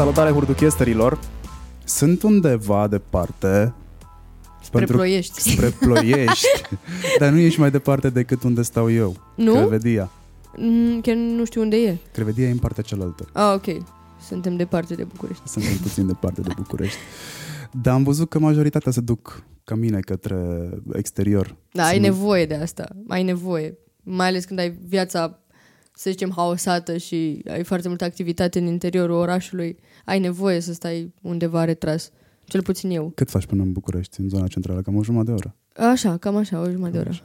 Salutare hurduchesterilor! Sunt undeva departe Spre pentru- ploiești. spre ploiești, dar nu ești mai departe decât unde stau eu. Nu? Crevedia. Mm, Chiar nu știu unde e. Crevedia e în partea cealaltă. Ah, ok. Suntem departe de București. Suntem puțin departe de București. Dar am văzut că majoritatea se duc ca mine către exterior. Da, ai Sunt- nevoie de asta. Ai nevoie. Mai ales când ai viața, să zicem, haosată și ai foarte multă activitate în interiorul orașului. Ai nevoie să stai undeva retras. Cel puțin eu. Cât faci până în București, în zona centrală? Cam o jumătate de oră. Așa, cam așa, o jumătate de oră.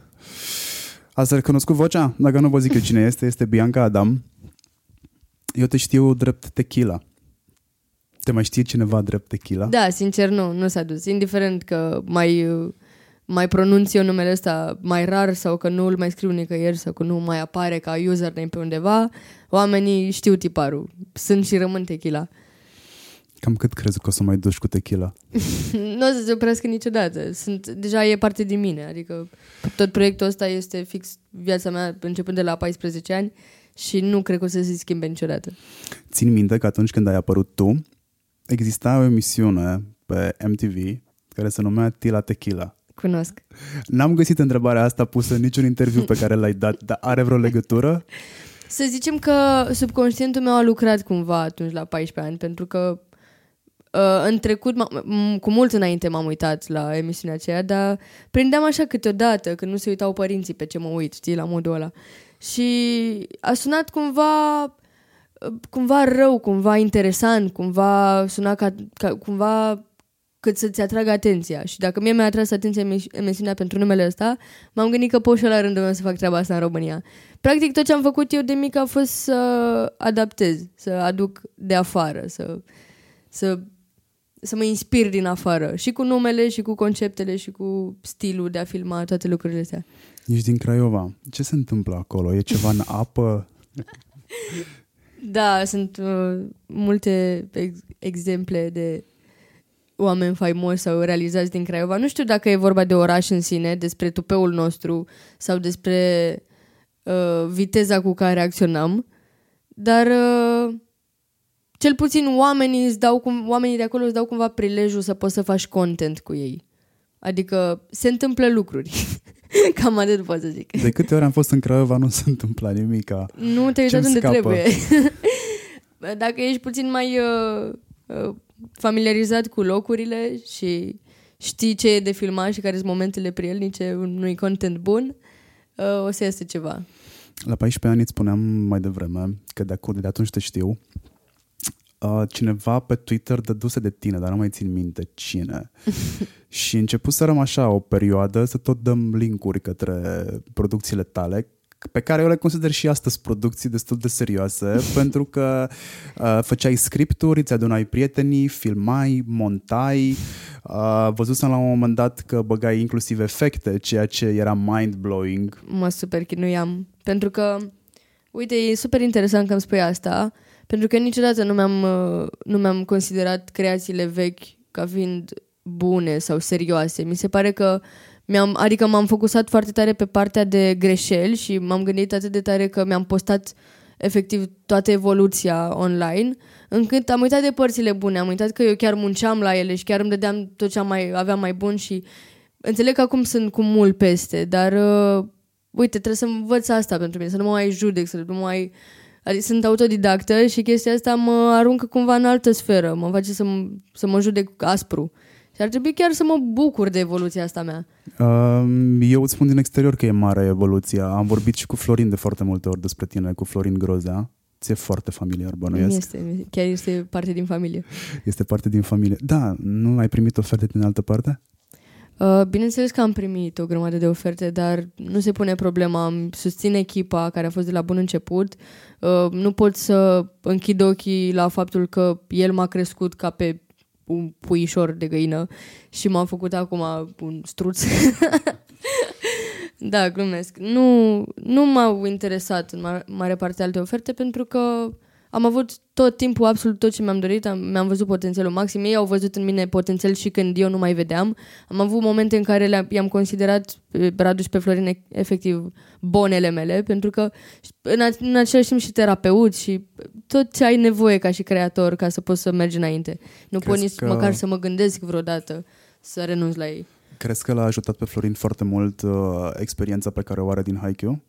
Ați recunoscut vocea? Dacă nu vă zic eu cine este, este Bianca Adam. Eu te știu drept tequila. Te mai știe cineva drept tequila? Da, sincer, nu, nu s-a dus. Indiferent că mai, uh, mai pronunț eu numele ăsta mai rar sau că nu îl mai scriu nicăieri sau că nu mai apare ca username pe undeva, oamenii știu tiparul. Sunt și rămân tequila. Cam cât crezi că o să mai duci cu tequila? Nu o să se oprească niciodată. Sunt, deja e parte din mine. Adică tot proiectul ăsta este fix viața mea începând de la 14 ani și nu cred că o să se schimbe niciodată. Țin minte că atunci când ai apărut tu, exista o emisiune pe MTV care se numea Tila Tequila. Cunosc. N-am găsit întrebarea asta pusă în niciun interviu pe care l-ai dat, dar are vreo legătură? Să zicem că subconștientul meu a lucrat cumva atunci la 14 ani, pentru că uh, în trecut, m- m- cu mult înainte m-am uitat la emisiunea aceea, dar prindeam așa câteodată, când nu se uitau părinții pe ce mă uit, știi, la modul ăla. Și a sunat cumva uh, cumva rău, cumva interesant, cumva suna ca, ca cumva cât să-ți atragă atenția. Și dacă mie mi-a atras atenția emis- emisiunea pentru numele ăsta, m-am gândit că pot și eu la rândul meu să fac treaba asta în România. Practic tot ce am făcut eu de mic a fost să adaptez, să aduc de afară, să, să, să mă inspir din afară. Și cu numele, și cu conceptele, și cu stilul de a filma toate lucrurile astea. Ești din Craiova. Ce se întâmplă acolo? E ceva în apă? Da, sunt uh, multe ex- exemple de oameni faimoși sau realizați din Craiova. Nu știu dacă e vorba de oraș în sine, despre tupeul nostru sau despre uh, viteza cu care acționăm, dar uh, cel puțin oamenii, îți dau cum, oamenii de acolo îți dau cumva prilejul să poți să faci content cu ei. Adică se întâmplă lucruri. Cam atât pot să zic. De câte ori am fost în Craiova nu se întâmpla nimica. Nu te-ai uitat Ce-mi unde scapă? trebuie. Dacă ești puțin mai uh, uh, familiarizat cu locurile și știi ce e de filmat și care sunt momentele prielnice unui content bun, uh, o să iasă ceva. La 14 ani îți spuneam mai devreme că de, acu- de atunci te știu. Uh, cineva pe Twitter dăduse de tine, dar nu mai țin minte cine. și început să răm așa o perioadă să tot dăm linkuri către producțiile tale pe care eu le consider și astăzi producții destul de serioase, pentru că uh, făceai scripturi, îți adunai prietenii, filmai, montai, uh, văzusem la un moment dat că băgai inclusiv efecte, ceea ce era mind-blowing. Mă super chinuiam. Pentru că, uite, e super interesant că îmi spui asta, pentru că niciodată nu mi-am, uh, nu mi-am considerat creațiile vechi ca fiind bune sau serioase. Mi se pare că mi-am, adică m-am focusat foarte tare pe partea de greșeli și m-am gândit atât de tare că mi-am postat efectiv toată evoluția online, încât am uitat de părțile bune, am uitat că eu chiar munceam la ele și chiar îmi dădeam tot ce am mai, aveam mai bun și înțeleg că acum sunt cu mult peste, dar uh, uite, trebuie să învăț asta pentru mine, să nu mă mai judec, să nu mă mai... Adică sunt autodidactă și chestia asta mă aruncă cumva în altă sferă, mă face să, m- să mă judec aspru. Și ar trebui chiar să mă bucur de evoluția asta mea. Um, Eu îți spun din exterior că e mare evoluția. Am vorbit și cu Florin de foarte multe ori despre tine, cu Florin Grozea. Ți-e foarte familiar, bănuiesc. Este, chiar este parte din familie. Este parte din familie. Da, nu ai primit oferte din altă parte? Uh, bineînțeles că am primit o grămadă de oferte, dar nu se pune problema. Îmi susțin echipa care a fost de la bun început. Uh, nu pot să închid ochii la faptul că el m-a crescut ca pe un puișor de găină și m-a făcut acum un struț. da, glumesc. Nu, nu m-au interesat în mare, mare parte alte oferte pentru că am avut tot timpul absolut tot ce mi-am dorit, am, mi-am văzut potențialul maxim, ei au văzut în mine potențial și când eu nu mai vedeam. Am avut momente în care le i-am considerat pe Raduș și pe Florin e- efectiv bonele mele, pentru că în, a- în același timp și terapeut și tot ce ai nevoie ca și creator ca să poți să mergi înainte. Nu pot Crezi nici că- măcar să mă gândesc vreodată să renunț la ei. Crezi că l-a ajutat pe Florin foarte mult uh, experiența pe care o are din Haikyuu?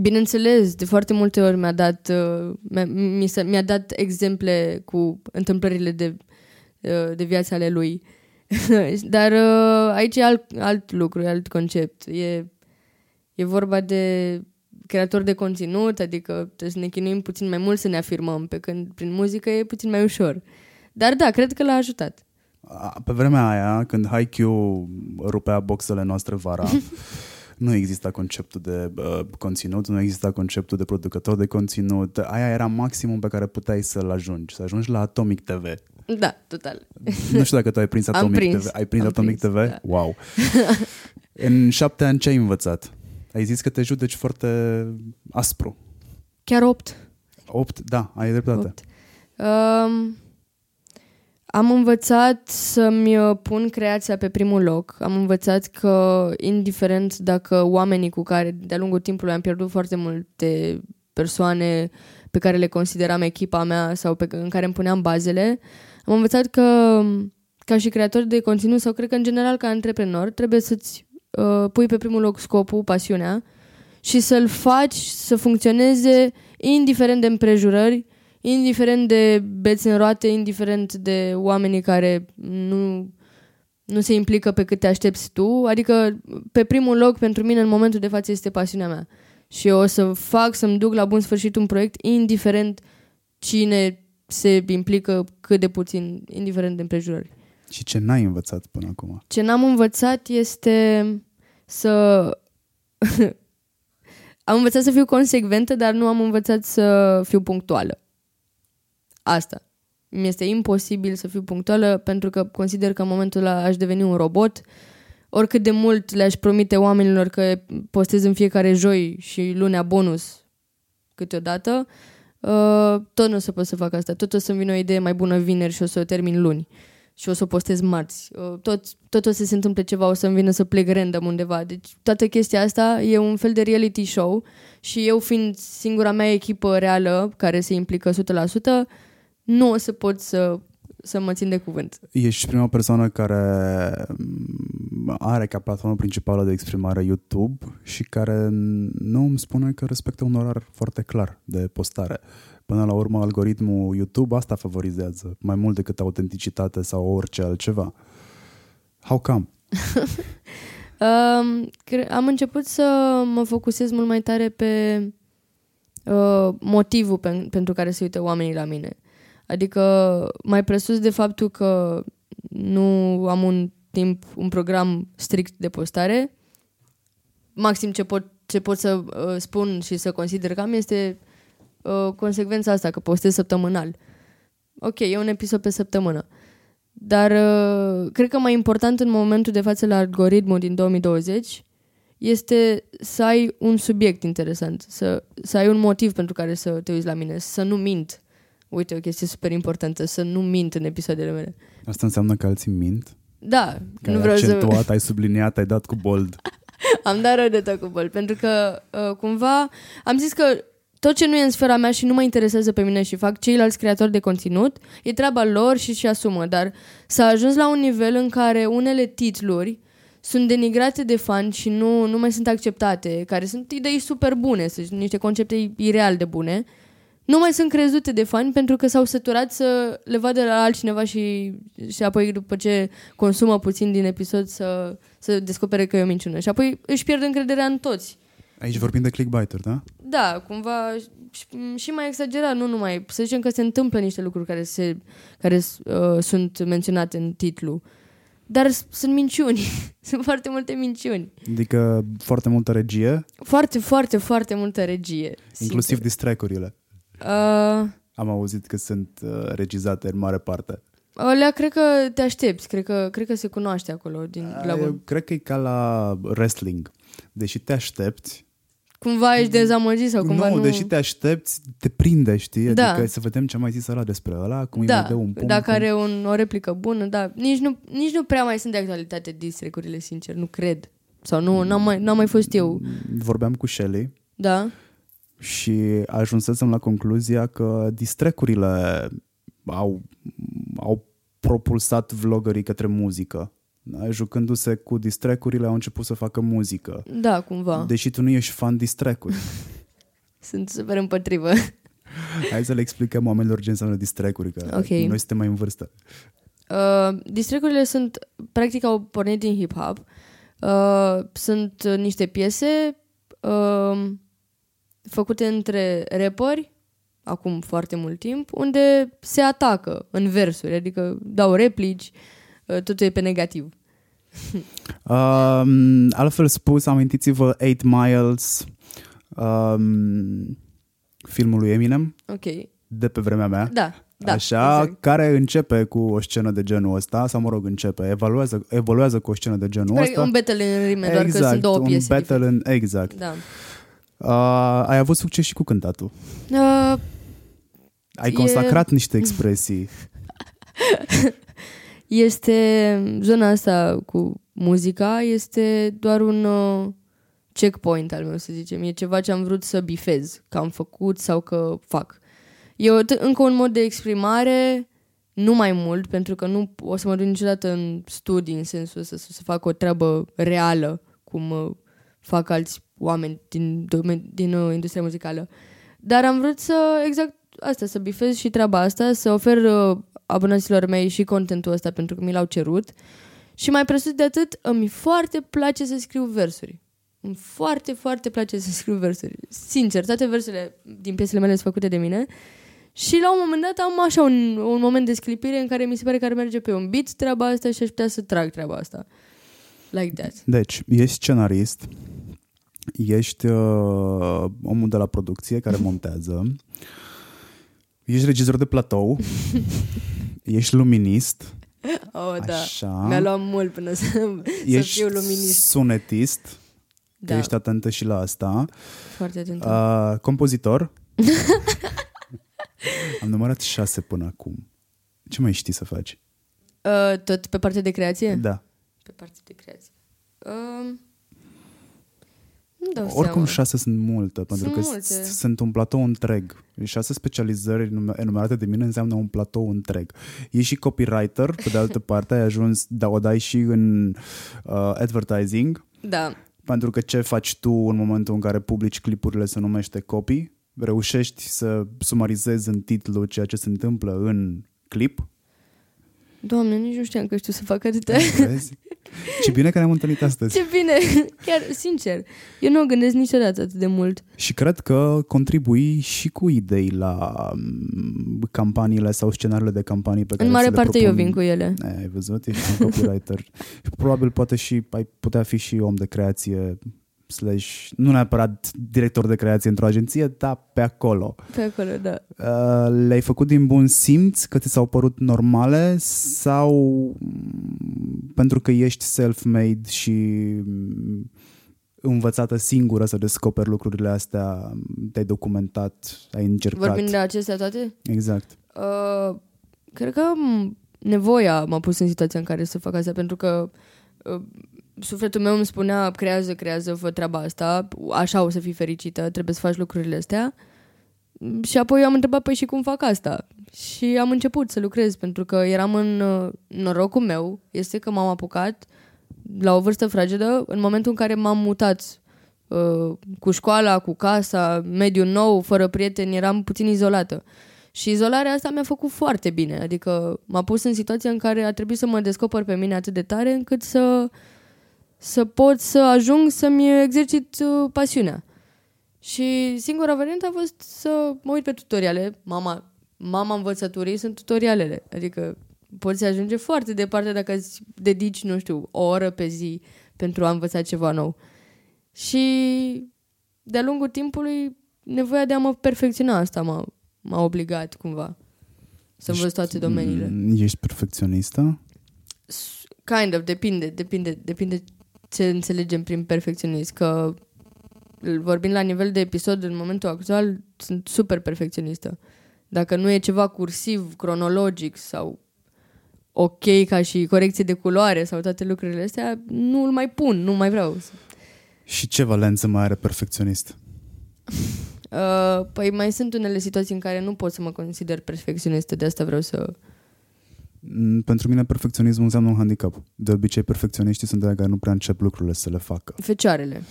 Bineînțeles, de foarte multe ori mi-a dat, uh, mi-a, mi s-a- mi-a dat exemple cu întâmplările de, uh, de viața ale lui. Dar uh, aici e alt, alt lucru, e alt concept. E, e vorba de creator de conținut, adică trebuie să ne chinuim puțin mai mult să ne afirmăm, pe când prin muzică e puțin mai ușor. Dar da, cred că l-a ajutat. A, Pe vremea aia, când Haikyuu rupea boxele noastre vara, nu exista conceptul de uh, conținut, nu exista conceptul de producător de conținut. Aia era maximum pe care puteai să-l ajungi, să ajungi la Atomic TV. Da, total. Nu știu dacă tu ai prins Am Atomic prins, TV. Ai prins am Atomic prins, TV? da. Wow! În șapte ani ce ai învățat? Ai zis că te judeci foarte aspru. Chiar opt. Opt? Da, ai dreptate. Opt. Um, am învățat să-mi uh, pun creația pe primul loc. Am învățat că, indiferent dacă oamenii cu care de-a lungul timpului am pierdut foarte multe persoane pe care le consideram echipa mea sau pe, în care îmi puneam bazele, am învățat că, ca și creator de conținut sau cred că în general ca antreprenor, trebuie să-ți uh, pui pe primul loc scopul, pasiunea și să-l faci să funcționeze indiferent de împrejurări, indiferent de beți în roate, indiferent de oamenii care nu, nu se implică pe cât te aștepți tu. Adică, pe primul loc, pentru mine, în momentul de față, este pasiunea mea. Și eu o să fac să-mi duc la bun sfârșit un proiect, indiferent cine se implică cât de puțin, indiferent de împrejurări. Și ce n-ai învățat până acum? Ce n-am învățat este să... am învățat să fiu consecventă, dar nu am învățat să fiu punctuală. Asta. Mi este imposibil să fiu punctuală pentru că consider că în momentul ăla aș deveni un robot. Oricât de mult le-aș promite oamenilor că postez în fiecare joi și lunea bonus câteodată, uh, tot nu o să pot să fac asta. Tot o să-mi vină o idee mai bună vineri și o să o termin luni și o să o postez marți. Uh, Tot, tot o să se întâmple ceva, o să-mi vină să plec random undeva. Deci toată chestia asta e un fel de reality show și eu fiind singura mea echipă reală care se implică 100%, nu o să pot să, să mă țin de cuvânt. Ești prima persoană care mm, are ca platformă principală de exprimare YouTube și care nu îmi spune că respectă un orar foarte clar de postare. Până la urmă, algoritmul YouTube asta favorizează, mai mult decât autenticitate sau orice altceva. How come? Um, cre- am început să mă focusez mult mai tare pe uh, motivul pen- pentru care se uită oamenii la mine. Adică mai presus de faptul că nu am un timp, un program strict de postare, maxim ce pot, ce pot să uh, spun și să consider că am este uh, consecvența asta, că postez săptămânal. Ok, e un episod pe săptămână. Dar uh, cred că mai important în momentul de față la algoritmul din 2020 este să ai un subiect interesant, să, să ai un motiv pentru care să te uiți la mine, să nu mint. Uite, o chestie super importantă, să nu mint în episoadele mele. Asta înseamnă că alții mint? Da, Că nu ai vreau să... accentuat, ai subliniat, ai dat cu bold. Am dat rău de tot cu bol, pentru că uh, cumva am zis că tot ce nu e în sfera mea și nu mă interesează pe mine și fac ceilalți creatori de conținut, e treaba lor și și asumă, dar s-a ajuns la un nivel în care unele titluri sunt denigrate de fani și nu, nu mai sunt acceptate, care sunt idei super bune, sunt niște concepte ireal de bune, nu mai sunt crezute de fani pentru că s-au săturat să le vadă la altcineva și, și apoi după ce consumă puțin din episod să, să descopere că e o minciună. Și apoi își pierd încrederea în toți. Aici vorbim de clickbait da? Da, cumva și, și mai exagerat, nu numai. Să zicem că se întâmplă niște lucruri care, se, care uh, sunt menționate în titlu. Dar s- sunt minciuni. sunt foarte multe minciuni. Adică foarte multă regie, Foarte, foarte, foarte multă regie. inclusiv sincer. Distrack-urile. Uh, Am auzit că sunt uh, regizate în mare parte. alea cred că te aștepți. Cred că, cred că se cunoaște acolo din, la Eu bun. cred că e ca la wrestling. Deși te aștepți, cumva ești dezamăgit sau cumva nu, nu... deși te aștepți, te prinde, știi? Da. Adică să vedem ce a mai zis ăla despre ăla, cum îi da, mai dă un punct. dacă cum- are un, o replică bună, da. Nici nu, nici nu prea mai sunt de actualitate distrecurile, sincer, nu cred. Sau nu, n-am mai, n-am mai fost eu. Vorbeam cu Shelly Da? Și ajunsesem la concluzia că distrecurile au, au propulsat vloggerii către muzică. Da? Jucându-se cu distrecurile au început să facă muzică. Da, cumva. Deși tu nu ești fan distrecuri. Sunt super împotrivă. Hai să le explicăm oamenilor ce înseamnă distrecuri, că Ok. noi suntem mai în vârstă. Uh, distrecurile sunt, practic, au pornit din hip-hop. Uh, sunt uh, niște piese uh, făcute între rapperi, acum foarte mult timp, unde se atacă în versuri, adică dau replici, uh, totul e pe negativ. Um, altfel spus, amintiți-vă 8 Miles, um, filmul lui Eminem, Ok. de pe vremea mea. Da, da. Așa, exact. care începe cu o scenă de genul ăsta, sau mă rog, începe, evoluează, evoluează cu o scenă de genul Practic, ăsta. un battle în rime, doar că exact, sunt două un piese battle diferite. în, exact. Da. Uh, ai avut succes și cu cântatul. Uh, Ai E- consacrat niște expresii. este zona asta cu muzica este doar un uh, checkpoint al meu, să zicem. E ceva ce am vrut să bifez, că am făcut sau că fac. E o, t- încă un mod de exprimare, nu mai mult, pentru că nu o să mă duc niciodată în studii în sensul ăsta, să, să fac o treabă reală, cum uh, fac alți oameni din, domen- din uh, industria muzicală. Dar am vrut să, exact asta, să bifez și treaba asta, să ofer uh, abonaților mei și contentul ăsta pentru că mi l-au cerut. Și mai presus de atât, îmi foarte place să scriu versuri. Îmi foarte, foarte place să scriu versuri. Sincer, toate versurile din piesele mele sunt făcute de mine. Și la un moment dat am așa un, un moment de sclipire în care mi se pare că ar merge pe un beat treaba asta și aș putea să trag treaba asta. Like that. Deci, ești scenarist, ești uh, omul de la producție care montează, ești regizor de platou, ești luminist, Oh, da. așa, Mi-a luat mult până să, să ești fiu luminist. sunetist, că Da, ești atentă și la asta, foarte atent. uh, compozitor. Am numărat șase până acum. Ce mai știi să faci? Uh, tot pe partea de creație? Da. Pe partea de creație. Uh, nu dau Oricum seama. șase sunt multe, pentru Sunt că multe. s- sunt un platou întreg. Șase specializări enume- enumerate de mine înseamnă un platou întreg. Ești și copywriter, pe de altă parte ai ajuns, da, o dai și în uh, advertising, Da. pentru că ce faci tu în momentul în care publici clipurile se numește copy, reușești să sumarizezi în titlu ceea ce se întâmplă în clip, Doamne, nici nu știam că știu să fac atâtea. vezi? Ce bine că ne-am întâlnit astăzi. Ce bine, chiar, sincer. Eu nu o gândesc niciodată atât de mult. Și cred că contribui și cu idei la mm, campaniile sau scenariile de campanii pe care În mare ți le parte eu propun. vin cu ele. E, ai văzut? Ești un copywriter. Probabil poate și ai putea fi și om de creație slash, nu neapărat director de creație într-o agenție, dar pe acolo. Pe acolo, da. Uh, le-ai făcut din bun simț, că ți s-au părut normale sau mm, pentru că ești self-made și mm, învățată singură să descoperi lucrurile astea, te-ai documentat, ai încercat. Vorbim de acestea toate? Exact. Uh, cred că m, nevoia m-a pus în situația în care să fac asta, pentru că uh, sufletul meu îmi spunea creează, creează, fă treaba asta, așa o să fii fericită, trebuie să faci lucrurile astea. Și apoi eu am întrebat, păi și cum fac asta? Și am început să lucrez, pentru că eram în uh, norocul meu, este că m-am apucat la o vârstă fragedă, în momentul în care m-am mutat uh, cu școala, cu casa, mediul nou, fără prieteni, eram puțin izolată. Și izolarea asta mi-a făcut foarte bine, adică m-a pus în situația în care a trebuit să mă descoper pe mine atât de tare încât să, să pot să ajung să-mi exercit uh, pasiunea. Și singura variantă a fost să mă uit pe tutoriale. Mama, mama învățăturii sunt tutorialele. Adică poți ajunge foarte departe dacă îți dedici, nu știu, o oră pe zi pentru a învăța ceva nou. Și de-a lungul timpului, nevoia de a mă perfecționa asta m-a, m-a obligat cumva să învăț toate domeniile. Mm, Ești perfecționistă? Kind of, depinde, depinde, depinde ce înțelegem prin perfecționist, că vorbind la nivel de episod în momentul actual, sunt super perfecționistă. Dacă nu e ceva cursiv, cronologic sau ok ca și corecție de culoare sau toate lucrurile astea, nu îl mai pun, nu mai vreau. Și ce valență mai are perfecționist? Uh, păi mai sunt unele situații în care nu pot să mă consider perfecționistă, de asta vreau să... Mm, Pentru mine perfecționismul înseamnă un handicap. De obicei, perfecționiștii sunt de care nu prea încep lucrurile să le facă. Fecioarele.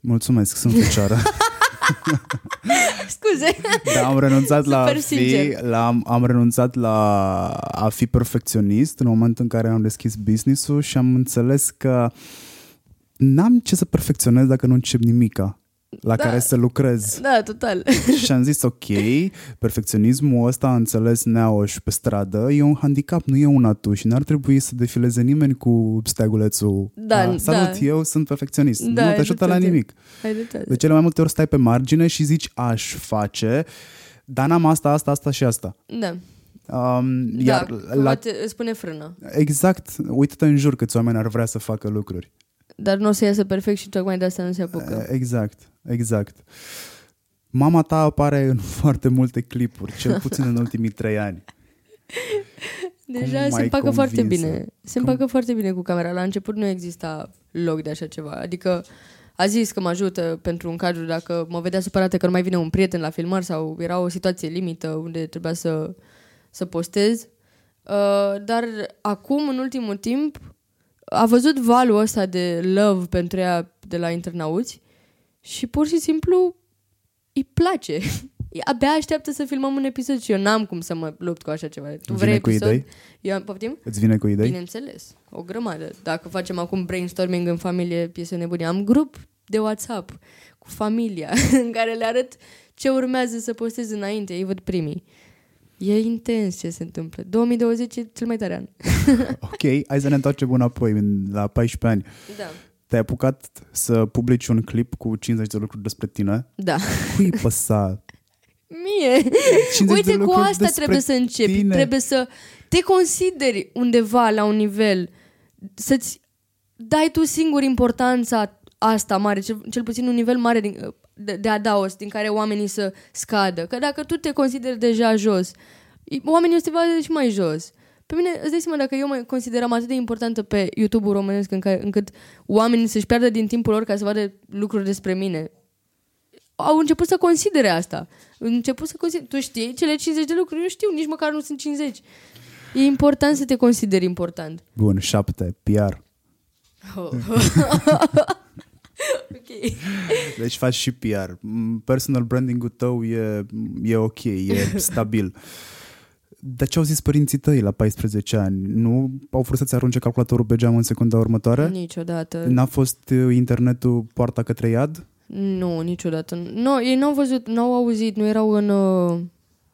Mulțumesc, sunt fecioară. Scuze. Dar am renunțat la a Super fi, sincer. la, am, am renunțat la a fi perfecționist în momentul în care am deschis business-ul și am înțeles că n-am ce să perfecționez dacă nu încep nimica la Da. care să lucrez. Da, total. și am zis, ok, perfecționismul ăsta, a înțeles Neaoș pe stradă, e un handicap, nu e un atu și n-ar trebui să defileze nimeni cu steagulețul. Da, "Ah, Salut, da. eu sunt perfecționist. Da, nu te ai ajută la dreptate. nimic. Ai dreptate. De cele mai multe ori stai pe margine și zici, aș face, dar n-am asta, asta, asta și asta. Da. Um, da, iar cumva la, te, îți pune frână. exact, uite-te în jur câți oameni ar vrea să facă lucruri. Dar nu o să iasă perfect și tocmai de asta nu se apucă. Exact, exact. Mama ta apare în foarte multe clipuri, cel puțin în ultimii trei ani. Deja cum se m-ai împacă foarte convinsă? bine. Se Cum- împacă foarte bine cu camera. La început nu exista loc de așa ceva. Adică a zis că mă ajută pentru un cadru dacă mă vedea supărată că nu mai vine un prieten la filmări sau era o situație limită unde trebuia să, să postez. Uh, dar acum, în ultimul timp, a văzut valul ăsta de love pentru ea de la internauți și pur și simplu îi place. Abia așteaptă să filmăm un episod și eu n-am cum să mă lupt cu așa ceva. Tu Vine vrei cu episod? idei? Eu am, poftim? Îți vine cu idei? Bineînțeles, o grămadă. Dacă facem acum brainstorming în familie, piese nebune, am grup de WhatsApp cu familia în care le arăt ce urmează să postez înainte, ei văd primii. E intens ce se întâmplă. 2020 e cel mai tare an. Ok, hai să ne întoarcem înapoi, în- la 14 ani. Da. Te-ai apucat să publici un clip cu 50 de lucruri despre tine? Da. Cui păsa? Mie. 50 de Uite, cu lucruri asta despre trebuie să începi. tine. Trebuie să te consideri undeva la un nivel, să-ți dai tu singur importanța asta mare, cel, cel puțin un nivel mare din, de, de adaos, din care oamenii să scadă. Că dacă tu te consideri deja jos, oamenii o să te vadă și mai jos. Pe mine, îți dai seama, dacă eu mă consideram atât de importantă pe YouTube-ul românesc în care, încât oamenii să-și piardă din timpul lor ca să vadă lucruri despre mine, au început să considere asta. Au început să considere. Tu știi cele 50 de lucruri? Eu știu, nici măcar nu sunt 50. E important să te consideri important. Bun, 7, PR. Oh. ok. Deci faci și PR. Mm, Personal branding-ul tău e, e ok, e stabil. Dar ce au zis părinții tăi la 14 ani? Nu au vrut să-ți arunce calculatorul pe geam în secunda următoare? Niciodată. N-a fost uh, internetul poarta către iad? Nu, niciodată. Nu, ei n-au văzut, n-au auzit, nu erau în, uh,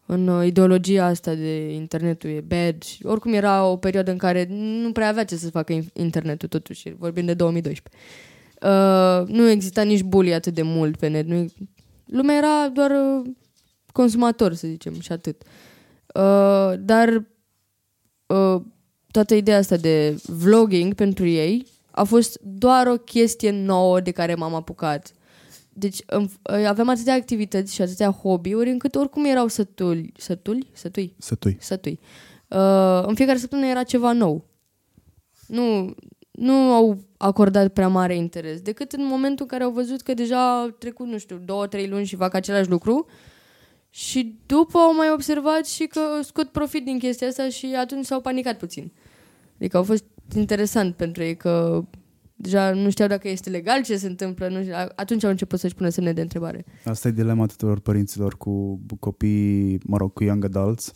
în uh, ideologia asta de internetul e bad. Și Oricum era o perioadă în care nu prea avea ce să facă in- internetul totuși, vorbim de 2012. Uh, nu exista nici bully atât de mult pe net. Nu, lumea era doar uh, consumator, să zicem, și atât. Uh, dar uh, toată ideea asta de vlogging pentru ei a fost doar o chestie nouă de care m-am apucat. Deci îmi- aveam atâtea activități și atâtea hobby-uri încât oricum erau sătuli. Sătuli? Sătui? Sătui. Sătui. Uh, în fiecare săptămână era ceva nou. Nu, nu au acordat prea mare interes, decât în momentul în care au văzut că deja au trecut, nu știu, două, trei luni și fac același lucru și după au mai observat și că scot profit din chestia asta și atunci s-au panicat puțin. Adică au fost interesant pentru ei că deja nu știau dacă este legal ce se întâmplă, nu știu, atunci au început să-și pună semne de întrebare. Asta e dilema tuturor părinților cu copii, mă rog, cu young adults,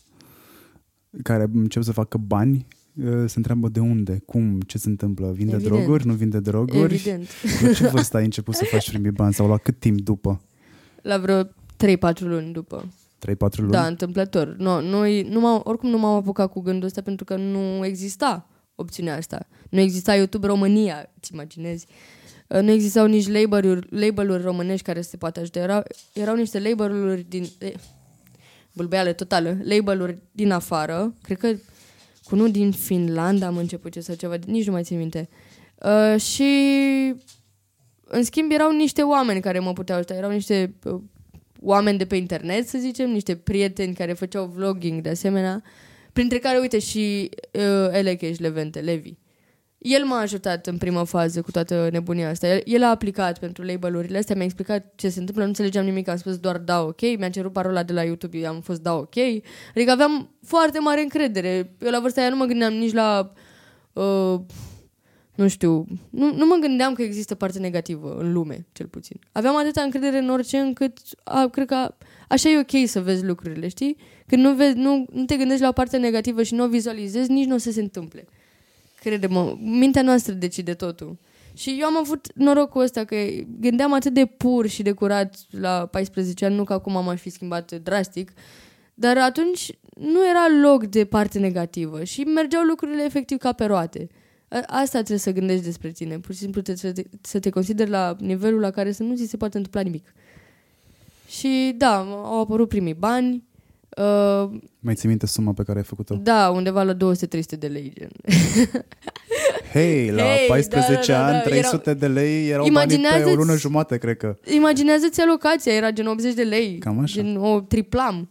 care încep să facă bani, uh, se întreabă de unde, cum, ce se întâmplă, vinde Evident. droguri, nu vinde droguri? Evident. La ce vârstă ai început să faci primii bani sau la cât timp după? La vreo 3-4 luni după. 3-4 luni? Da, întâmplător. No, noi, nu m-am, oricum nu m-am apucat cu gândul ăsta pentru că nu exista opțiunea asta. Nu exista YouTube România, îți imaginezi. Uh, Nu existau nici label-uri, label-uri românești care să te poată ajuta. Erau, erau niște label-uri din... Eh, bâlbăială totală. Label-uri din afară. Cred că cu unul din Finlanda am început ce sau ceva. Nici nu mai țin minte. Uh, și în schimb, erau niște oameni care mă puteau ajuta. Erau niște uh, oameni de pe internet, să zicem, niște prieteni care făceau vlogging de asemenea, printre care, uite, și uh, Elecheș Levente, Levi. El m-a ajutat în prima fază cu toată nebunia asta. El, el a aplicat pentru labelurile astea, mi-a explicat ce se întâmplă, nu înțelegeam nimic, am spus doar da ok, mi-a cerut parola de la YouTube, am fost da ok. Adică aveam foarte mare încredere. Eu la vârsta aia nu mă gândeam nici la... Uh, nu știu, nu, nu mă gândeam că există parte negativă în lume, cel puțin. Aveam atâta încredere în orice încât a, cred că așa e ok să vezi lucrurile, știi? Când nu, vezi, nu, nu te gândești la o parte negativă și nu o vizualizezi, nici nu o să se întâmple. Crede-mă, mintea noastră decide totul. Și eu am avut norocul ăsta că gândeam atât de pur și de curat la 14 ani, nu că acum m-aș fi schimbat drastic, dar atunci nu era loc de parte negativă și mergeau lucrurile efectiv ca pe roate. Asta trebuie să gândești despre tine. Pur și simplu trebuie să te, să te consideri la nivelul la care să nu ți se poate întâmpla nimic. Și da, au apărut primii bani. Uh, Mai ți minte suma pe care ai făcut-o? Da, undeva la 200-300 de lei. Gen. Hei, la hey, 14 da, da, da, ani, da. 300 era... de lei erau banii pe o lună jumate, cred că. Imaginează-ți alocația, era gen 80 de lei. Cam așa. Gen o triplam.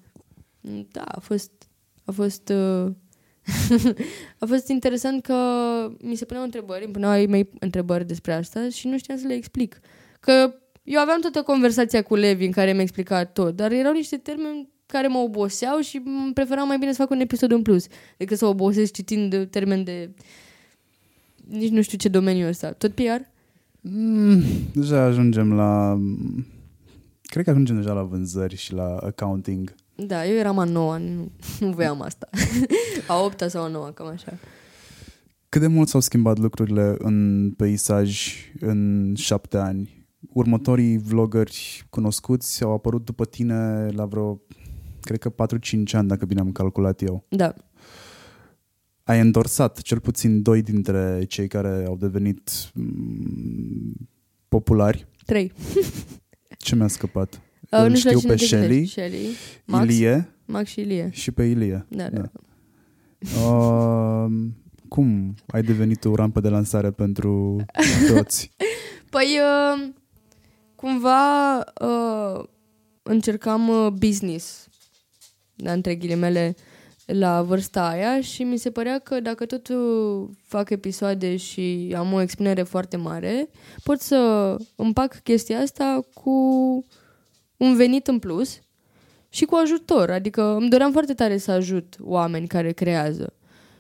Da, a fost... A fost... Uh... a fost interesant că mi se puneau întrebări, îmi puneau ai mei întrebări despre asta și nu știam să le explic. Că eu aveam toată conversația cu Levi în care mi-a explicat tot, dar erau niște termeni care mă oboseau și preferam mai bine să fac un episod în plus decât să obosesc citind termeni de nici nu știu ce domeniu ăsta. Tot PR? Mm, deja ajungem la... Cred că ajungem deja la vânzări și la accounting. Da, eu eram a noua, nu, nu voiam asta. a opta sau a noua, cam așa. Cât de mult s-au schimbat lucrurile în peisaj în șapte ani? Următorii vloggeri cunoscuți au apărut după tine la vreo, cred că 4-5 ani, dacă bine am calculat eu. Da. Ai endorsat cel puțin doi dintre cei care au devenit m- populari. Trei. Ce mi-a scăpat? Uh, nu știu pe Shelly, Shelly Max, Ilie Max și Ilie. și pe Ilie. Da, da. da. Uh, cum ai devenit o rampă de lansare pentru toți? Păi, uh, cumva uh, încercam uh, business, da, între ghilimele, la vârsta aia și mi se părea că dacă tot uh, fac episoade și am o expunere foarte mare, pot să împac chestia asta cu un venit în plus și cu ajutor. Adică îmi doream foarte tare să ajut oameni care creează.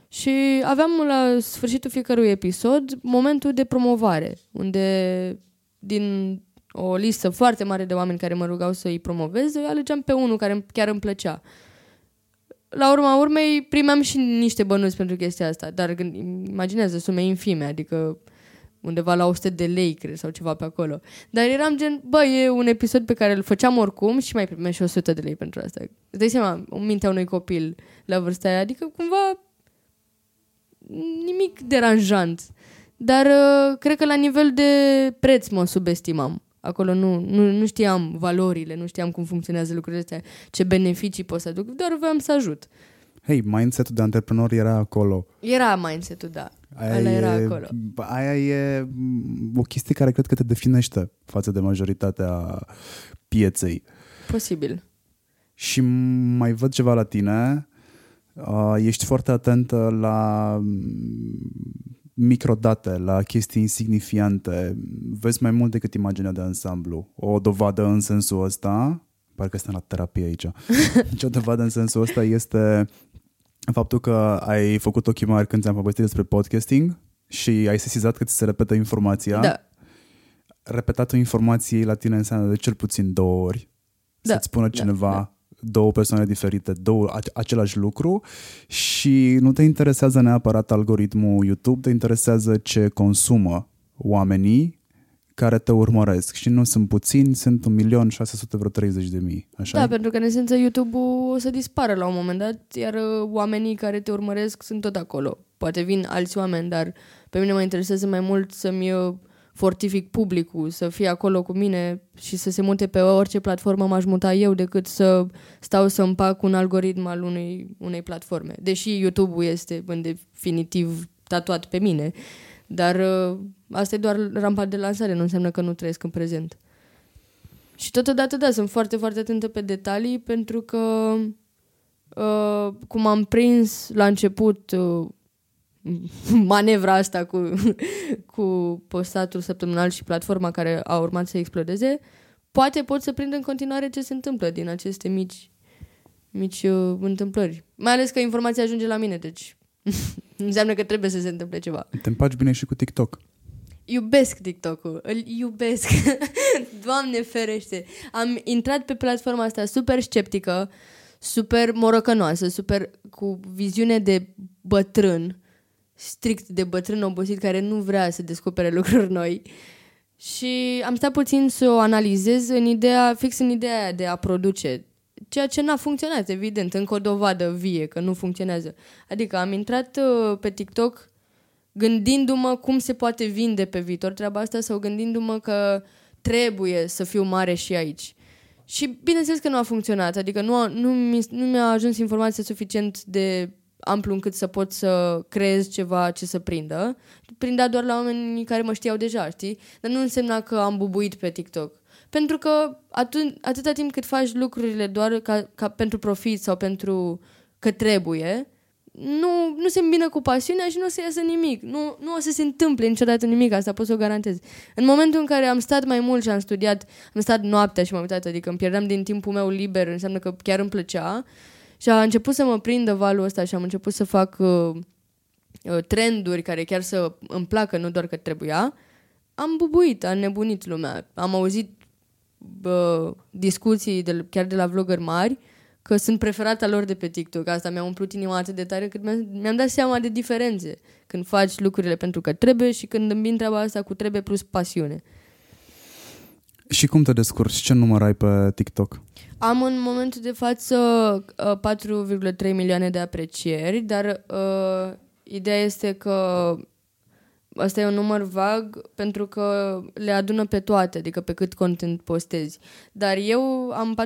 Și aveam la sfârșitul fiecărui episod momentul de promovare, unde din o listă foarte mare de oameni care mă rugau să îi promovez, eu alegeam pe unul care chiar îmi plăcea. La urma urmei, primeam și niște bănuți pentru chestia asta, dar imaginează sume infime, adică undeva la 100 de lei, cred, sau ceva pe acolo. Dar eram gen, bă, e un episod pe care îl făceam oricum și mai primeam și 100 de lei pentru asta. Îți dai seama, în mintea unui copil la vârsta aia, adică cumva nimic deranjant. Dar uh, cred că la nivel de preț mă subestimam. Acolo nu, nu, nu știam valorile, nu știam cum funcționează lucrurile astea, ce beneficii pot să aduc, doar voiam să ajut. Hei, mindset-ul de antreprenor era acolo. Era mindset-ul, da. Aia Ala era e, acolo. Aia e o chestie care cred că te definește față de majoritatea pieței. Posibil. Și mai văd ceva la tine. Uh, ești foarte atentă la microdate, la chestii insignifiante. Vezi mai mult decât imaginea de ansamblu. O dovadă în sensul ăsta, parcă suntem la terapie aici, deci o dovadă în sensul ăsta este faptul că ai făcut ochii mari când ți-am povestit despre podcasting și ai sesizat că ți se repetă informația. Da. Repetatul informației la tine înseamnă de cel puțin două ori. Da. Să-ți spună da, cineva da, da. două persoane diferite, două, același lucru și nu te interesează neapărat algoritmul YouTube, te interesează ce consumă oamenii care te urmăresc și nu sunt puțini, sunt 1.630.000, așa Da, pentru că în esență YouTube-ul o să dispară la un moment dat, iar uh, oamenii care te urmăresc sunt tot acolo. Poate vin alți oameni, dar pe mine mă interesează mai mult să-mi uh, fortific publicul, să fie acolo cu mine și să se mute pe orice platformă m-aș muta eu decât să stau să împac un algoritm al unei, unei platforme. Deși YouTube-ul este în definitiv tatuat pe mine. Dar uh, asta e doar rampa de lansare, nu înseamnă că nu trăiesc în prezent. Și totodată, da, sunt foarte, foarte atentă pe detalii pentru că uh, cum am prins la început uh, manevra asta cu, cu postatul săptămânal și platforma care a urmat să explodeze, poate pot să prind în continuare ce se întâmplă din aceste mici, mici uh, întâmplări. Mai ales că informația ajunge la mine, deci înseamnă că trebuie să se întâmple ceva. Te împaci bine și cu TikTok. Iubesc TikTok-ul, îl iubesc. Doamne ferește. Am intrat pe platforma asta super sceptică, super morocănoasă, super cu viziune de bătrân, strict de bătrân obosit care nu vrea să descopere lucruri noi. Și am stat puțin să o analizez în ideea, fix în ideea aia de a produce. Ceea ce n-a funcționat, evident, încă o dovadă vie că nu funcționează. Adică am intrat uh, pe TikTok gândindu-mă cum se poate vinde pe viitor treaba asta sau gândindu-mă că trebuie să fiu mare și aici. Și bineînțeles că nu a funcționat, adică nu, a, nu, mi, nu mi-a ajuns informația suficient de amplu încât să pot să creez ceva ce să prindă. Prindea doar la oamenii care mă știau deja, știi? Dar nu însemna că am bubuit pe TikTok. Pentru că atât, atâta timp cât faci lucrurile doar ca, ca pentru profit sau pentru că trebuie, nu, nu se îmbină cu pasiunea și nu o să iasă nimic. Nu, nu o să se întâmple niciodată nimic, asta pot să o garantez. În momentul în care am stat mai mult și am studiat, am stat noaptea și m-am uitat, adică îmi pierdeam din timpul meu liber, înseamnă că chiar îmi plăcea, și a început să mă prindă valul ăsta și am început să fac uh, uh, trenduri care chiar să îmi placă, nu doar că trebuia, am bubuit, am nebunit lumea. Am auzit uh, discuții de, chiar de la vlogger mari că sunt preferata lor de pe TikTok. Asta mi-a umplut inima atât de tare cât mi-am, mi-am dat seama de diferențe când faci lucrurile pentru că trebuie și când îmbin treaba asta cu trebuie plus pasiune. Și cum te descurci? Ce număr ai pe TikTok? Am în momentul de față uh, 4,3 milioane de aprecieri, dar uh, ideea este că Asta e un număr vag pentru că le adună pe toate, adică pe cât content postezi. Dar eu am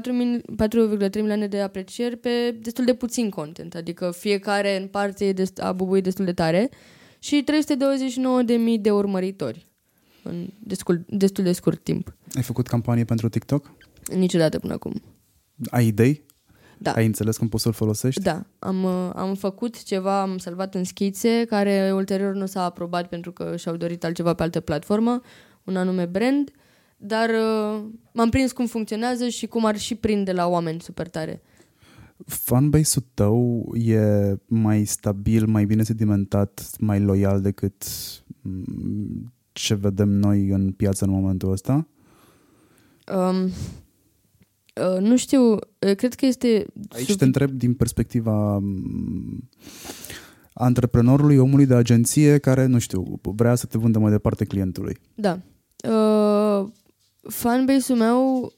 4,3 milioane de aprecieri pe destul de puțin content, adică fiecare în parte a bubuit destul de tare și 329.000 de de urmăritori în destul, destul de scurt timp. Ai făcut campanie pentru TikTok? Niciodată până acum. Ai idei? Da. Ai înțeles cum poți să-l folosești? Da. Am, uh, am făcut ceva, am salvat în schițe, care ulterior nu s-a aprobat pentru că și-au dorit altceva pe altă platformă, un anume brand, dar uh, m-am prins cum funcționează și cum ar și prinde la oameni super tare. Fanbase-ul tău e mai stabil, mai bine sedimentat, mai loial decât mm, ce vedem noi în piață în momentul ăsta? Um, Uh, nu știu, uh, cred că este... Aici sub... te întreb din perspectiva um, antreprenorului, omului de agenție care, nu știu, vrea să te vândă mai departe clientului. Da. Uh, fanbase-ul meu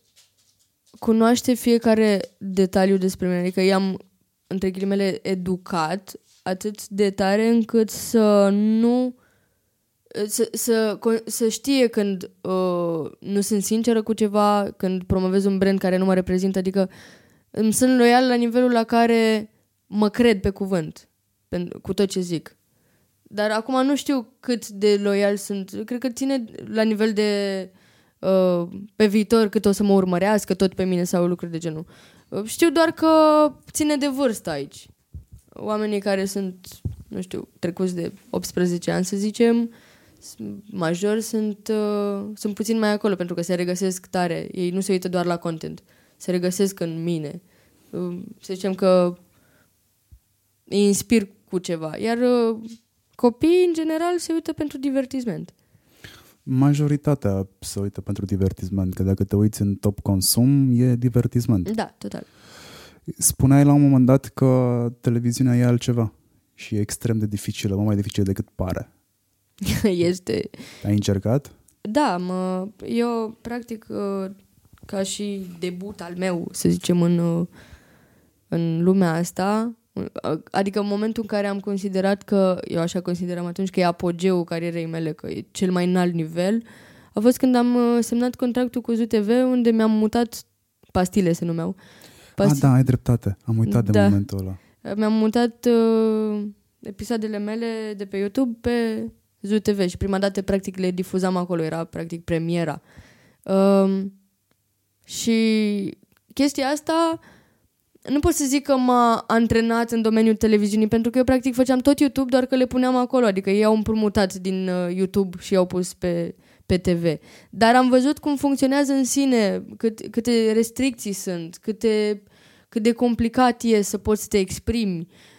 cunoaște fiecare detaliu despre mine, adică i-am, între ghilimele, educat atât de tare încât să nu să, să, să știe când uh, nu sunt sinceră cu ceva, când promovez un brand care nu mă reprezintă, adică îmi sunt loial la nivelul la care mă cred pe cuvânt, pe, cu tot ce zic. Dar acum nu știu cât de loial sunt. Cred că ține la nivel de uh, pe viitor cât o să mă urmărească tot pe mine sau lucruri de genul. Uh, știu doar că ține de vârstă aici. Oamenii care sunt, nu știu, trecuți de 18 ani, să zicem, uh, majori sunt, uh, sunt puțin mai acolo pentru că se regăsesc tare. Ei nu se uită doar la content. Se regăsesc în mine. Uh, să zicem că îi inspir cu ceva. Iar uh, copiii, în general, se uită pentru divertisment. Majoritatea se uită pentru divertisment, că dacă te uiți în top consum, e divertisment. Da, total. Spuneai la un moment dat că televiziunea e altceva și e extrem de dificilă, mult mai dificil decât pare. este... Ai încercat? Da, mă, eu practic uh, ca și debut al meu, să zicem, în, uh, în lumea asta, uh, adică în momentul în care am considerat că, eu așa consideram atunci că e apogeul carierei mele, că e cel mai înalt nivel, a fost când am semnat contractul cu ZTV, unde mi-am mutat pastile, se numeau. Pasti... Ah, da, ai dreptate. Am uitat da. de momentul ăla. Mi-am mutat uh, episoadele mele de pe YouTube pe ZUTV și prima dată practic le difuzam acolo, era practic premiera. Um, și chestia asta nu pot să zic că m-a antrenat în domeniul televiziunii, pentru că eu practic făceam tot YouTube, doar că le puneam acolo, adică ei au împrumutat din uh, YouTube și i-au pus pe, pe TV. Dar am văzut cum funcționează în sine, cât, câte restricții sunt, câte, cât de complicat e să poți să te exprimi. Uh,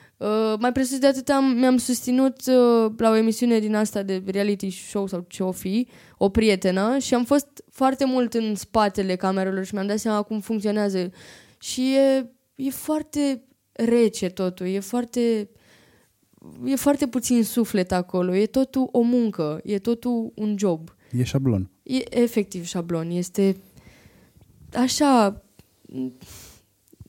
mai presus de atât am, mi-am susținut uh, la o emisiune din asta de reality show sau ce o fi, o prietenă și am fost foarte mult în spatele camerelor și mi-am dat seama cum funcționează și e, e foarte rece totul, e foarte e foarte puțin suflet acolo, e totul o muncă, e totul un job. E șablon. E efectiv șablon, este așa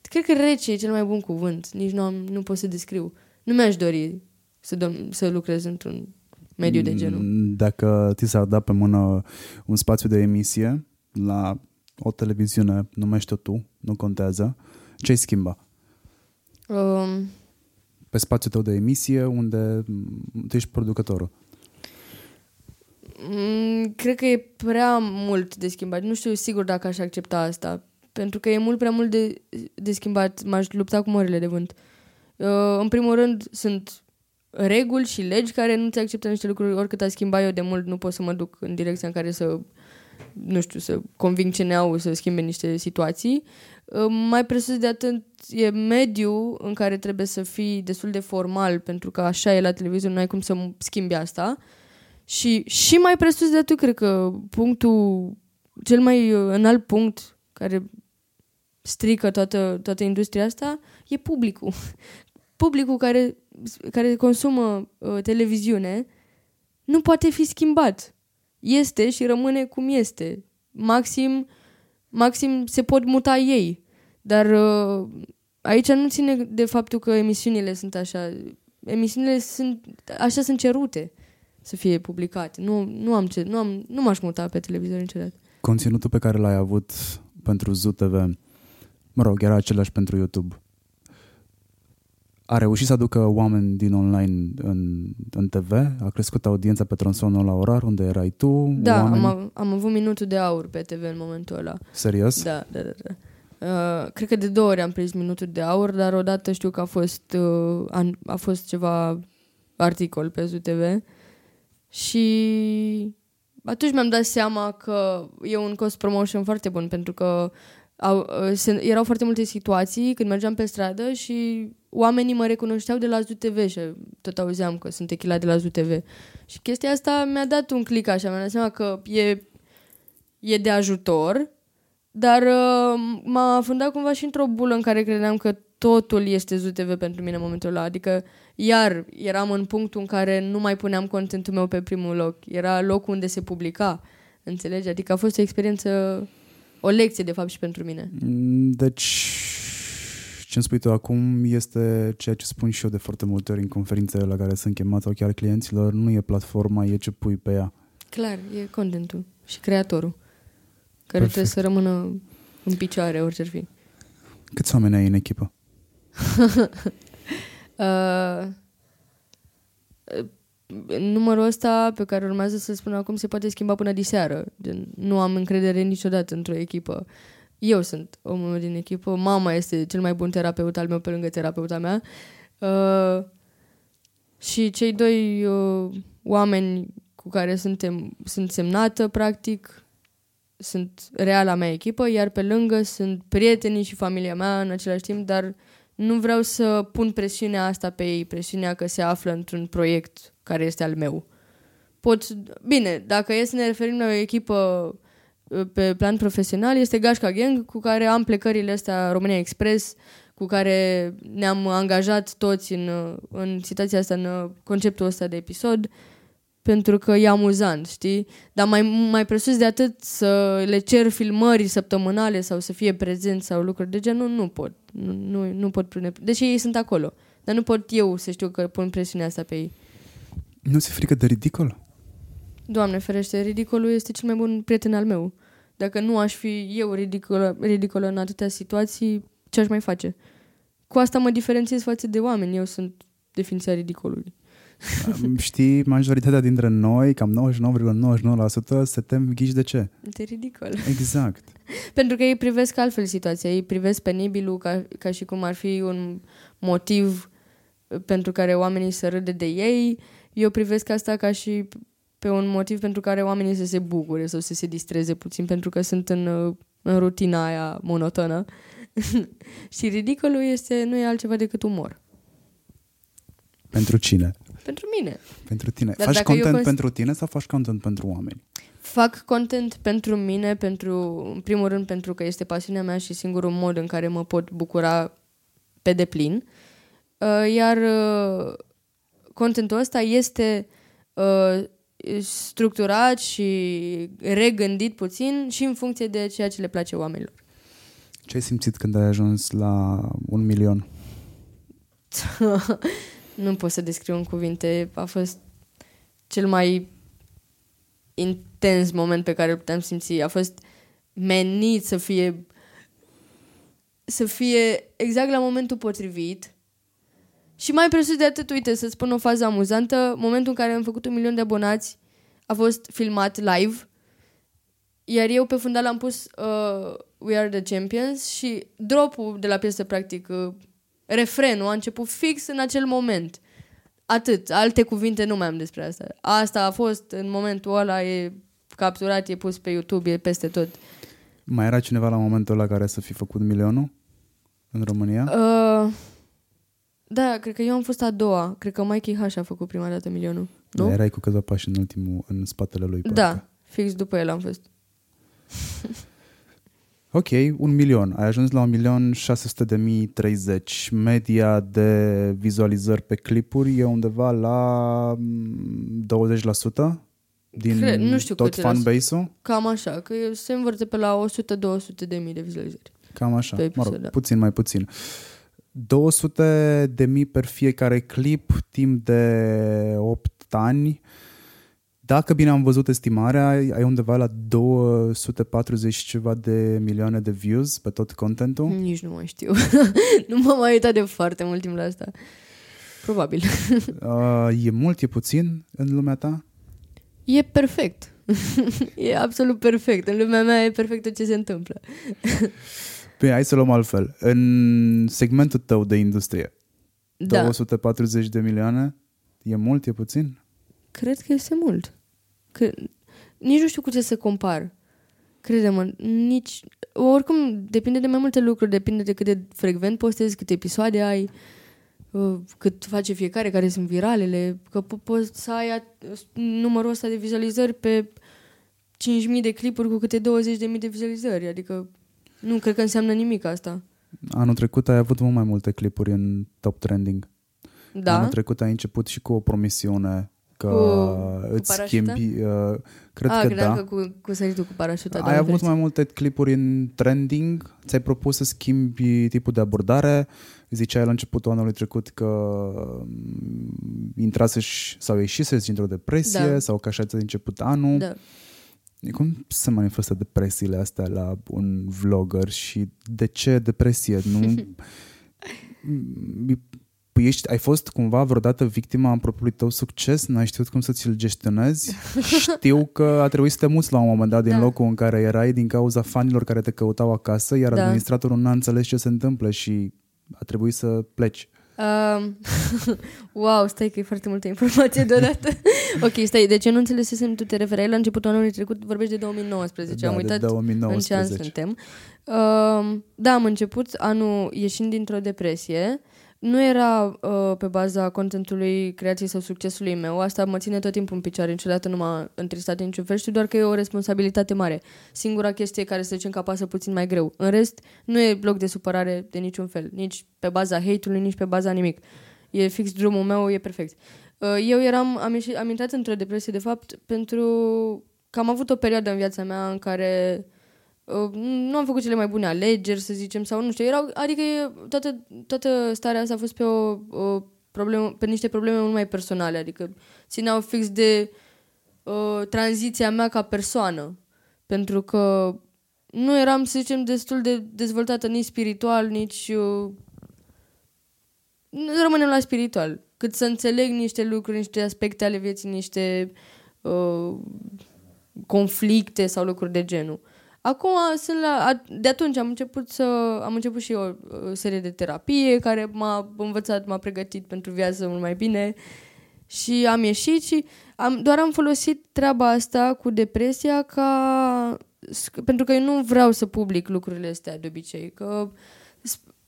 cred că rece e cel mai bun cuvânt, nici nu, am, nu pot să descriu. Nu mi-aș dori să, dom- să lucrez într-un mediu de genul. Mm, Dacă ți s-ar da pe mână un spațiu de emisie la o televiziune, numește tu, nu contează, ce-ai schimba? Um, Pe spațiul tău de emisie, unde mm, tu ești producătorul. Mm, cred că e prea mult de schimbat. Nu știu sigur dacă aș accepta asta. Pentru că e mult prea mult de, de schimbat. M-aș lupta cu mările de vânt. Uh, în primul rând, sunt reguli și legi care nu ți acceptă niște lucruri. Oricât a schimba eu de mult, nu pot să mă duc în direcția în care să, nu știu, să conving CNA-ul să schimbe niște situații. Uh, mai presus de atât, e mediu în care trebuie să fii destul de formal, pentru că așa e la televiziune, nu ai cum să schimbi asta. Și, și mai presus de atât, cred că punctul, cel mai uh, înalt punct care strică toată, toată industria asta e publicul. Publicul care, care consumă uh, televiziune nu poate fi schimbat. Este și rămâne cum este. Maxim, maxim se pot muta ei. Dar uh, aici nu ține de faptul că emisiunile sunt așa. Emisiunile sunt, așa sunt cerute să fie publicate. Nu, nu, am ce, nu, am, nu m-aș muta pe televizor niciodată. Conținutul pe care l-ai avut pentru ZUTV, mă rog, era același pentru YouTube. A reușit să aducă oameni din online în, în TV? A crescut audiența pe tronsonul la orar unde erai tu? Da, oameni? am, av- am avut minutul de aur pe TV în momentul ăla. Serios? Da, da, da. da. Uh, cred că de două ori am prins minutul de aur, dar odată știu că a fost, uh, a, a fost ceva articol pe ZUTV și atunci mi-am dat seama că e un cost promotion foarte bun pentru că au, uh, se, erau foarte multe situații când mergeam pe stradă și oamenii mă recunoșteau de la ZUTV și tot auzeam că sunt echila de la ZUTV. Și chestia asta mi-a dat un click așa, mi-am dat seama că e, e de ajutor, dar uh, m-a fundat cumva și într-o bulă în care credeam că totul este ZUTV pentru mine în momentul ăla. Adică, iar eram în punctul în care nu mai puneam contentul meu pe primul loc. Era locul unde se publica. Înțelegi? Adică a fost o experiență, o lecție, de fapt, și pentru mine. Mm, Deci, ce îmi spui tu acum este ceea ce spun și eu de foarte multe ori în conferințele la care sunt chemat sau chiar clienților, nu e platforma, e ce pui pe ea. Clar, e contentul și creatorul, care Perfect. trebuie să rămână în picioare, orice ar fi. Câți oameni ai în echipă? Uh, numărul ăsta pe care urmează să spun acum se poate schimba până diseară. Gen, nu am încredere niciodată într-o echipă. Eu sunt omul din echipă, mama este cel mai bun terapeut al meu pe lângă terapeuta mea. Uh, și cei doi uh, oameni cu care suntem, sunt semnată, practic, sunt reala mea echipă, iar pe lângă sunt prietenii și familia mea în același timp, dar nu vreau să pun presiunea asta pe ei, presiunea că se află într-un proiect care este al meu. Pot, bine, dacă e să ne referim la o echipă uh, pe plan profesional, este Gașca Gang, cu care am plecările astea România Express, cu care ne-am angajat toți în, uh, în situația asta, în uh, conceptul ăsta de episod, pentru că e amuzant, știi? Dar mai, mai presus de atât să le cer filmări săptămânale sau să fie prezent sau lucruri de genul, nu pot. Nu, nu, nu pot pune... Deși ei sunt acolo. Dar nu pot eu să știu că pun presiunea asta pe ei. Nu ți-e frică de ridicol? Doamne ferește, ridicolul este cel mai bun prieten al meu. Dacă nu aș fi eu ridicolă, ridicolă în atâtea situații, ce aș mai face? Cu asta mă diferențiez față de oameni. Eu sunt definiția ridicolului. Știi, majoritatea dintre noi, cam 99,99% se tem ghiși de ce? De ridicol. Exact. Pentru că ei privesc altfel situația. Ei privesc penibilul ca, ca și cum ar fi un motiv pentru care oamenii să râde de ei. Eu privesc asta ca și pe un motiv pentru care oamenii să se bucure sau să se distreze puțin pentru că sunt în, în rutina aia monotonă. și ridicolul este, nu e altceva decât umor. Pentru cine? Pentru mine. Pentru tine. Dar faci dacă eu content cons- pentru tine sau faci content pentru oameni? Fac content pentru mine, pentru, în primul rând pentru că este pasiunea mea și singurul mod în care mă pot bucura pe deplin. Uh, Iar uh, contentul ăsta este uh, structurat și regândit puțin și în funcție de ceea ce le place oamenilor. Ce ai simțit când ai ajuns la un milion? nu pot să descriu în cuvinte. A fost cel mai intens moment pe care îl puteam simți. A fost menit să fie să fie exact la momentul potrivit. Și mai presus de atât, uite, să spun o fază amuzantă, momentul în care am făcut un milion de abonați a fost filmat live, iar eu pe fundal am pus uh, We Are The Champions și dropul de la piesă, practic, uh, refrenul a început fix în acel moment. Atât, alte cuvinte nu mai am despre asta. Asta a fost în momentul ăla, e capturat, e pus pe YouTube, e peste tot. Mai era cineva la momentul ăla care să fi făcut milionul în România? Uh, da, cred că eu am fost a doua. Cred că Mikey H a făcut prima dată milionul. Nu? Da, erai cu câțiva pași în ultimul, în spatele lui. Da, parcă. fix după el am fost. Ok, un milion. Ai ajuns la un milion 600 de mii 30. Media de vizualizări pe clipuri e undeva la mm, 20% din Cred- nu știu tot cât era. fanbase-ul? Cam așa, că se învârte pe la 100-200 de mii de vizualizări. Cam așa. Pe mă episod, rog, da. puțin mai puțin. 200 de mii per fiecare clip timp de 8 ani. Dacă bine am văzut estimarea, ai undeva la 240 și ceva de milioane de views pe tot contentul. Nici nu mai știu. nu m-am mai uitat de foarte mult timp la asta. Probabil. Uh, e mult, e puțin în lumea ta? E perfect. e absolut perfect. În lumea mea e perfect tot ce se întâmplă. Bine, hai să luăm altfel. În segmentul tău de industrie, Da. 240 de milioane, e mult, e puțin? Cred că este mult. Că... Nici nu știu cu ce să compar. Crede-mă, nici... Oricum, depinde de mai multe lucruri, depinde de cât de frecvent postezi, câte episoade ai, uh, cât face fiecare, care sunt viralele, că po- poți să ai at- numărul ăsta de vizualizări pe 5.000 de clipuri cu câte 20.000 de vizualizări, adică nu cred că înseamnă nimic asta. Anul trecut ai avut mult mai multe clipuri în top trending. Da? Anul trecut ai început și cu o promisiune că Cu- cu îți parașuta? schimbi... Uh, cred A, că credeam da. că cu, cu săritul cu parașuta. ai da, avut diferit. mai multe clipuri în trending, ți-ai propus să schimbi tipul de abordare, ziceai la începutul anului trecut că mm, intrase sau ieșise dintr-o depresie Da. sau că așa ți-a început anul. Da. Cum se manifestă depresiile astea la un vlogger și de ce depresie? Nu... Păi ești, ai fost cumva vreodată victima în propriului tău succes? N-ai știut cum să ți-l gestionezi? Știu că a trebuit să te muți la un moment dat din Da. locul în care erai din cauza fanilor care te căutau acasă, iar Da. administratorul n-a înțeles ce se întâmplă și a trebuit să pleci. Um, wow, stai că e foarte multă informație deodată. ok, stai, de ce nu înțelesesem, tu te referai la începutul anului trecut, vorbești de 2019, am Da, de uitat 2019. în ce an suntem. Um, da, am început anul ieșind dintr-o depresie. Nu era uh, pe baza contentului, creației sau succesului meu. Asta mă ține tot timpul în picioare. Niciodată nu m-a întristat în niciun fel. Știu doar că e o responsabilitate mare. Singura chestie care să zicem că apasă puțin mai greu. În rest, nu e loc de supărare de niciun fel. Nici pe baza hate-ului, nici pe baza nimic. E fix drumul meu, e perfect. Uh, eu eram, am, ieșit, am intrat într-o depresie, de fapt, pentru că am avut o perioadă în viața mea în care uh, nu am făcut cele mai bune alegeri, să zicem, sau nu știu, erau, adică e, toată, toată starea asta a fost pe o, o problemă, pe niște probleme mult mai personale, adică țineau fix de uh, tranziția mea ca persoană, pentru că nu eram, să zicem, destul de dezvoltată nici spiritual, nici... Uh, nu rămânem la spiritual. cât să înțeleg niște lucruri, niște aspecte ale vieții, niște uh, conflicte sau lucruri de genul. Acum sunt la, de atunci am început să am început și eu o serie de terapie care m-a învățat, m-a pregătit pentru viață mult mai bine și am ieșit și am, doar am folosit treaba asta cu depresia ca pentru că eu nu vreau să public lucrurile astea de obicei, că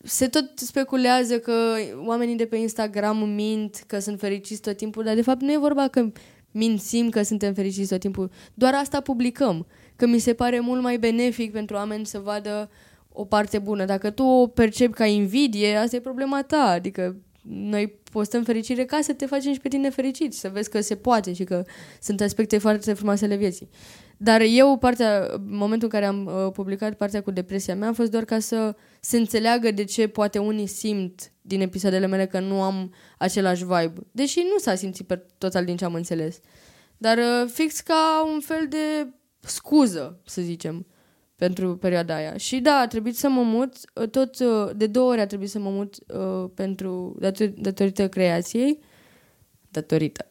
se tot speculează că oamenii de pe Instagram mint că sunt fericiți tot timpul, dar de fapt nu e vorba că mințim că suntem fericiți tot timpul. Doar asta publicăm. Că mi se pare mult mai benefic pentru oameni să vadă o parte bună. Dacă tu o percepi ca invidie, asta e problema ta. Adică noi postăm fericire ca să te facem și pe tine fericit, să vezi că se poate și că sunt aspecte foarte frumoase ale vieții. Dar eu, partea, momentul în care am uh, publicat partea cu depresia mea, a fost doar ca să se înțeleagă de ce poate unii simt din episoadele mele că nu am același vibe. Deși nu s-a simțit pe total din ce am înțeles. Dar uh, fix ca un fel de scuză, să zicem, pentru perioada aia. Și da, a trebuit să mă mut, uh, tot uh, de două ori a trebuit să mă mut uh, pentru dator- datorită creației. Datorită.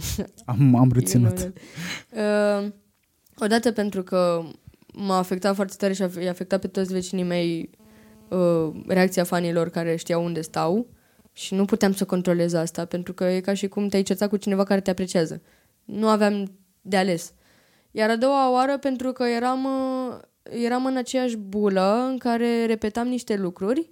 Am, am reținut. uh, odată pentru că m-a afectat foarte tare și a afectat pe toți vecinii mei uh, reacția fanilor care știau unde stau și nu puteam să controlez asta pentru că e ca și cum te-ai certat cu cineva care te apreciază. Nu aveam de ales. Iar a doua oară pentru că eram, uh, eram în aceeași bulă în care repetam niște lucruri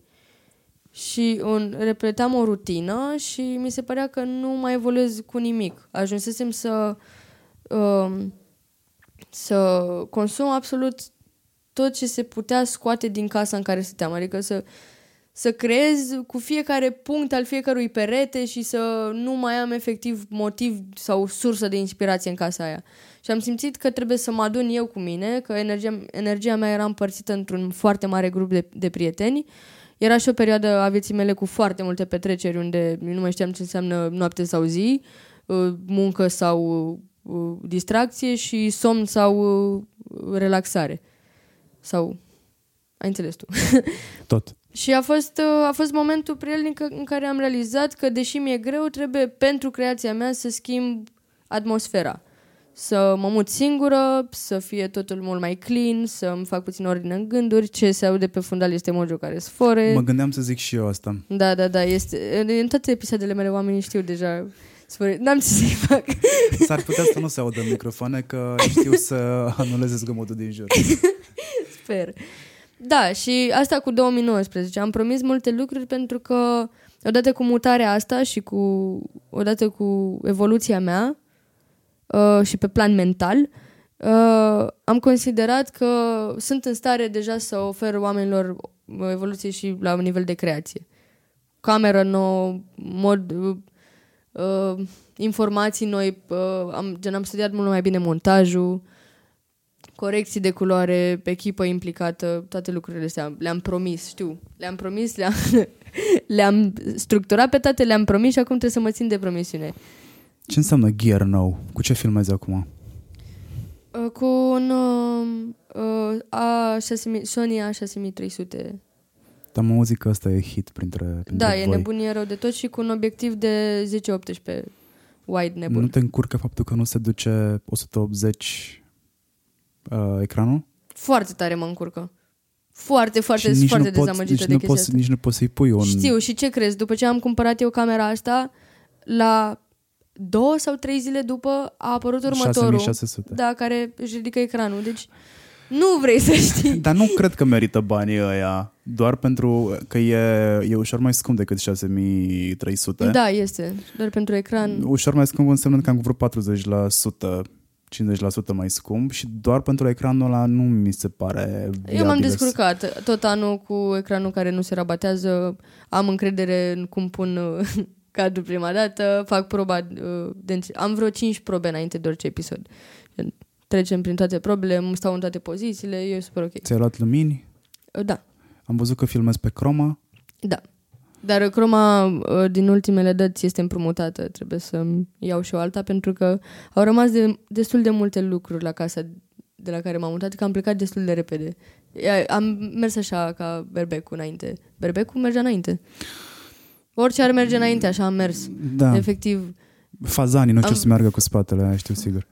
și un, repetam o rutină și mi se părea că nu mai evoluez cu nimic. Ajunsesem să uh, să consum absolut tot ce se putea scoate din casa în care stăteam, adică să, să creez cu fiecare punct al fiecărui perete și să nu mai am efectiv motiv sau sursă de inspirație în casa aia. Și am simțit că trebuie să mă adun eu cu mine, că energia, energia mea era împărțită într-un foarte mare grup de, de prieteni. Era și o perioadă a vieții mele cu foarte multe petreceri unde nu mai știam ce înseamnă noapte sau zi, uh, muncă sau uh, distracție și somn sau uh, relaxare. Sau... Ai înțeles tu. Tot. Și a fost, a fost momentul prielnic în care am realizat că, deși mi-e greu, trebuie pentru creația mea să schimb atmosfera să mă mut singură, să fie totul mult mai clean, să îmi fac puțin ordine în gânduri, ce se aude pe fundal este Mojo care sfore. Mă gândeam să zic și eu asta. Da, da, da, este, în toate episoadele mele oamenii știu deja sfore. N-am ce să-i fac. S-ar putea să nu se audă în microfoane, că știu să anuleze zgomotul din jur. Sper. Da, și asta cu 2019. Am promis multe lucruri pentru că odată cu mutarea asta și cu odată cu evoluția mea, uh, și pe plan mental, uh, am considerat că sunt în stare deja să ofer oamenilor o evoluție și la un nivel de creație. Cameră nouă, mod, uh, uh, informații noi, uh, am, gen, am studiat mult mai bine montajul, corecții de culoare, echipă implicată, toate lucrurile astea. Le-am promis, știu, le-am promis, le-am, le-am structurat pe toate, le-am promis și acum trebuie să mă țin de promisiune. Ce înseamnă gear nou? Cu ce filmezi acum? Uh, cu un uh, A6000, Sony A6300. Dar mă zic că ăsta e hit printre, printre Da, voi. e nebunie rău de tot și cu un obiectiv de 10-18 wide nebun. Nu te încurcă faptul că nu se duce 180 uh, ecranul? Foarte tare mă încurcă. Foarte, foarte, și nici foarte nu poți, dezamăgită nici de nu chestia poți, asta. Nici nu poți să-i pui un... Știu, și ce crezi? După ce am cumpărat eu camera asta, la două sau trei zile după a apărut următorul. 6600. Da, care își ridică ecranul. Deci nu vrei să știi. Dar nu cred că merită banii ăia, doar pentru că e, e ușor mai scump decât 6300. Da, este. Doar pentru ecran. Ușor mai scump înseamnă că am vreo 40%, 50% mai scump și doar pentru ecranul ăla nu mi se pare Eu m-am viabil. descurcat tot anul cu ecranul care nu se rabatează. Am încredere în cum pun uh, cadrul prima dată, fac proba. uh, de înce- Am vreo 5 probe înainte de orice episod. Trecem prin toate probele, îmi stau în toate pozițiile, e super ok. Ți-ai luat lumini? Uh, Da, Am văzut că filmezi pe Chroma. da. Dar croma uh, din ultimele dăți este împrumutată. Trebuie să iau și o alta pentru că au rămas de, destul de multe lucruri la casa de la care m-am mutat, că am plecat destul de repede. Ia- Am mers așa ca berbecul înainte. Berbecul mergea înainte. Orice ar merge înainte, așa am mers. Da, Efectiv. fazanii nu știu Am- să meargă cu spatele, aia știu sigur.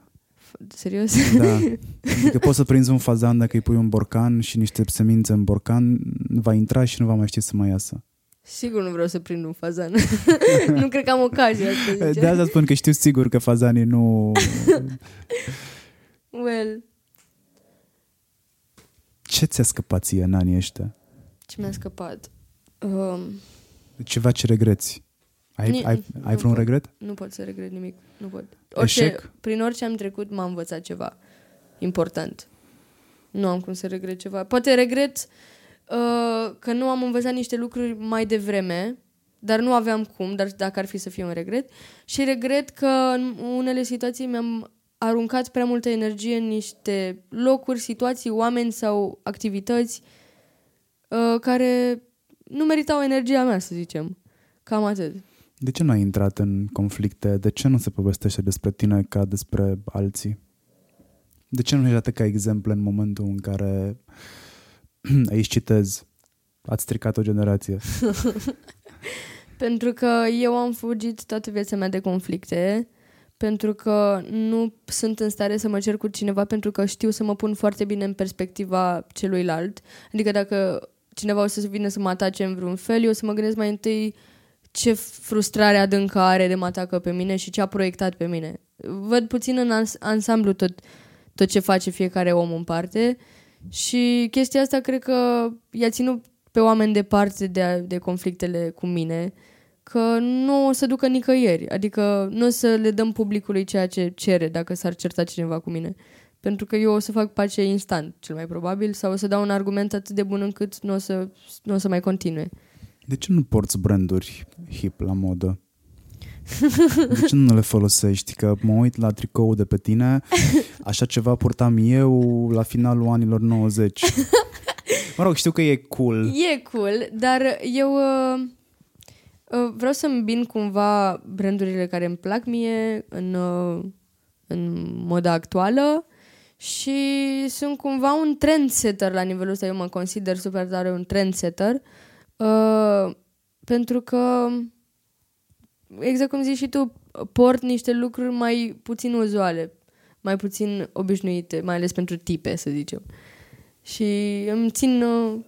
Serios? Da. Adică poți să prinzi un fazan dacă îi pui un borcan și niște semințe în borcan, va intra și nu va mai ști să mai iasă. Sigur nu vreau să prind un fazan. nu cred că am ocazia asta, De asta spun că știu sigur că fazanii nu... Well, Ce ți-a scăpat ție în anii ăștia? ce mi-a scăpat? Um, Ceva ce regreți? Ai, Ni- ai, ai nu vreun pot. regret? nu pot să regret nimic. Nu pot. Orice, Eșec? Prin orice am trecut m-am învățat ceva important. Nu am cum să regret ceva. Poate regret uh, că nu am învățat niște lucruri mai devreme, dar nu aveam cum, dar dacă ar fi să fie un regret. Și regret că în unele situații mi-am aruncat prea multă energie în niște locuri, situații, oameni sau activități uh, care nu meritau energia mea, să zicem. Cam atât. De ce nu ai intrat în conflicte? De ce nu se povestește despre tine ca despre alții? De ce nu ești dată ca exemple în momentul în care aici citez ați stricat o generație? Pentru că eu am fugit toată viața mea de conflicte, pentru că nu sunt în stare să mă cer cu cineva pentru că știu să mă pun foarte bine în perspectiva celuilalt. Adică dacă cineva o să vină să mă atace în vreun fel, eu o să mă gândesc mai întâi ce frustrare adâncă are de mă atacă pe mine și ce a proiectat pe mine. Văd puțin în ans- ansamblu tot, tot ce face fiecare om în parte și chestia asta cred că i-a ținut pe oameni departe de, de conflictele cu mine, că nu o să ducă nicăieri. Adică nu o să le dăm publicului ceea ce cere dacă s-ar certa cineva cu mine. Pentru că eu o să fac pace instant, cel mai probabil, sau o să dau un argument atât de bun încât nu o să, nu o să mai continue. De ce nu porți branduri hip la modă? De ce nu le folosești? Că mă uit la tricou de pe tine, așa ceva purtam eu la finalul anilor 90. Mă rog, știu că e cool. E cool, dar eu uh, uh, vreau să îmbin cumva brandurile care îmi plac mie în, uh, în moda actuală și sunt cumva un trendsetter la nivelul ăsta. Eu mă consider super tare un trendsetter uh, pentru că, exact cum zici și tu, port niște lucruri mai puțin uzuale, mai puțin obișnuite, mai ales pentru tipe, să zicem. Și îmi țin, uh,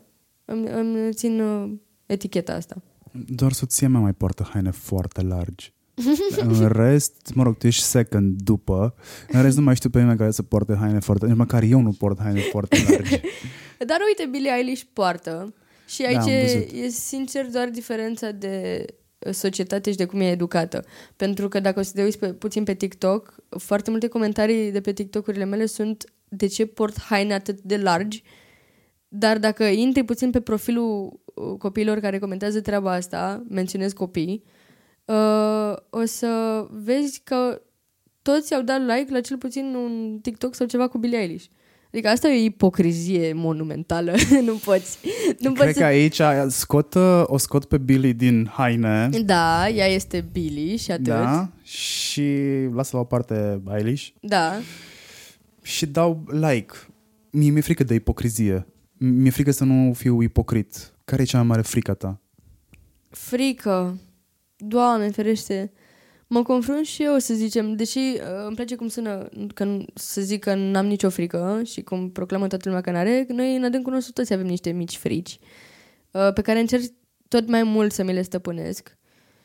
îmi, îmi țin uh, eticheta asta. Doar soția mea mai poartă haine foarte largi. În rest, mă rog, tu ești second după. În rest nu mai știu pe nimeni care să poarte haine foarte... Nici măcar eu nu port haine foarte largi. Dar uite, Billie Eilish poartă și Da, aici am e, văzut. e sincer doar diferența de uh, societate și de cum e educată. Pentru că dacă o să te uiți pe, puțin pe TikTok, foarte multe comentarii de pe TikTok-urile mele sunt de ce port haine atât de largi, dar dacă intri puțin pe profilul uh, copiilor care comentează treaba asta, menționez copii, uh, o să vezi că toți au dat like la cel puțin un TikTok sau ceva cu Billie Eilish. Adică asta e ipocrizie monumentală. nu poți. Nu Cred poți că aici scot, uh, o scot pe Billy din haine. Da, ea este Billy și atât. Da, și lasă la o parte Eilish da. și dau like. Mie mi-e frică de ipocrizie. Mi-e frică să nu fiu ipocrit. Care e cea mai mare frică ta? Frică. Doamne, ferește. Mă confrunt și eu, să zicem, deși uh, îmi place cum sună, că, nu- să zic că n-am nicio frică și cum proclamă toată lumea că n-are, noi în adâncul nostru toți avem niște mici frici uh, pe care încerc tot mai mult să mi le stăpânesc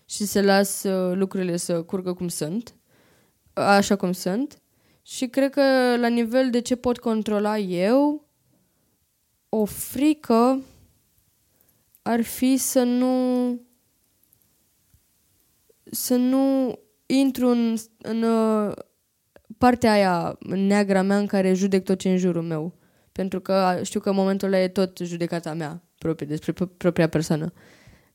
și să las uh, lucrurile să curgă cum sunt, uh, așa cum sunt. Și cred că la nivel de ce pot controla eu, o frică ar fi să nu să nu intru în, în uh, partea aia neagră a mea în care judec tot ce e în jurul meu. Pentru că știu că în momentul ăla e tot judecata mea proprie, despre pro- propria persoană.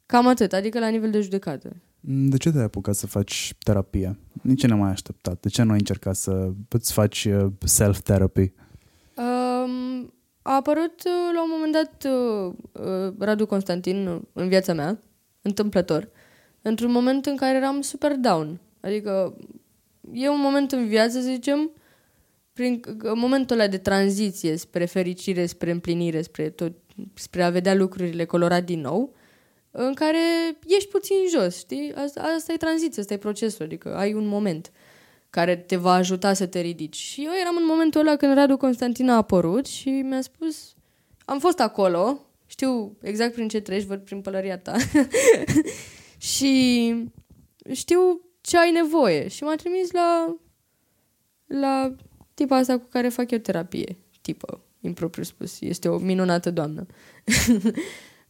Cam atât, adică la nivel de judecată. De ce te-ai apucat să faci terapie? Nici ce n-am mai așteptat? De ce nu ai încercat să îți faci uh, self-therapy? Um, a apărut uh, la un moment dat uh, uh, Radu Constantin uh, în viața mea, întâmplător, într-un moment în care eram super down. Adică e un moment în viață, să zicem, prin în momentul ăla de tranziție spre fericire, spre împlinire, spre, tot, spre a vedea lucrurile colorat din nou, în care ești puțin jos, știi? Asta, asta e tranziția, asta e procesul, adică ai un moment care te va ajuta să te ridici. Și eu eram în momentul ăla când Radu Constantin a apărut și mi-a spus, am fost acolo, știu exact prin ce treci, văd prin pălăria ta și știu ce ai nevoie. Și m-a trimis la, la tipa asta cu care fac eu terapie. Tipă, impropriu spus. Este o minunată doamnă.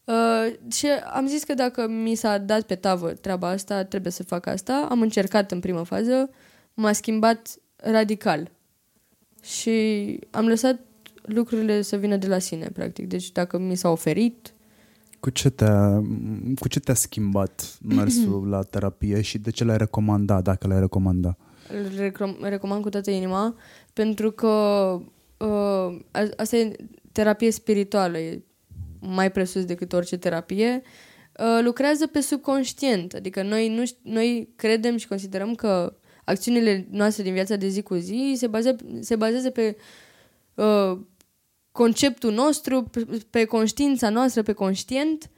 uh, și am zis că dacă mi s-a dat pe tavă treaba asta, trebuie să fac asta. Am încercat în prima fază, m-a schimbat radical. Și am lăsat lucrurile să vină de la sine, practic. Deci dacă mi s-a oferit... Cu ce te-a, cu ce te-a schimbat mersul la terapie și de ce l-ai recomanda, dacă l-ai recomanda? Îl recom- recomand cu toată inima, pentru că uh, asta e terapie spirituală, e mai presus decât orice terapie. Uh, lucrează pe subconștient, adică noi, nu, noi credem și considerăm că acțiunile noastre din viața de zi cu zi se, baze, se bazează pe uh, conceptul nostru, pe, pe conștiința noastră, pe conștient,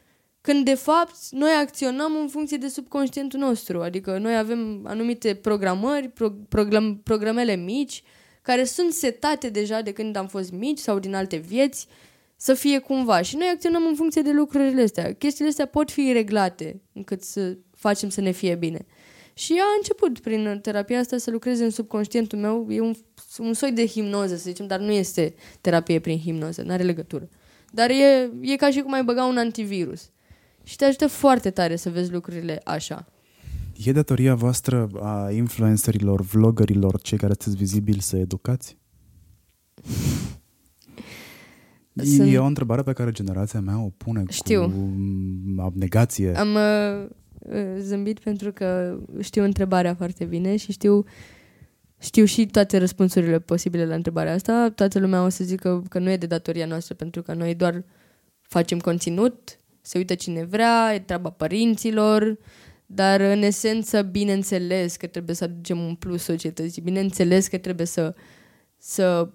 când de fapt noi acționăm în funcție de subconștientul nostru. Adică noi avem anumite programări, pro, program, programele mici, care sunt setate deja de când am fost mici sau din alte vieți, să fie cumva. Și noi acționăm în funcție de lucrurile astea. Chestiile astea pot fi reglate încât să facem să ne fie bine. Și a început prin terapia asta să lucreze în subconștientul meu. E un, un soi de hipnoză, să zicem, dar nu este terapie prin hipnoză, nu are legătură. Dar e, e ca și cum ai băga un antivirus. Și te ajută foarte tare să vezi lucrurile așa. E datoria voastră a influencerilor, vloggerilor, cei care sunteți vizibili să educați? Sunt... E o întrebare pe care generația mea o pune Știu. cu abnegație. Am uh, zâmbit pentru că știu întrebarea foarte bine și știu știu și toate răspunsurile posibile la întrebarea asta. Toată lumea o să zică că nu e de datoria noastră pentru că noi doar facem conținut, se uită cine vrea, e treaba părinților, dar în esență, bineînțeles că trebuie să aducem un plus societății, bineînțeles că trebuie să, să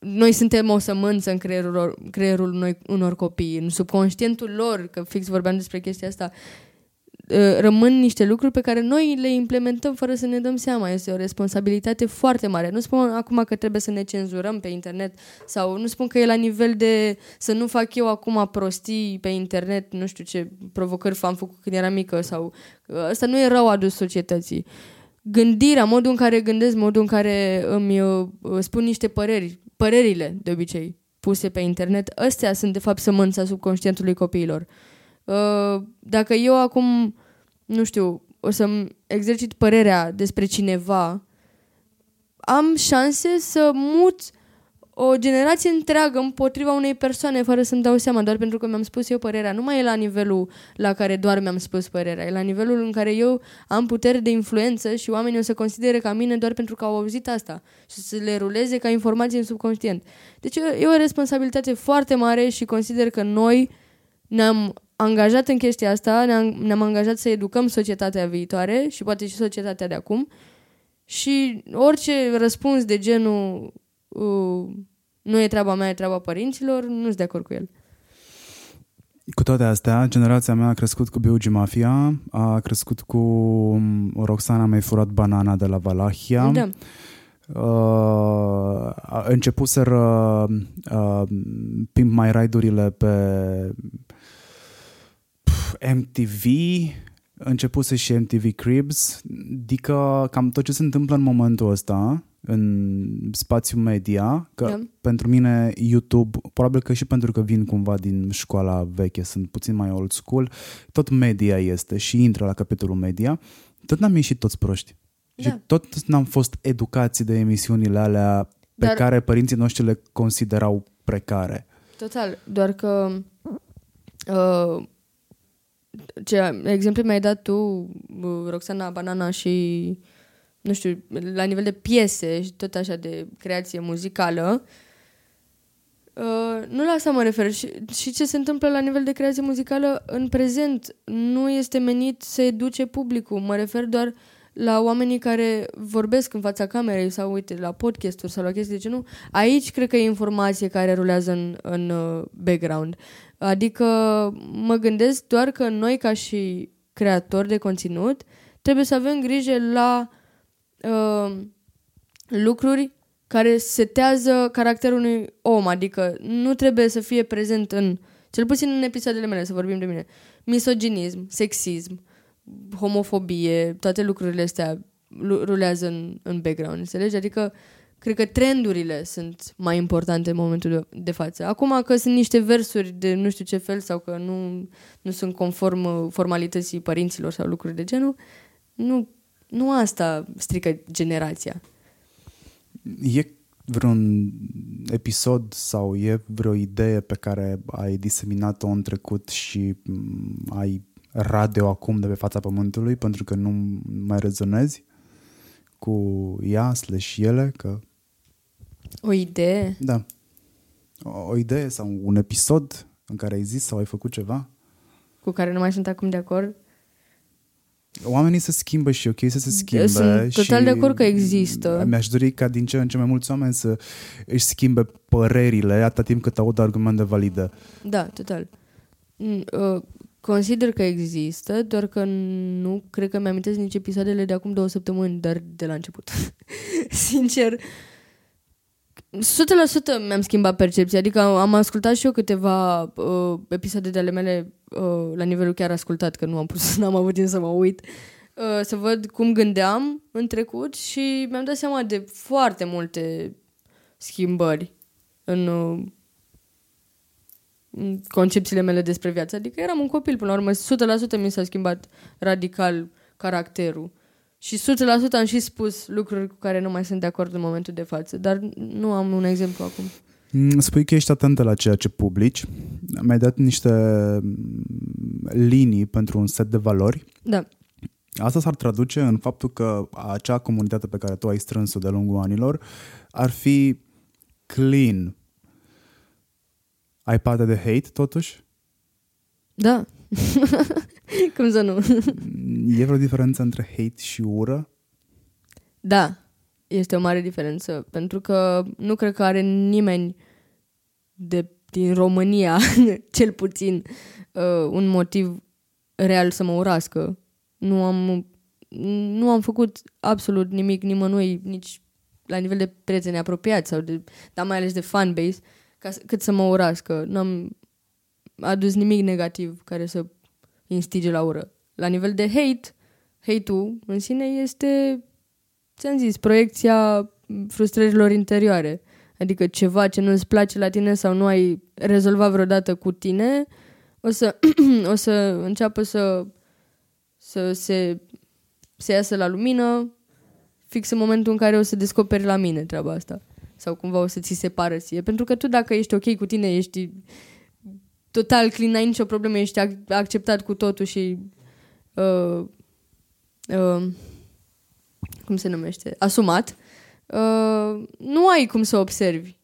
noi suntem o sămânță în creierul, creierul noi, unor copii, în subconștientul lor, că fix vorbeam despre chestia asta, Uh, rămân niște lucruri pe care noi le implementăm fără să ne dăm seama. Este o responsabilitate foarte mare. Nu spun acum că trebuie să ne cenzurăm pe internet sau nu spun că e la nivel de să nu fac eu acum prostii pe internet, nu știu ce provocări am făcut când eram mică sau asta nu e rău adus societății. Gândirea, modul în care gândesc, modul în care îmi uh, spun niște păreri, părerile de obicei puse pe internet, astea sunt de fapt sămânța subconștientului copiilor. Uh, dacă eu acum, nu știu, o să-mi exercit părerea despre cineva, am șanse să mut o generație întreagă împotriva unei persoane fără să-mi dau seama, doar pentru că mi-am spus eu părerea. Nu mai e la nivelul la care doar mi-am spus părerea, e la nivelul în care eu am putere de influență și oamenii o să considere ca mine doar pentru că au auzit asta și să le ruleze ca informație în subconștient. Deci e o responsabilitate foarte mare și consider că noi ne-am angajat în chestia asta, ne-am, ne-am angajat să educăm societatea viitoare și poate și societatea de acum și orice răspuns de genul uh, nu e treaba mea, e treaba părinților, nu sunt de acord cu el. Cu toate astea, generația mea a crescut cu Biugi Mafia, a crescut cu um, Roxana mi-a furat banana de la Valahia. Da. Uh, începuseră uh, Pimp My Ride-urile pe MTV, începuse și MTV Cribs, adică cam tot ce se întâmplă în momentul ăsta în spațiu media, că Da. pentru mine YouTube, probabil că și pentru că vin cumva din școala veche, sunt puțin mai old school, tot media este și intră la capitolul media, tot n-am ieșit toți proști. Și Da. tot n-am fost educați de emisiunile alea pe Dar- care părinții noștri le considerau precare. Total, doar că uh, ce exemple mi-ai dat tu, uh, Roxana Banana și nu știu, la nivel de piese și tot așa de creație muzicală, uh, nu la asta mă refer. Și, și ce se întâmplă la nivel de creație muzicală în prezent nu este menit să educe publicul. Mă refer doar la oamenii care vorbesc în fața camerei sau, uite, la podcasturi sau la chestii de genul, aici cred că e informație care rulează în, în uh, background. Adică mă gândesc doar că noi ca și creatori de conținut trebuie să avem grijă la uh, lucruri care setează caracterul unui om, adică nu trebuie să fie prezent în, cel puțin în episoadele mele, să vorbim de mine, misoginism, sexism, homofobie, toate lucrurile astea rulează în, în background, înțelegi? Adică cred că trendurile sunt mai importante în momentul de, de față. Acum că sunt niște versuri de nu știu ce fel sau că nu, nu sunt conform uh, formalității părinților sau lucruri de genul, nu, nu asta strică generația. E vreun episod sau e vreo idee pe care ai diseminat-o în trecut și mm, ai radio acum de pe fața pământului pentru că nu mai rezonezi cu ea slash ele? Că... O idee? Da. O, o idee sau un episod în care ai zis sau ai făcut ceva? Cu care nu mai sunt acum de acord? Oamenii se schimbă și ok să se schimbe. Sunt total și de acord că există. Mi-aș dori ca din ce în ce mai mulți oameni să își schimbe părerile atât timp cât aud argumente valide. Da, total. Mm, uh, consider că există, doar că nu cred că mi-amintesc nici episoadele de acum două săptămâni, dar de la început. Sincer, 100% mi-am schimbat percepția, adică am ascultat și eu câteva uh, episoade de ale mele uh, la nivelul chiar ascultat, că nu am pus, n-am avut timp să mă uit, uh, să văd cum gândeam în trecut și mi-am dat seama de foarte multe schimbări în, uh, în concepțiile mele despre viață. Adică eram un copil, până la urmă, 100% mi s-a schimbat radical caracterul. Și 100% am și spus lucruri cu care nu mai sunt de acord în momentul de față, dar nu am un exemplu acum. Mm, spui că ești atentă la ceea ce publici. Mi-ai dat niște mm, linii pentru un set de valori. Da. Asta s-ar traduce în faptul că acea comunitate pe care tu ai strâns-o de lungul anilor ar fi clean. Ai parte de hate, totuși? Da. Cum să nu? E vreo diferență între hate și ură? Da, este o mare diferență, pentru că nu cred că are nimeni de, din România, cel puțin, uh, un motiv real să mă urască. Nu am, nu am făcut absolut nimic nimănui, nici la nivel de prieteni apropiați, sau de, dar mai ales de fanbase, ca, cât să mă urască. N-am adus nimic negativ care să instige la ură. La nivel de hate, hate-ul în sine este, ți-am zis, proiecția frustrărilor interioare. Adică ceva ce nu-ți place la tine sau nu ai rezolvat vreodată cu tine, o să, o să înceapă să, să se, se iasă la lumină fix în momentul în care o să descoperi la mine treaba asta. Sau cumva o să ți se pară ție. Pentru că tu dacă ești ok cu tine, ești total clean, n-ai nicio problemă, ești acceptat cu totul și uh, uh, cum se numește, asumat, uh, nu ai cum să observi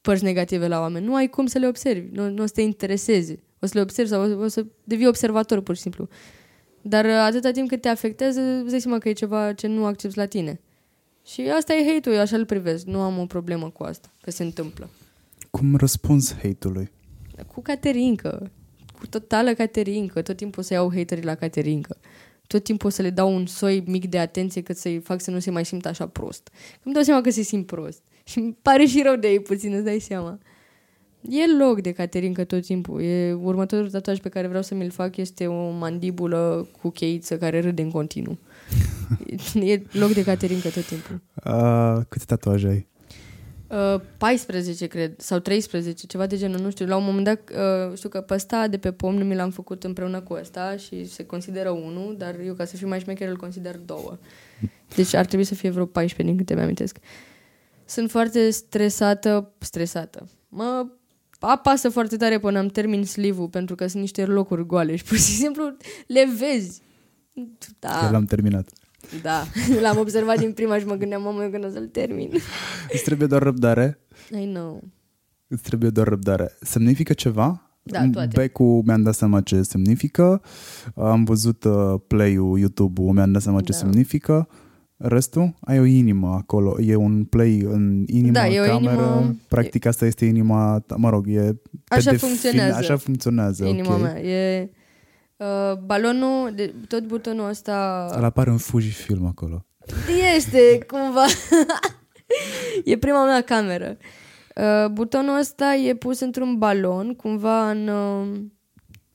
părți negative la oameni, nu ai cum să le observi, nu, nu o să te intereseze, o să le observi sau o, o să devii observator pur și simplu. Dar uh, atâta timp cât te afectează, îți dai seama că e ceva ce nu accepti la tine. Și asta e hate-ul, eu așa îl privesc. Nu am o problemă cu asta, că se întâmplă. Cum răspunzi hate-ului? Cu Caterincă. Cu totală Caterincă. Tot timpul o să iau haterii la Caterincă. Tot timpul o să le dau un soi mic de atenție cât să-i fac să nu se mai simtă așa prost. Îmi dau seama că se simt prost. Și îmi pare și rău de ei puțin, îți dai seama. E loc de Caterincă tot timpul. E, următorul tatuaj pe care vreau să mi-l fac este o mandibulă cu cheiță care râde în continuu. e loc de Caterincă tot timpul. Uh, câte tatuaje ai? Uh, 14, cred, sau 13, ceva de genul, nu știu. La un moment dat, uh, știu că pe ăsta de pe pom nu mi l-am făcut împreună cu ăsta și se consideră unul, dar eu, ca să fiu mai șmecher, îl consider două. Deci ar trebui să fie vreo 14 din câte mi-amintesc. Sunt foarte stresată, stresată. Mă apasă foarte tare până am termin sleeve pentru că sunt niște locuri goale și pur și simplu le vezi. Da. l-am terminat. Da, l-am observat din prima și mă gândeam, mamă, eu când o să-l termin. Îți trebuie doar răbdare? I know. Îți trebuie doar răbdare. Semnifică ceva Da, toate. Becul mi-am dat seama ce semnifică, am văzut uh, play-ul YouTube-ul, mi-am dat seama ce Da. semnifică. Restul? Ai o inimă acolo, e un play în inima Da, e o cameră. inimă- Practic asta este inima, ta- mă rog, e pe Așa defini- funcționează. Așa funcționează, Inima ok. mea. E uh, balonul, de, tot butonul ăsta Îl apare un Fujifilm acolo. este cumva... e prima mea cameră. Uh, butonul ăsta e pus într-un balon, cumva în, uh,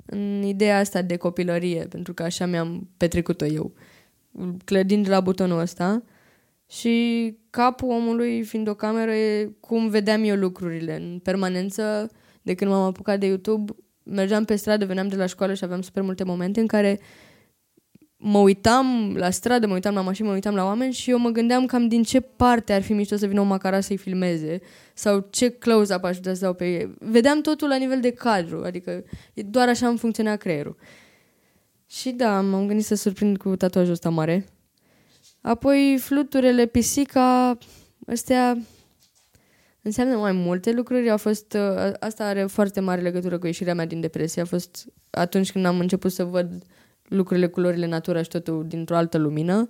în ideea asta de copilărie, pentru că așa mi-am petrecut-o eu, clădind la butonul ăsta. Și capul omului, fiind o cameră, e cum vedeam eu lucrurile în permanență. De când m-am apucat de YouTube, mergeam pe stradă, veneam de la școală și aveam super multe momente în care mă uitam la stradă, mă uitam la mașini, mă uitam la oameni și eu mă gândeam cam din ce parte ar fi mișto să vină un macara să-i filmeze sau ce close-up aș putea să dau pe ei. Vedeam totul la nivel de cadru, adică e- doar așa îmi funcționa creierul. Și da, m-am gândit să surprind cu tatuajul ăsta mare. Apoi fluturele, pisica, astea înseamnă mai multe lucruri. A fost, uh, asta are foarte mare legătură cu ieșirea mea din depresie. A fost atunci când am început să văd lucrurile, culorile, natura și totul dintr-o altă lumină.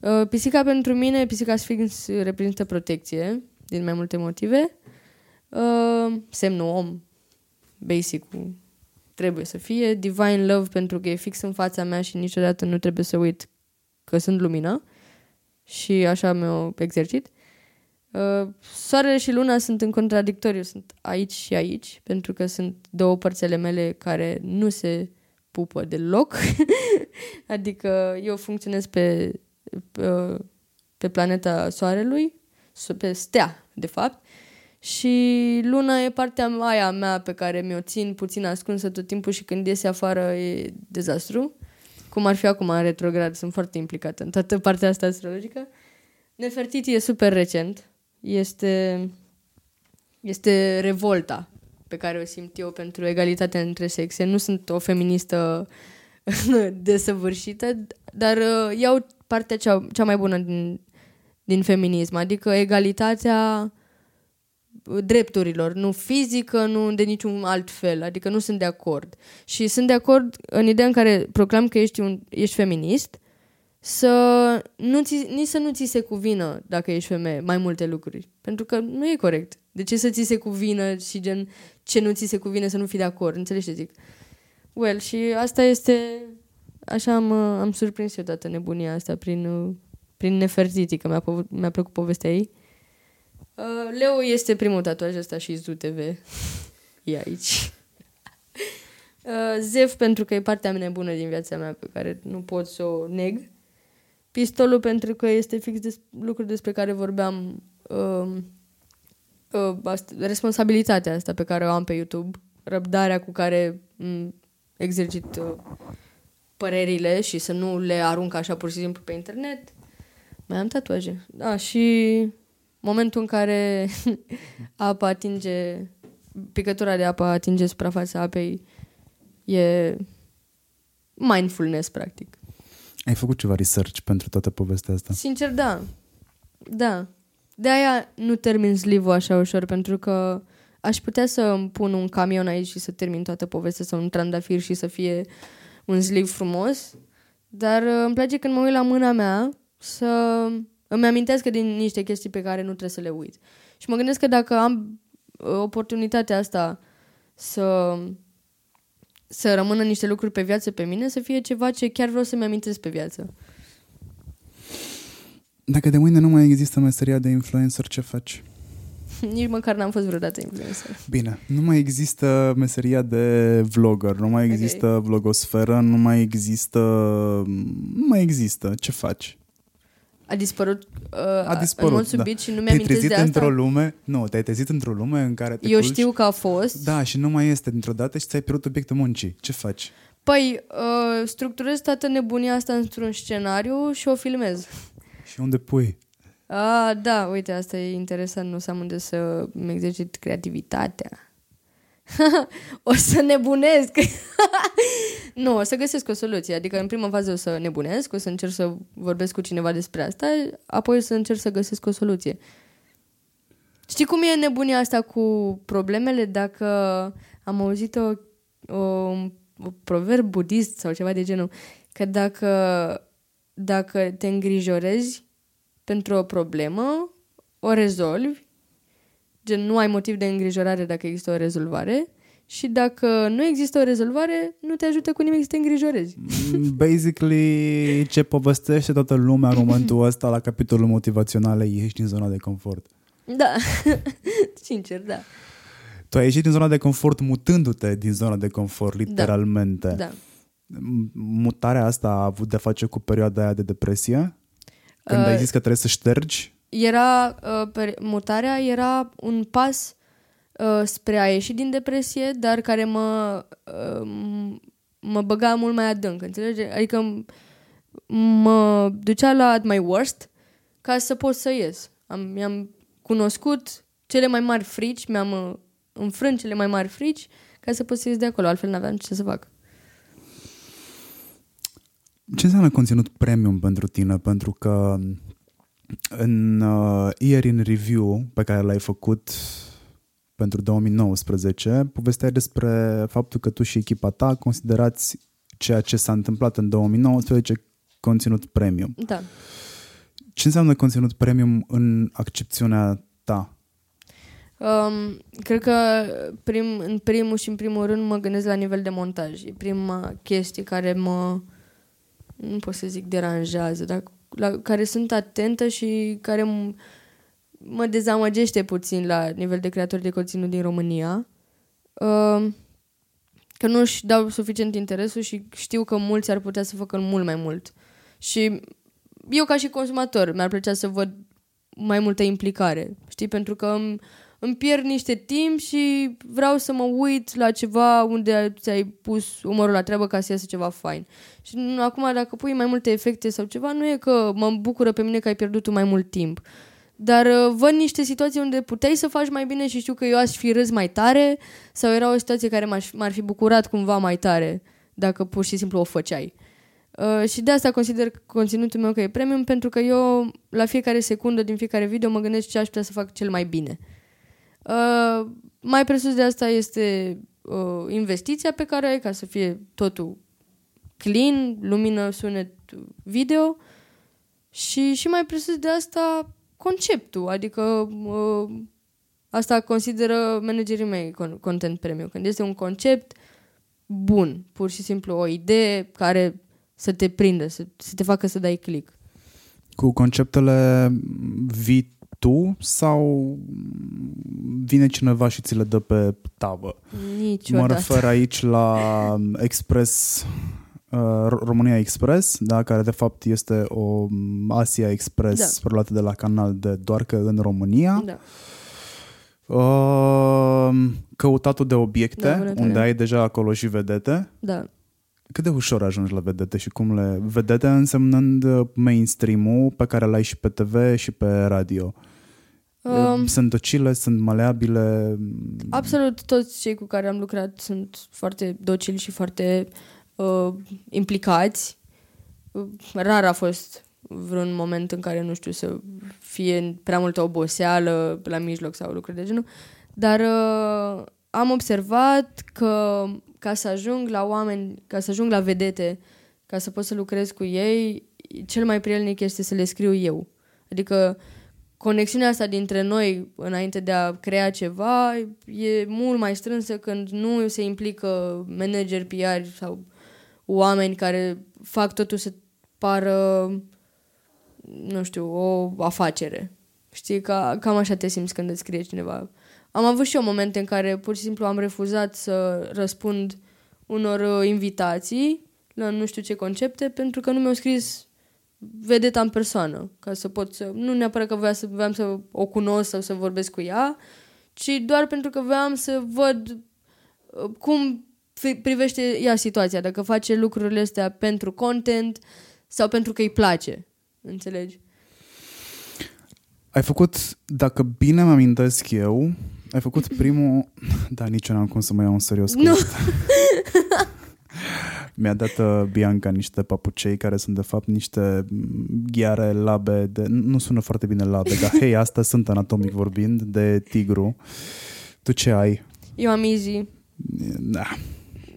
Uh, Pisica pentru mine, pisica Sphinx reprezintă protecție din mai multe motive. Uh, Semnul om, basic trebuie să fie. Divine Love pentru că e fix în fața mea și niciodată nu trebuie să uit că sunt lumină și așa mi-o exercit. Uh, Soarele și luna sunt în contradictoriu, sunt aici și aici, pentru că sunt două părțile mele care nu se pupă deloc. adică eu funcționez pe, pe, pe planeta Soarelui, s- pe stea, de fapt, și luna e partea aia mea pe care mi-o țin puțin ascunsă tot timpul și când iese afară e dezastru. Cum ar fi acum în retrograd, sunt foarte implicată în toată partea asta astrologică. Nefertiti e super recent. Este, este revolta pe care o simt eu pentru egalitatea între sexe. Nu sunt o feministă desăvârșită, dar uh, iau partea cea, cea mai bună din, din feminism, adică egalitatea drepturilor, nu fizică, nu de niciun alt fel, adică nu sunt de acord. Și sunt de acord în ideea în care proclam că ești, un, ești feminist, să nu ți, nici să nu ți se cuvină, dacă ești femeie, mai multe lucruri. Pentru că nu e corect. De ce să ți se cuvină și gen ce nu ți se cuvine să nu fii de acord? Înțelegi ce zic? Well, și asta este... Așa am, uh, am surprins eu toată nebunia asta prin, uh, prin Nefertiti, că mi-a, pov- mi-a plăcut povestea ei. Uh, Leo este primul tatuaj ăsta și Zu TV. E aici. Uh, Zef pentru că e partea mea nebună din viața mea pe care nu pot să o neg. Pistolul pentru că este fix des- lucruri despre care vorbeam uh, uh, asta, responsabilitatea asta pe care o am pe YouTube, răbdarea cu care m- exercit uh, părerile și să nu le arunc așa pur și simplu pe internet. Mai am tatuaje. Da, și momentul în care apa atinge, picătura de apă atinge suprafața apei e mindfulness, practic. Ai făcut ceva research pentru toată povestea asta? Sincer, da. Da. De aia nu termin sleeve așa ușor, pentru că aș putea să îmi pun un camion aici și să termin toată povestea sau un trandafir și să fie un sleeve frumos, dar uh, îmi place când mă uit la mâna mea să îmi amintească din niște chestii pe care nu trebuie să le uit. Și mă gândesc că dacă am uh, oportunitatea asta să să rămână niște lucruri pe viață pe mine, să fie ceva ce chiar vreau să-mi amintesc pe viață. Dacă de mâine nu mai există meseria de influencer, ce faci? Nici măcar n-am fost vreodată influencer. Bine, nu mai există meseria de vlogger, nu mai există okay. vlogosferă, nu mai există... Nu mai există. Ce faci? A dispărut, uh, A dispărut, în mod da. subit și nu Te-ai mi-am trezit de asta. într-o lume... Nu, te-ai trezit într-o lume în care te Eu culci, știu că a fost. Da, și nu mai este dintr-o dată și ți-ai pierdut obiectul muncii. Ce faci? Păi, uh, structurez toată nebunia asta într-un scenariu și o filmez. Și unde pui? Ah, da, uite, asta e interesant, nu să am unde să mi exercit creativitatea. o să nebunesc. nu, o să găsesc o soluție. Adică în prima fază o să nebunesc, o să încerc să vorbesc cu cineva despre asta, apoi o să încerc să găsesc o soluție. Știi cum e nebunia asta cu problemele? Dacă am auzit o, o, o proverb budist sau ceva de genul, că dacă, dacă te îngrijorezi pentru o problemă, o rezolvi, gen nu ai motiv de îngrijorare dacă există o rezolvare și dacă nu există o rezolvare, nu te ajută cu nimic să te îngrijorezi. Mm, Basically, ce povestește toată lumea în momentul ăsta la capitolul motivaționale, ieși din zona de confort. Da, sincer, da. Tu ai ieșit din zona de confort mutându-te din zona de confort, literalmente. da. M- Mutarea asta a avut de face cu perioada aia de depresie? Când Uh, ai zis că trebuie să ștergi? Era, uh, per, mutarea era un pas uh, spre a ieși din depresie, dar care mă, uh, mă băga mult mai adânc, înțelegi? Adică m- mă ducea la at my worst ca să pot să ies. Am, mi-am cunoscut cele mai mari frici, mi-am uh, înfrânt cele mai mari frici ca să pot să ies de acolo, altfel n-aveam ce să fac. Ce înseamnă conținut premium pentru tine? Pentru că în uh, Year in Review pe care l-ai făcut pentru 2019, povesteai despre faptul că tu și echipa ta considerați ceea ce s-a întâmplat în 2019 conținut premium. Da. Ce înseamnă conținut premium în accepțiunea ta? Um, cred că prim, în primul și în primul rând mă gândesc la nivel de montaj. E prima chestie care mă, nu pot să zic deranjează, dar la care sunt atentă și care m- mă dezamăgește puțin la nivel de creatori de conținut din România. Um, că nu își dau suficient interesul și știu că mulți ar putea să facă mult mai mult. Și eu ca și consumator mi-ar plăcea să văd mai multă implicare, știi? Pentru că îmi, îmi pierd niște timp și vreau să mă uit la ceva unde ți-ai pus umărul la treabă ca să iasă ceva fain. Și nu- acum dacă pui mai multe efecte sau ceva, nu e că mă bucură pe mine că ai pierdut tu mai mult timp. Dar uh, văd niște situații unde puteai să faci mai bine și știu că eu aș fi râs mai tare sau era o situație care m-aș, m-ar fi bucurat cumva mai tare dacă pur și simplu o făceai. Uh, și de asta consider conținutul meu că e premium pentru că eu la fiecare secundă din fiecare video mă gândesc ce aș putea să fac cel mai bine. Uh, mai presus de asta este uh, investiția pe care ai ca să fie totul clean, lumină, sunet, video și, și mai presus de asta conceptul, adică uh, asta consideră managerii mei con- content premium, când este un concept bun, pur și simplu o idee care să te prindă, să, să te facă să dai click. Cu conceptele vii tu sau vine cineva și ți le dă pe tavă? Niciodată. Mă refer aici la Express, uh, România Express, da, care de fapt este o Asia Express Da. preluată de la canal de doar că în România. Da. Uh, căutatul de obiecte, Da, vânătoare. unde ai deja acolo și vedete. Da. Cât de ușor ajungi la vedete și cum le... Vedete însemnând uh, mainstream-ul pe care l-ai și pe TV și pe radio. Um, Sunt docile, sunt maleabile. Absolut toți cei cu care am lucrat sunt foarte docili și foarte uh, implicați. Uh, Rar a fost vreun moment în care, nu știu, să fie prea multă oboseală la mijloc sau lucruri de genul. Dar uh, am observat că ca să ajung la oameni, ca să ajung la vedete, ca să pot să lucrez cu ei, cel mai prielnic este să le scriu eu. Adică conexiunea asta dintre noi înainte de a crea ceva e mult mai strânsă când nu se implică manageri PR sau oameni care fac totul să pară, nu știu, o afacere. Știi, ca, cam așa te simți când îți scrie cineva. Am avut și eu momente în care pur și simplu am refuzat să răspund unor uh, invitații la nu știu ce concepte pentru că nu mi-au scris vedeta în persoană, ca să pot să... Nu neapărat că voiam să, voiam să o cunosc sau să vorbesc cu ea, ci doar pentru că voiam să văd uh, cum fi- privește ea situația, dacă face lucrurile astea pentru content sau pentru că îi place. Înțelegi? Ai făcut, dacă bine mă amintesc eu, ai făcut primul... Da, nici eu n-am cum să mă iau în serios cu Nu. asta. Mi-a dat uh, Bianca niște papucei care sunt de fapt niște mm, ghiare labe de... Nu sună foarte bine labe, dar hei, asta sunt anatomic vorbind, de tigru. Tu ce ai? Eu am Easy Da,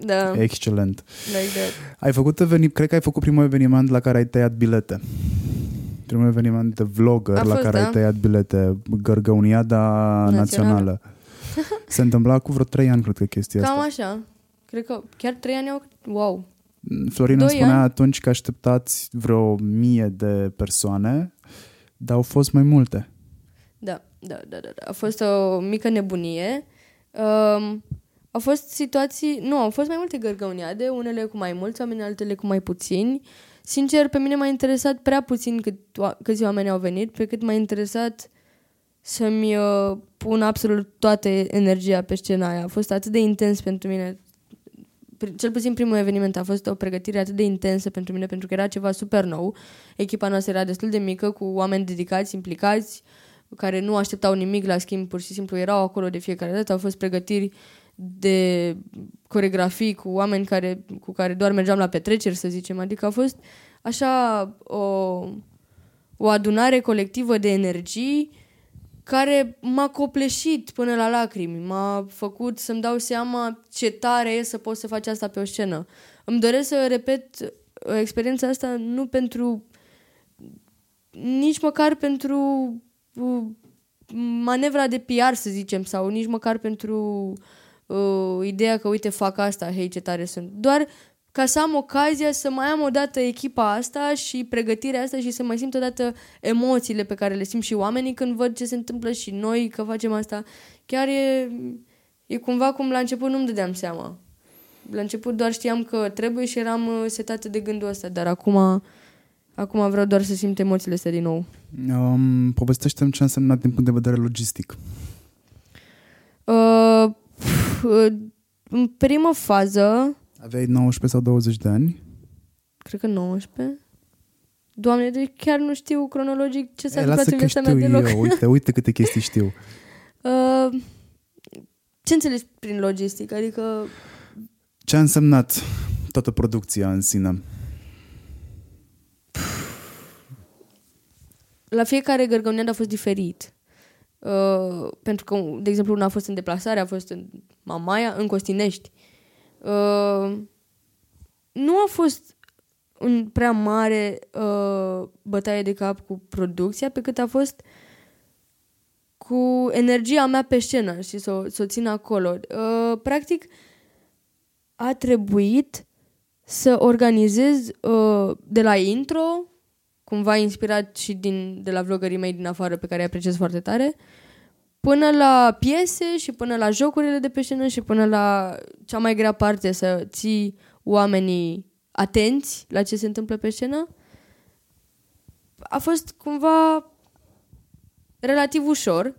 Da, excelent. like that. Ai făcut eveniment, cred că ai făcut primul eveniment la care ai tăiat bilete. Primul eveniment de vlogger A la fost, care da. ai tăiat bilete, Gărgăuniada Națională. Națională. Se întâmpla cu vreo trei ani, cred că chestia Cam asta. așa. Cred că chiar trei ani au... Wow. Florin îmi Doi spunea ani. atunci că așteptați vreo mie de persoane, dar au fost mai multe. Da, da, da, da. da. A fost o mică nebunie. Um, au fost situații... Nu, au fost mai multe gărgăuniade, unele cu mai mulți oameni, altele cu mai puțini. Sincer, pe mine m-a interesat prea puțin cât, oa- câți oameni au venit, pe cât m-a interesat să-mi uh, pun absolut toată energia pe scena aia. A fost atât de intens pentru mine. Pri- Cel puțin primul eveniment a fost o pregătire atât de intensă pentru mine, pentru că era ceva super nou. Echipa noastră era destul de mică, cu oameni dedicați, implicați, care nu așteptau nimic la schimb, pur și simplu erau acolo de fiecare dată. Au fost pregătiri de coregrafii cu oameni care, cu care doar mergeam la petreceri, să zicem. Adică a fost așa o, o adunare colectivă de energii care m-a copleșit până la lacrimi. M-a făcut să-mi dau seama ce tare e să poți să faci asta pe o scenă. Îmi doresc să repet uh, experiența asta nu pentru nici măcar pentru uh, manevra de PR, să zicem, sau nici măcar pentru uh, ideea că, uite, fac asta, hei, ce tare sunt. Doar ca să am ocazia să mai am odată echipa asta și pregătirea asta și să mai simt odată emoțiile pe care le simt și oamenii când văd ce se întâmplă și noi că facem asta. Chiar e, e cumva cum la început nu-mi dădeam seama. La început doar știam că trebuie și eram uh, setată de gândul ăsta, dar acum, acum vreau doar să simt emoțiile astea din nou. Um, povestește-mi ce a însemnat din punct de vedere logistic. Uh, pf, uh, în primă fază, Aveai 19 sau 20 de ani? cred că 19. Doamne, de chiar nu știu cronologic ce s-a E, întâmplat lasă în că viața mea știu deloc. eu. Uite, uite câte chestii știu. Uh, ce înțelegi prin logistic? Adică Ce a însemnat toată producția în sine? la fiecare gărgăunean a fost diferit. Uh, pentru că, de exemplu, una a fost în deplasare, a fost în Mamaia, în Costinești. Uh, nu a fost un prea mare uh, bătaie de cap cu producția, pe cât a fost cu energia mea pe scenă și să o, să o țin acolo. Uh, practic, a trebuit să organizez uh, de la intro, cumva inspirat și din, de la vloggerii mei din afară pe care îi apreciez foarte tare, până la piese și până la jocurile de pe scenă și până la cea mai grea parte să ții oamenii atenți la ce se întâmplă pe scenă. A fost cumva relativ ușor,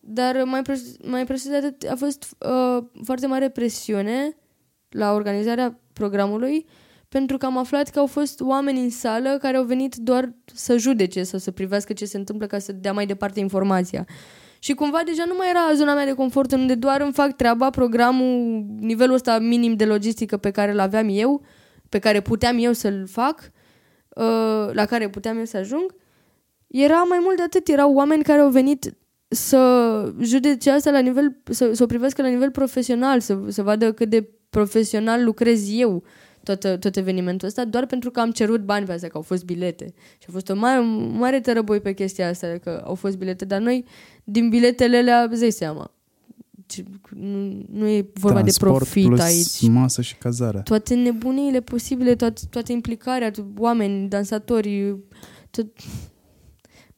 dar mai, pres- mai presus de atât a fost uh, foarte mare presiune la organizarea programului pentru că am aflat că au fost oameni în sală care au venit doar să judece sau să privească ce se întâmplă ca să dea mai departe informația. Și cumva deja nu mai era zona mea de confort unde doar îmi fac treaba, programul, nivelul ăsta minim de logistică pe care îl aveam eu, pe care puteam eu să-l fac, uh, la care puteam eu să ajung. Era mai mult de atât, erau oameni care au venit să judece asta la nivel, să, să o privească la nivel profesional, să, să vadă cât de profesional lucrez eu tot, tot evenimentul ăsta, doar pentru că am cerut bani pe asta, că au fost bilete. Și a fost o mare, mare tărăboi pe chestia asta, că au fost bilete, dar noi, din biletele alea, îți dai seama. Ce- Nu, nu e vorba Transport de profit plus aici masă și cazare. toate nebuniile posibile, toate, toată implicarea, to- oameni, dansatori, tot...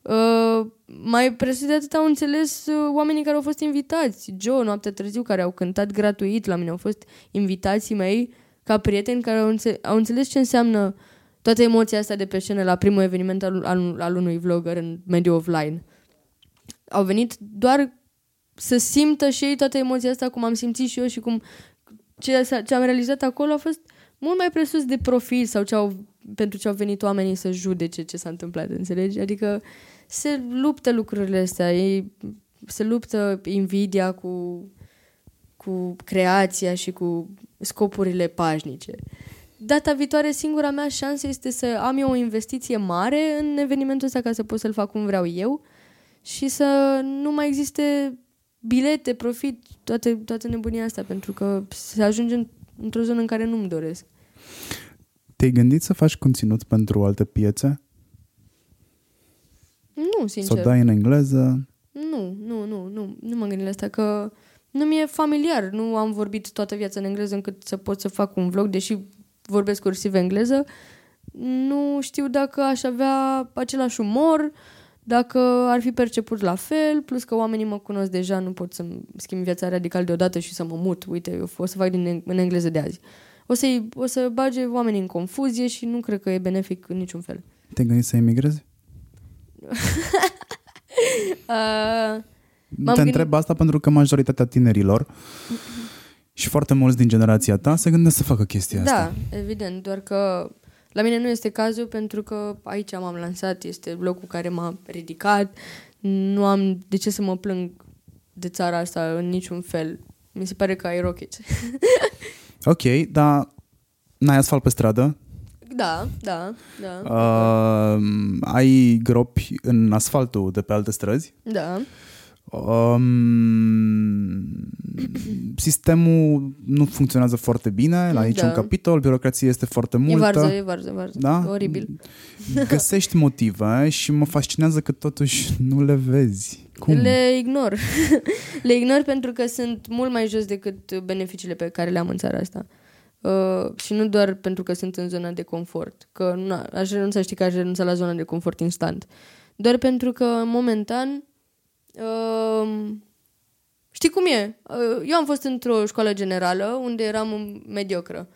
Uh, mai presus de atât au înțeles uh, oamenii care au fost invitați. Joe, noaptea târziu, care au cântat gratuit la mine, au fost invitații mei ca prieteni care au, înțe- au înțeles ce înseamnă toată emoția asta de pe scenă la primul eveniment al, al, al unui vlogger în mediul offline. Au venit doar să simtă și ei toată emoția asta cum am simțit și eu și cum ce, s-a- ce am realizat acolo a fost mult mai presus de profil sau ce au, pentru ce au venit oamenii să judece ce s-a întâmplat, înțelegi? Adică se luptă lucrurile astea, ei, se luptă invidia cu, cu creația și cu scopurile pașnice. Data viitoare, singura mea șansă este să am eu o investiție mare în evenimentul ăsta ca să pot să-l fac cum vreau eu și să nu mai existe bilete, profit, toate, toată nebunia asta, pentru că se ajunge în, într-o zonă în care nu-mi doresc. Te-ai gândit să faci conținut pentru alte piețe? Nu, Să sincer. o dai în engleză? Nu, nu, nu, nu, nu m-am gândit la asta, că nu mi-e familiar. Nu am vorbit toată viața în engleză încât să pot să fac un vlog, deși vorbesc cursiv engleză. Nu știu dacă aș avea același umor, dacă ar fi perceput la fel, plus că oamenii mă cunosc deja, nu pot să-mi schimb viața radical deodată și să mă mut. Uite, eu o să fac din eng- în engleză de azi. O să, o să bage oamenii în confuzie și nu cred că e benefic în niciun fel. Te-ai gândit să emigrezi? Uh, Te M-am gândit- întreb asta pentru că majoritatea tinerilor și foarte mulți din generația ta se gândesc să facă chestia asta. Da, evident, doar că la mine nu este cazul pentru că aici m-am lansat, este locul care m-a ridicat, nu am de ce să mă plâng de țara asta în niciun fel. Mi se pare că ai rocket. Ok, dar n-ai asfalt pe stradă, Da, da, da. uh, ai gropi în asfaltul de pe alte străzi, Da, um, sistemul nu funcționează foarte bine, la aici Da. un capitol, birocrația este foarte multă. e varză, e varză, varză. Da? Oribil. Găsești motive și mă fascinează că totuși nu le vezi. Cum? Le ignor. le ignor pentru că sunt mult mai jos decât beneficiile pe care le am în țara asta. Uh, și nu doar pentru că sunt în zona de confort. Că na, aș renunța, știi că aș renunța la zona de confort instant. Doar pentru că, momentan, uh, știi cum e? Uh, eu am fost într-o școală generală unde eram mediocră.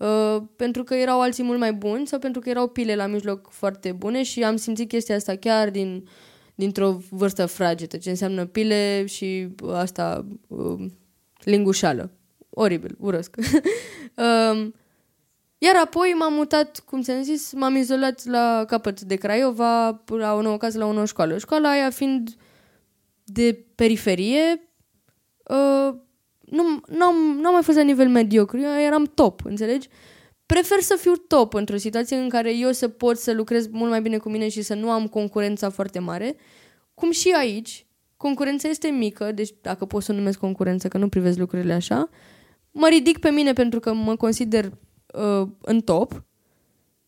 Uh, pentru că erau alții mult mai buni sau pentru că erau pile la mijloc foarte bune și am simțit chestia asta chiar din, dintr-o vârstă fragedă, ce înseamnă pile și asta uh, lingușală. Oribil, urăsc. um, iar apoi m-am mutat, cum ți-am zis, m-am izolat la capăt de Craiova, la o nouă casă, la o nouă școală. Școala aia fiind de periferie, uh, nu n-am, n-am mai fost la nivel mediocru, eu eram top, înțelegi? Prefer să fiu top într-o situație în care eu să pot să lucrez mult mai bine cu mine și să nu am concurența foarte mare, cum și aici, concurența este mică, deci dacă pot să o numesc concurență, că nu privesc lucrurile așa, mă ridic pe mine pentru că mă consider uh, în top,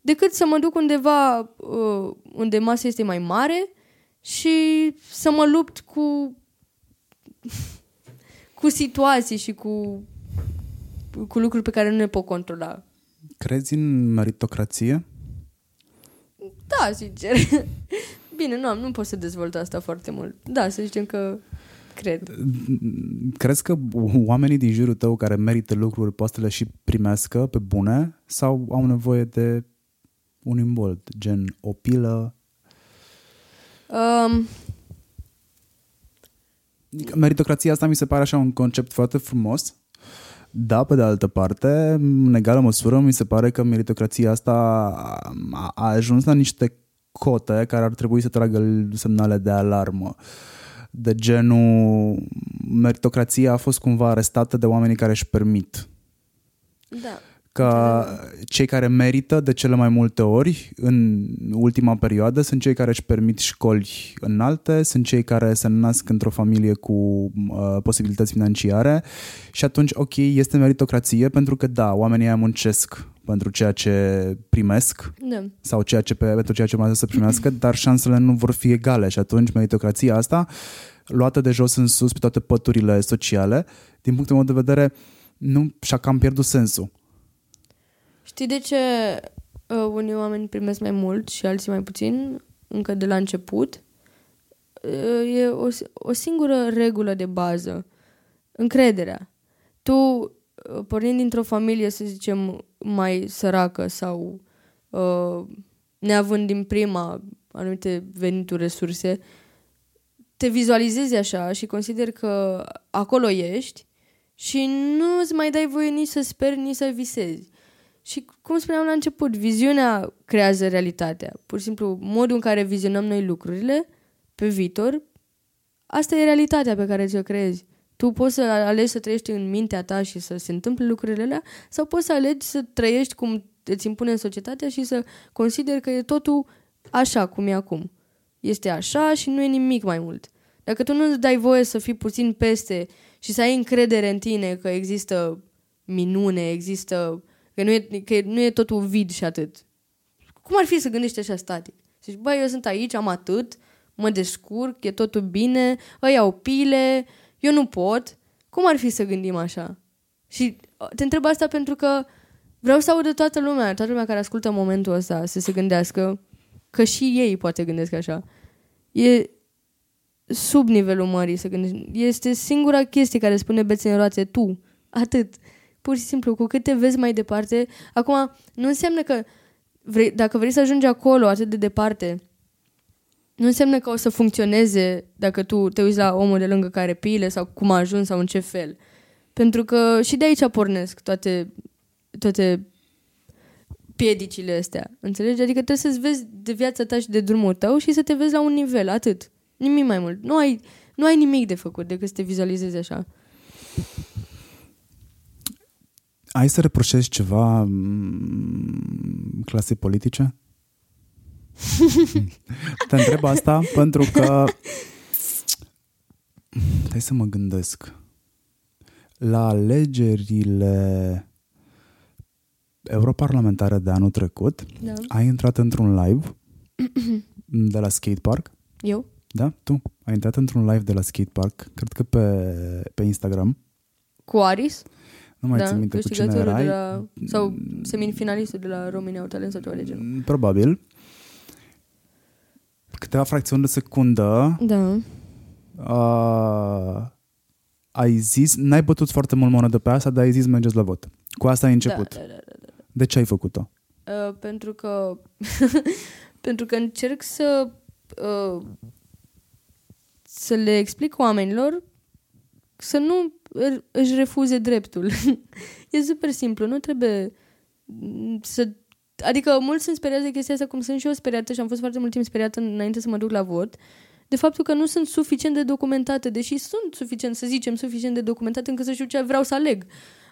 decât să mă duc undeva uh, unde masa este mai mare și să mă lupt cu cu situații și cu cu lucruri pe care nu le pot controla. Crezi în meritocrație? Da, sincer. Bine, nu am, nu pot să dezvolt asta foarte mult. Da, să zicem că cred. Crezi că oamenii din jurul tău care merită lucruri poate să le și primească pe bune sau au nevoie de un imbold, gen o pilă? Um, Adică Meritocrația asta mi se pare așa un concept foarte frumos, da, pe de altă parte, în egală măsură, mi se pare că meritocrația asta a, a ajuns la niște cote care ar trebui să tragă semnale de alarmă. De genul, meritocrația a fost cumva arestată de oamenii care își permit. da. Că cei care merită de cele mai multe ori în ultima perioadă sunt cei care își permit școli înalte, sunt cei care se nasc într-o familie cu uh, posibilități financiare și atunci, ok, este meritocrație pentru că da, oamenii aia muncesc pentru ceea ce primesc Da. sau ceea ce, pentru ceea ce urmează să primească, dar șansele nu vor fi egale și atunci meritocrația asta, luată de jos în sus pe toate păturile sociale, din punctul meu de vedere, nu și-a cam pierdut sensul. Știi de ce uh, unii oameni primesc mai mult și alții mai puțin încă de la început? Uh, e o, o singură regulă de bază. Încrederea. Tu, uh, pornind dintr-o familie, să zicem, mai săracă sau uh, neavând din prima anumite venituri, resurse, te vizualizezi așa și consideri că acolo ești și nu îți mai dai voie nici să speri, nici să visezi. Și cum spuneam la început, viziunea creează realitatea. Pur și simplu, modul în care vizionăm noi lucrurile pe viitor, asta e realitatea pe care ți-o creezi. Tu poți să alegi să trăiești în mintea ta și să se întâmple lucrurile alea sau poți să alegi să trăiești cum îți impune în societatea și să consideri că e totul așa cum e acum. Este așa și nu e nimic mai mult. Dacă tu nu dai voie să fii puțin peste și să ai încredere în tine că există minune, există... că nu e, că nu e totul vid și atât. Cum ar fi să gândești așa static? Să zici, băi, eu sunt aici, am atât, mă descurc, e totul bine, îi au pile, eu nu pot. Cum ar fi să gândim așa? Și uh, te întreb asta pentru că vreau să audă toată lumea, toată lumea care ascultă momentul ăsta să se gândească că și ei poate gândesc așa. E sub nivelul mării să gândești. Este singura chestie care spune bețe în roate tu. Atât. Pur și simplu, cu cât te vezi mai departe. Acum, nu înseamnă că vrei, dacă vrei să ajungi acolo atât de departe, nu înseamnă că o să funcționeze dacă tu te uiți la omul de lângă care pile sau cum a ajuns sau în ce fel. Pentru că și de aici pornesc toate, toate piedicile astea. Înțelegi? Adică trebuie să-ți vezi de viața ta și de drumul tău și să te vezi la un nivel, atât. Nimic mai mult. Nu ai, nu ai nimic de făcut decât să te vizualizezi așa. Ai să reproșezi ceva mm, clasei politice? Te întreb asta pentru că hai să mă gândesc. La alegerile europarlamentare de anul trecut, Da. ai intrat într-un live de la skatepark. Eu? Da? Tu ai intrat într-un live de la skatepark, cred că pe, pe Instagram. Cu Aris? Nu mai da, țin minte cu cine câștigătorul erai. de la, sau semifinalistul de la România au talent sau ceva de genul. Mm, Probabil. Câteva fracțiuni de secundă Da. uh, ai zis, n-ai bătut foarte mult monedă pe asta, dar ai zis mergeți la vot. Cu asta ai început. Da, da, da, da. De ce ai făcut-o? Uh, pentru că pentru că încerc să uh, să le explic oamenilor să nu î- își refuze dreptul. e super simplu, nu trebuie mm, să Adică mulți sunt speriați de chestia asta, cum sunt și eu speriată și am fost foarte mult timp speriată înainte să mă duc la vot, de faptul că nu sunt suficient de documentate, deși sunt suficient, să zicem, suficient de documentate încât să știu ce vreau să aleg.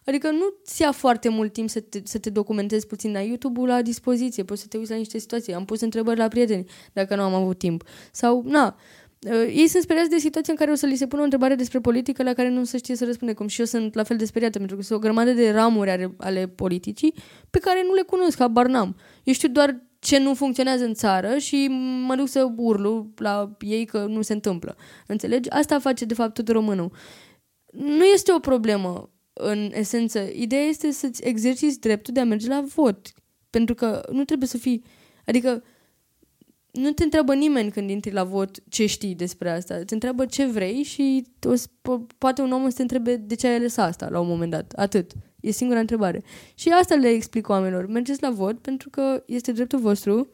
Adică nu ți ia foarte mult timp să te, să te documentezi puțin. Ai YouTube-ul la dispoziție, poți să te uiți la niște situații. Am pus întrebări la prieteni dacă nu am avut timp. Sau, na, uh, ei sunt speriați de situația în care o să li se pună o întrebare despre politică la care nu se știe să răspunde, cum și eu sunt la fel de speriată, pentru că sunt o grămadă de ramuri ale, ale politicii pe care nu le cunosc, habar n-am. Eu știu doar ce nu funcționează în țară și mă duc să urlu la ei că nu se întâmplă. Înțelegi? Asta face, de fapt, tot românul. Nu este o problemă în esență. Ideea este să-ți exerciți dreptul de a merge la vot. Pentru că nu trebuie să fii... Adică nu te întreabă nimeni când intri la vot ce știi despre asta. Te întreabă ce vrei și o, să- po- poate un om să te întrebe de ce ai ales asta la un moment dat. Atât. E singura întrebare. Și asta le explic oamenilor. Mergeți la vot pentru că este dreptul vostru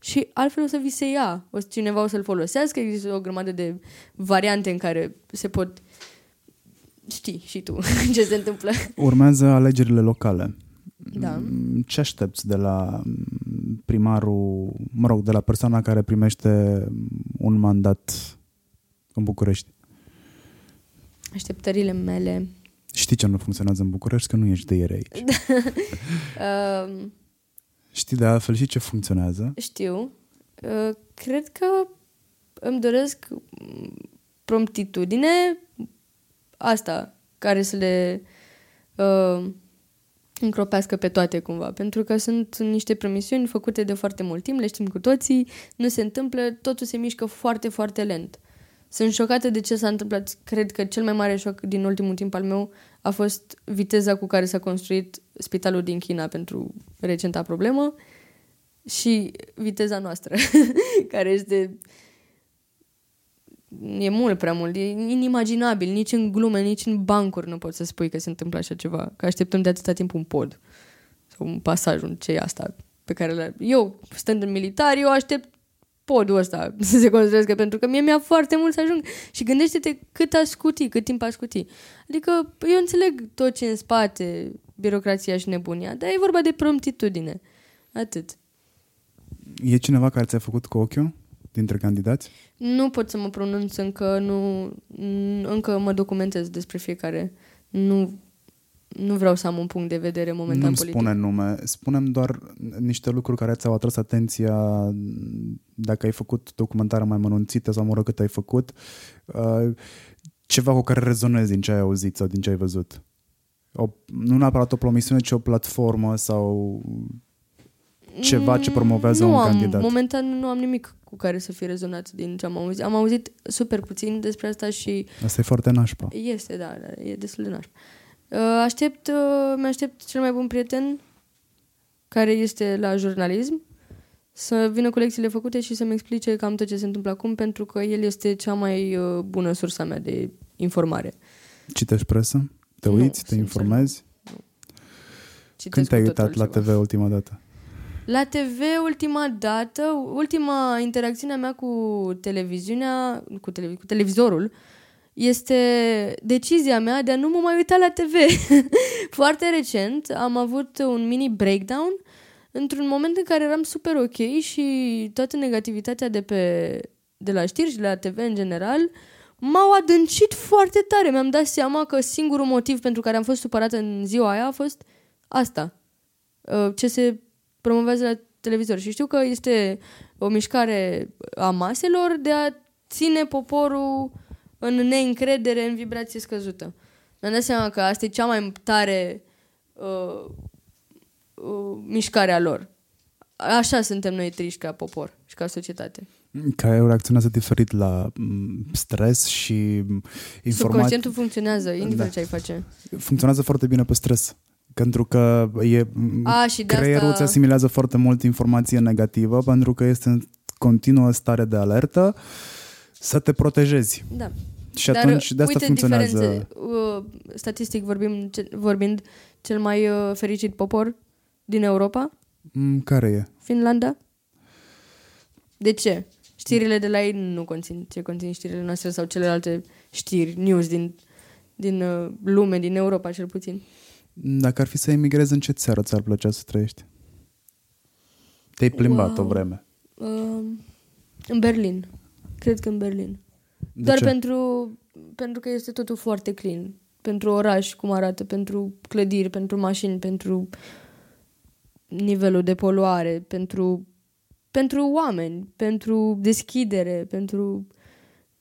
și altfel o să vi se ia. O să, cineva o să-l folosească. Există o grămadă de variante în care se pot știi și tu ce se întâmplă. Urmează alegerile locale. Da. Mm, Ce aștepți de la mm, primarul, mă rog, de la persoana care primește un mandat în București? Așteptările mele. Știi ce nu funcționează în București? Că nu ești de ieri aici. Uh, Știi de altfel și ce funcționează? știu. Uh, cred că îmi doresc mm, promptitudine asta care să le uh, încropească pe toate cumva. Pentru că sunt niște promisiuni făcute de foarte mult timp, le știm cu toții, nu se întâmplă, totul se mișcă foarte, foarte lent. Sunt șocată de ce s-a întâmplat. Cred că cel mai mare șoc din ultimul timp al meu a fost viteza cu care s-a construit spitalul din China pentru recenta problemă și viteza noastră, care este e mult prea mult, e inimaginabil, nici în glume, nici în bancuri nu poți să spui că se întâmplă așa ceva, că așteptăm de atâta timp un pod sau un pasaj, un ce e asta pe care le... Eu, stând în militar, eu aștept podul ăsta să se construiască, pentru că mie mi-a foarte mult să ajung. Și gândește-te cât aș scuti, cât timp aș scuti. Adică eu înțeleg tot ce în spate, birocrația și nebunia, dar e vorba de promptitudine. Atât. E cineva care ți-a făcut cu ochiul dintre candidați? Nu pot să mă pronunț încă, nu, n- încă mă documentez despre fiecare. Nu, nu vreau să am un punct de vedere momentan Nu-mi politic. spune nume, spunem doar niște lucruri care ți-au atras atenția dacă ai făcut documentare mai mănunțită sau mă rog cât ai făcut, uh, ceva cu care rezonezi din ce ai auzit sau din ce ai văzut. O, nu neapărat o promisiune, ci o platformă sau ceva ce promovează nu un am, candidat. Momentan nu am nimic cu care să fi rezonat din ce am auzit. Am auzit super puțin despre asta și Asta e foarte nașpa. este, da, da e destul de nașpa. Uh, Aștept, uh, mi-aștept cel mai bun prieten care este la jurnalism să vină cu lecțiile făcute și să-mi explice cam tot ce se întâmplă acum pentru că el este cea mai uh, bună sursa mea de informare. Citești presă? Te Nu, uiți? te sincer. informezi? Citesc Când te-ai cu totul uitat la altceva. TV ultima dată? La TV, ultima dată, ultima interacțiune a mea cu televiziunea, cu, televi- cu televizorul, este decizia mea de a nu mă mai uita la TV. Foarte recent am avut un mini breakdown într-un moment în care eram super ok și toată negativitatea de, pe, de la știri și de la TV în general m-au adâncit foarte tare. Mi-am dat seama că singurul motiv pentru care am fost supărată în ziua aia a fost asta. Uh, Ce se promovează la televizor. Și știu că este o mișcare a maselor de a ține poporul în neîncredere, în vibrație scăzută. Mi-am dat seama că asta e cea mai tare uh, uh, mișcare a lor. Așa suntem noi triști ca popor și ca societate. Care reacționează diferit la m, stres și m, informații. Subconștientul funcționează, indiferent Da. ce ai face. Funcționează foarte bine pe stres. Pentru că e, m, A, și de creierul asta... îți asimilează foarte mult informație negativă pentru că este în continuă stare de alertă să te protejezi. Da. Și atunci de asta uite funcționează. diferențe. Uh, statistic vorbim, ce- vorbind, cel mai uh, fericit popor din Europa, M, Care e? Finlanda. De ce? Știrile de la ei nu conțin ce conțin știrile noastre sau celelalte știri, news din, din uh, lume, din Europa cel puțin. Dacă ar fi să emigrezi, în ce țară ți-ar plăcea să trăiești? Te-ai plimbat Wow. o vreme. Uh, în Berlin. Cred că în Berlin. De Doar ce? pentru, pentru că este totul foarte clean. Pentru oraș, cum arată, pentru clădiri, pentru mașini, pentru nivelul de poluare, pentru, pentru oameni, pentru deschidere, pentru...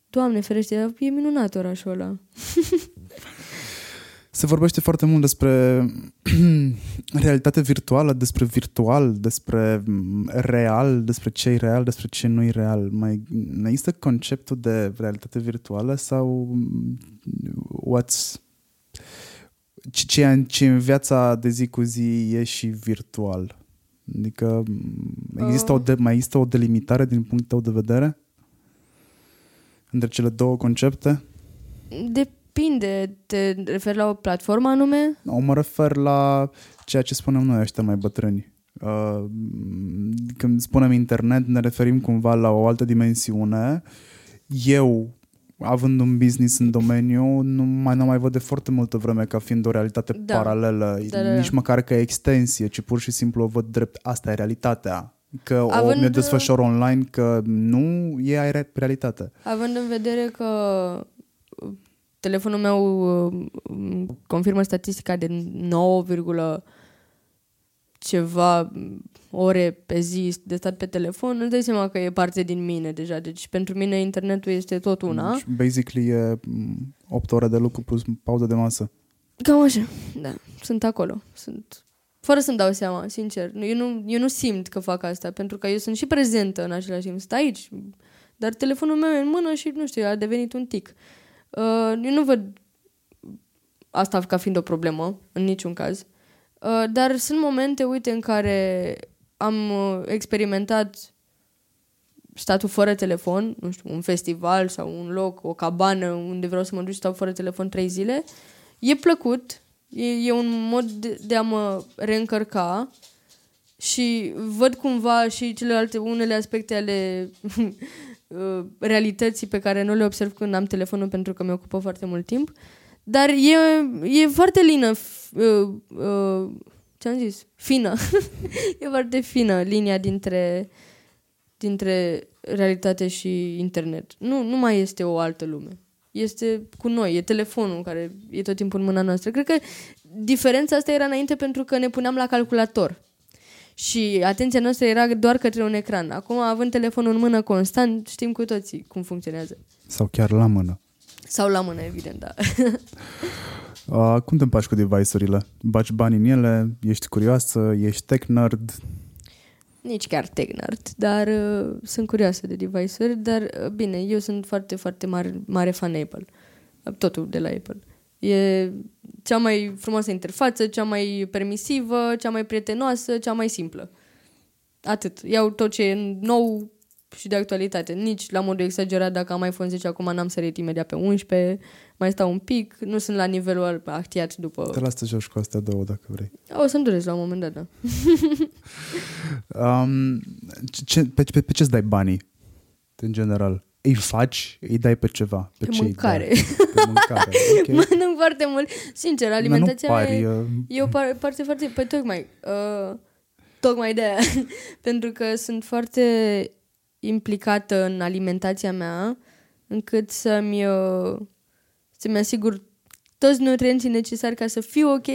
Doamne ferește, e minunat orașul ăla. Se vorbește foarte mult despre realitate virtuală, despre virtual, despre mm, real, despre ce e real, despre ce nu e real. Mai mai există conceptul de realitate virtuală sau mm, what's ce, ce, în- ce în viața de zi cu zi e și virtual? Adică mm, există o de, mai există o delimitare din punctul tău de vedere între cele două concepte? Depinde, te referi la o platformă anume? Nu, mă refer la ceea ce spunem noi ăștia mai bătrâni. Uh, când spunem internet, ne referim cumva la o altă dimensiune. Eu, având un business în domeniu, nu mai, nu mai văd de foarte multă vreme ca fiind o realitate Da. paralelă, Da, da, da. nici măcar că e extensie, ci pur și simplu o văd drept asta e realitatea. Că o Având- mi-o desfășor online, că nu e re- realitate. Având în vedere că uh, telefonul meu uh, confirmă statistica de 9, ceva ore pe zi de stat pe telefon, îți dai seama că e parte din mine deja. Deci pentru mine internetul este tot una. Deci, basically, e 8 ore de lucru plus pauză de masă. Cam așa, da. Sunt acolo. Sunt... Fără să-mi dau seama, sincer. Nu- Eu nu, eu nu simt că fac asta, pentru că eu sunt și prezentă în același timp. Sunt aici, dar telefonul meu e în mână și, nu știu, a devenit un tic. Uh, eu nu văd asta ca fiind o problemă, în niciun caz. Uh, dar sunt momente, uite, în care am uh, experimentat statul fără telefon, nu știu, un festival sau un loc, o cabană unde vreau să mă duc și stau fără telefon trei zile. E plăcut, e, e un mod de, de a mă reîncărca și văd cumva și celelalte unele aspecte ale uh, realității pe care nu le observ când am telefonul pentru că mi ocupă foarte mult timp. Dar e, e foarte lină, f- uh, uh, ce-am zis? Fină. e foarte fină linia dintre, dintre realitate și internet. Nu, nu mai este o altă lume. Este cu noi, e telefonul care e tot timpul în mâna noastră. Cred că diferența asta era înainte pentru că ne puneam la calculator. Și atenția noastră era doar către un ecran. Acum, având telefonul în mână constant, știm cu toții cum funcționează. Sau chiar la mână. Sau la mână, evident, da. Uh, cum te împaci cu device-urile? Baci bani în ele? Ești curioasă? Ești tech nerd? Nici chiar tech nerd, dar uh, sunt curioasă de device-uri, dar uh, bine, eu sunt foarte, foarte mare, mare fan Apple. Uh, Totul de la Apple. E cea mai frumoasă interfață, cea mai permisivă, cea mai prietenoasă, cea mai simplă. Atât. Iau tot ce e nou și de actualitate. Nici la modul exagerat, dacă am iPhone 10 acum n-am sărit imediat pe 11, mai stau un pic, nu sunt la nivelul actiat după... Te las să joci cu astea două dacă vrei. O să-mi durez la un moment dat, da. Um, ce, pe, pe, pe ce-ți dai banii? În general. Îi faci? Îi dai pe ceva? Pe, Pe ce îi mâncare. dai? Pe mâncare. Ok. Mănânc foarte mult. Sincer, alimentația Dar nu mea pari, e, uh, e o par- parte foarte... Păi tocmai, uh, tocmai de aia. Pentru că sunt foarte implicată în alimentația mea încât să-mi, uh, să-mi asigur toți nutrienții necesari ca să fiu ok,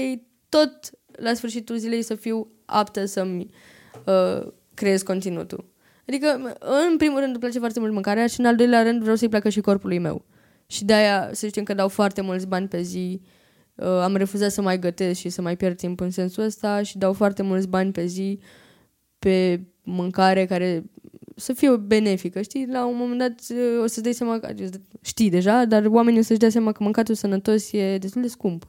tot la sfârșitul zilei să fiu aptă să-mi uh, creez conținutul. Adică, în primul rând, îmi place foarte mult mâncarea și, în al doilea rând, vreau să-i placă și corpului meu. Și de-aia, să știm că dau foarte mulți bani pe zi. Uh, am refuzat să mai gătesc și să mai pierd timp în sensul ăsta și dau foarte mulți bani pe zi pe mâncare care să fie benefică, știi? La un moment dat uh, o să-ți dai seama, că, știi deja, dar oamenii o să-și dea seama că mâncatul sănătos e destul de scump.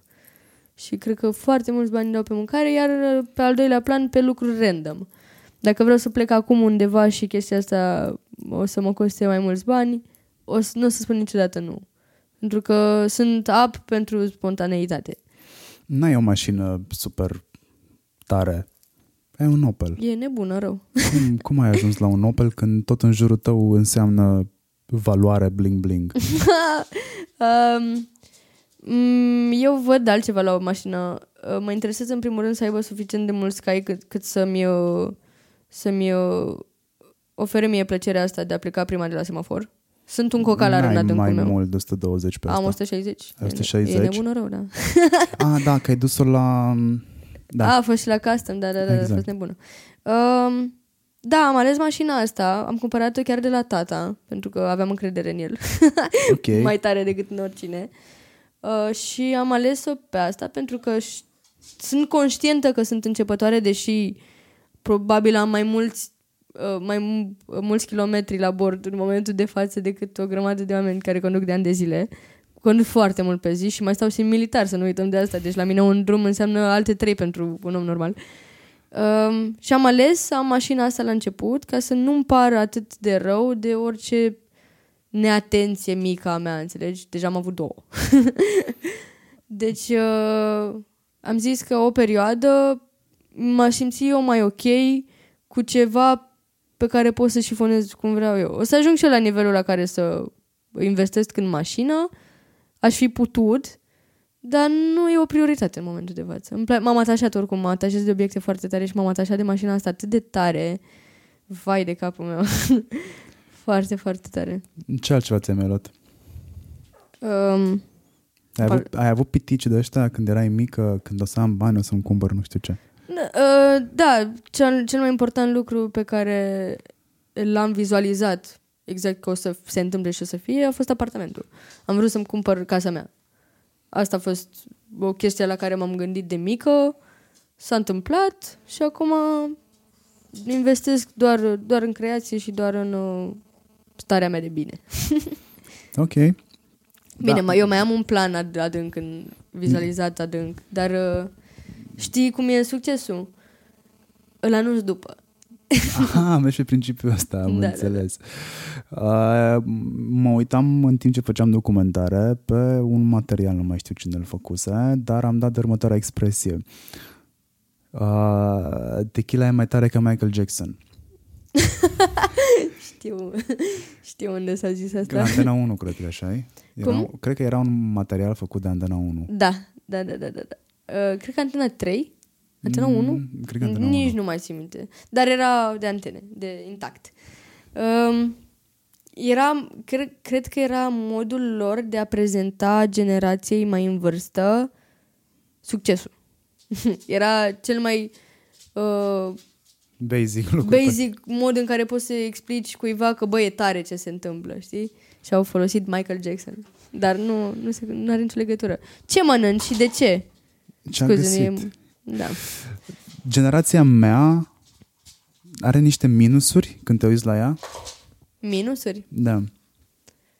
Și cred că foarte mulți bani dau pe mâncare, iar uh, pe al doilea plan pe lucruri random. Dacă vreau să plec acum undeva și chestia asta o să mă coste mai mulți bani, o să, nu o să spun niciodată nu. Pentru că sunt up pentru spontaneitate. N-ai o mașină super tare. Ai un Opel. E nebună rău. Cum, cum ai ajuns la un Opel când tot în jurul tău înseamnă valoare bling-bling? Um, mm, eu văd altceva la o mașină. Uh, Mă interesează în primul rând să aibă suficient de mulți cai cât, cât să-mi, uh, să-mi uh, ofere mie plăcerea asta de a pleca prima de la semafor. Sunt un cocalar în N-ai adâncul mai meu. mult de 120 pe Am asta. 160. Ai E ne- 160? E nebună rău, da. Ah, da, că ai dus-o la... Da. Da. A, a fost și la custom, da, da, da, exact. Exact. a fost nebună. Um, da, am ales mașina asta, am cumpărat-o chiar de la tata, pentru că aveam încredere în el. Ok. mai tare decât în oricine. Uh, și am ales-o pe asta pentru că ș- sunt conștientă că sunt începătoare, deși probabil am mai mulți uh, mai mu- mulți kilometri la bord în momentul de față decât o grămadă de oameni care conduc de ani de zile. Conduc foarte mult pe zi și mai stau și în militar, să nu uităm de asta. Deci la mine un drum înseamnă alte trei pentru un om normal. Um, și am ales să am mașina asta la început ca să nu-mi pară atât de rău de orice neatenție mică a mea, înțelegi? Deja am avut două. deci uh, am zis că o perioadă m-aș simți eu mai ok cu ceva pe care pot să șifonez cum vreau eu. O să ajung și eu la nivelul la care să investesc în mașină, aș fi putut, dar nu e o prioritate în momentul de față. Îmi pla- M-am atașat oricum, mă atașez de obiecte foarte tare și m-am atașat de mașina asta atât de tare. Vai de capul meu. foarte, foarte tare. Ce altceva ți-ai mai luat? Um, Ai Pal- avut, ai avut pitici de ăștia când erai mică, când o să am bani, o să-mi cumpăr nu știu ce. N- uh, da, cel, cel mai important lucru pe care l-am vizualizat exact că o să se întâmple și o să fie a fost apartamentul. Am vrut să-mi cumpăr casa mea. Asta a fost o chestie la care m-am gândit de mică, s-a întâmplat și acum investesc doar, doar în creație și doar în uh, starea mea de bine. Ok. Bine, Da. da. eu mai am un plan ad- adânc, în, vizualizat adânc, dar uh, știi cum e succesul? Îl anunț după. Aha, mergi pe principiul ăsta, am Da, da, înțeles. Uh, mă uitam în timp ce făceam documentare pe un material, nu mai știu cine îl făcuse, dar am dat de următoarea expresie. Uh, tequila e mai tare ca Michael Jackson. Știu, știu unde s-a zis La asta. Antena 1, cred că așa e. Era, Cum? Cred că era un material făcut de Antena 1. Da, da, da, da, da. da. Uh, cred că antena 3? Antena Mm, 1? Cred că Antena Nici 1. nu mai țin minte. Dar era de antene, de intact. Um, era, cred, cred că era modul lor de a prezenta generației mai în vârstă succesul. Era cel mai uh, Basic lucru. basic mod în care poți să explici cuiva că, bă, e tare ce se întâmplă, știi? Și au folosit Michael Jackson. Dar nu, nu, se, nu are nicio legătură. Ce mănânci și de ce? Ce-am Scuze, găsit? e- Da. Generația mea are niște minusuri când te uiți la ea. Minusuri? Da.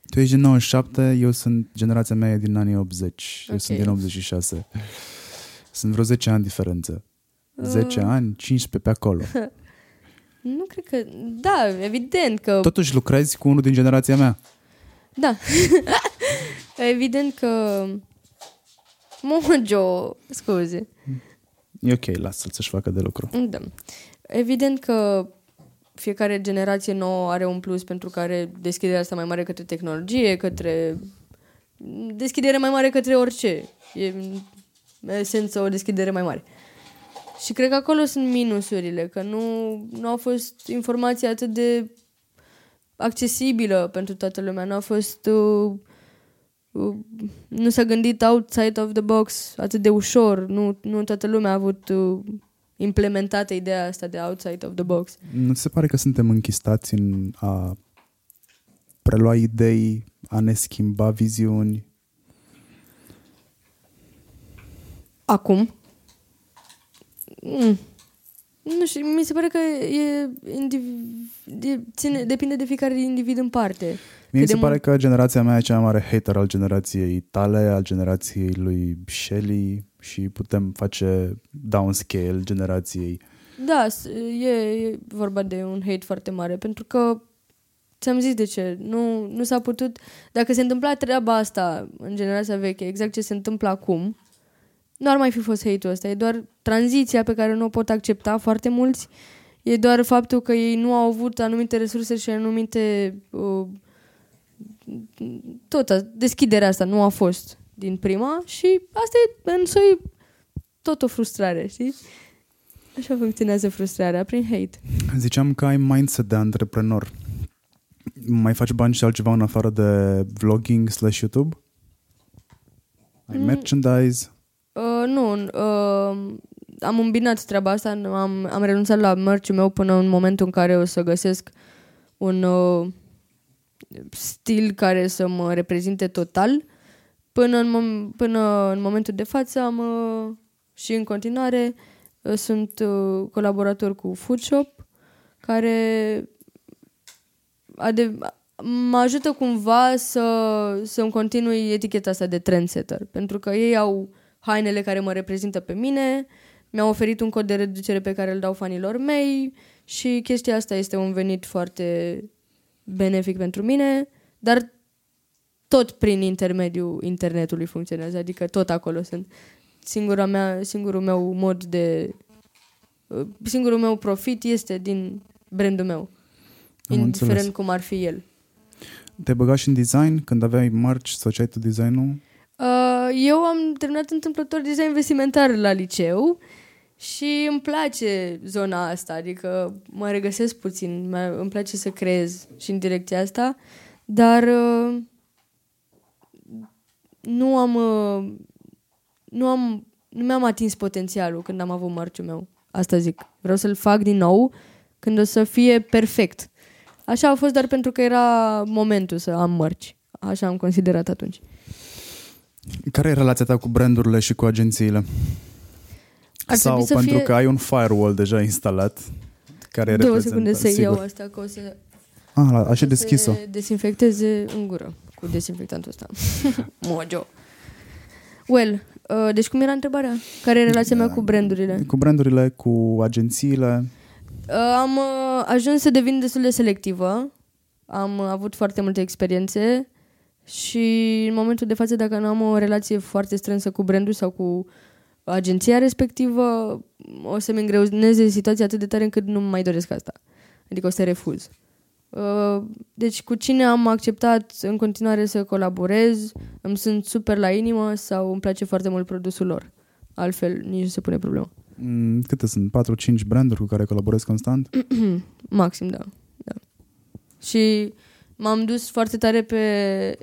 Tu ești din 97, eu sunt, generația mea e din anii 80. Eu Ok. sunt din 86. Sunt vreo 10 ani diferență. 10 Uh. ani, 15 pe acolo. Nu cred că... Da, evident că... Totuși lucrezi cu unul din generația mea. Da. evident că... Mojo, scuze. E ok, lasă-l să-și facă de lucru. Da. Evident că fiecare generație nouă are un plus pentru care deschiderea asta mai mare către tehnologie, către deschidere mai mare către orice. E în esență o deschidere mai mare. Și cred că acolo sunt minusurile, că nu, nu a fost informația atât de accesibilă pentru toată lumea, nu a fost uh, uh, nu s-a gândit outside of the box atât de ușor, nu, nu toată lumea a avut uh, implementată ideea asta de outside of the box. Nu ți se pare că suntem închistați în a prelua idei, a ne schimba viziuni? Acum? Mm. Nu știu, mi se pare că e, indiv- de, ține, depinde de fiecare individ în parte. Mie Cât mi se de pare mult- că generația mea e cea mai mare hater al generației tale, al generației lui Shelley și putem face downscale generației. Da, s- e, e vorba de un hate foarte mare, pentru că ți-am zis de ce, nu, nu s-a putut, dacă se întâmpla treaba asta în generația veche, exact ce se întâmplă acum, nu ar mai fi fost hate-ul ăsta, e doar tranziția pe care nu o pot accepta foarte mulți, e doar faptul că ei nu au avut anumite resurse și anumite... Uh, tot, a- deschiderea asta nu a fost din prima și asta e în soi tot o frustrare, știi? Așa funcționează frustrarea, prin hate. Ziceam că ai mindset de antreprenor. Mai faci bani și altceva în afară de vlogging slash YouTube? Ai Mm. merchandise? Uh, nu, uh, am îmbinat treaba asta, am, am renunțat la merch meu până în momentul în care o să găsesc un uh, stil care să mă reprezinte total. Până în, mom- până în momentul de față am uh, și în continuare uh, sunt uh, colaborator cu Foodshop care ade- mă ajută cumva să, să-mi continui eticheta asta de trendsetter. Pentru că ei au hainele care mă reprezintă pe mine, mi-au oferit un cod de reducere pe care îl dau fanilor mei și chestia asta este un venit foarte benefic pentru mine, dar tot prin intermediul internetului funcționează, adică tot acolo sunt. Singura mea, singurul meu mod de... Singurul meu profit este din brandul meu, Am indiferent înțeles. cum ar fi el. Te băgai și în design când aveai mărci, să făceai tu designul? Uh, eu am terminat întâmplător design vestimentar la liceu și îmi place zona asta, adică mă regăsesc puțin, mă- îmi place să creez și în direcția asta, dar uh, nu am uh, nu am nu mi-am atins potențialul când am avut mărciul meu. Asta zic. Vreau să-l fac din nou când o să fie perfect. Așa a fost doar pentru că era momentul să am mărci. Așa am considerat atunci. Care e relația ta cu brandurile și cu agențiile? Ar Sau trebui să pentru fie- că ai un firewall deja instalat care Două reprezintă, secunde să sigur. iau asta, că o să, Ah, la- așa să deschis-o. se desinfecteze în gură cu desinfectantul ăsta. Mojo. Well, uh, deci cum era întrebarea? Care e relația mea cu brandurile? Cu brandurile, cu agențiile. Uh, am uh, ajuns să devin destul de selectivă. Am uh, avut foarte multe experiențe și în momentul de față, dacă nu am o relație foarte strânsă cu brandul sau cu agenția respectivă, o să-mi îngreuneze situația atât de tare încât nu mai doresc asta. Adică o să refuz. Uh, Deci cu cine am acceptat în continuare să colaborez, îmi sunt super la inimă sau îmi place foarte mult produsul lor. Altfel nici nu se pune problema. Mm, Câte sunt? 4-5 branduri cu care colaborezi constant? Maxim, da. da. Și m-am dus foarte tare pe e,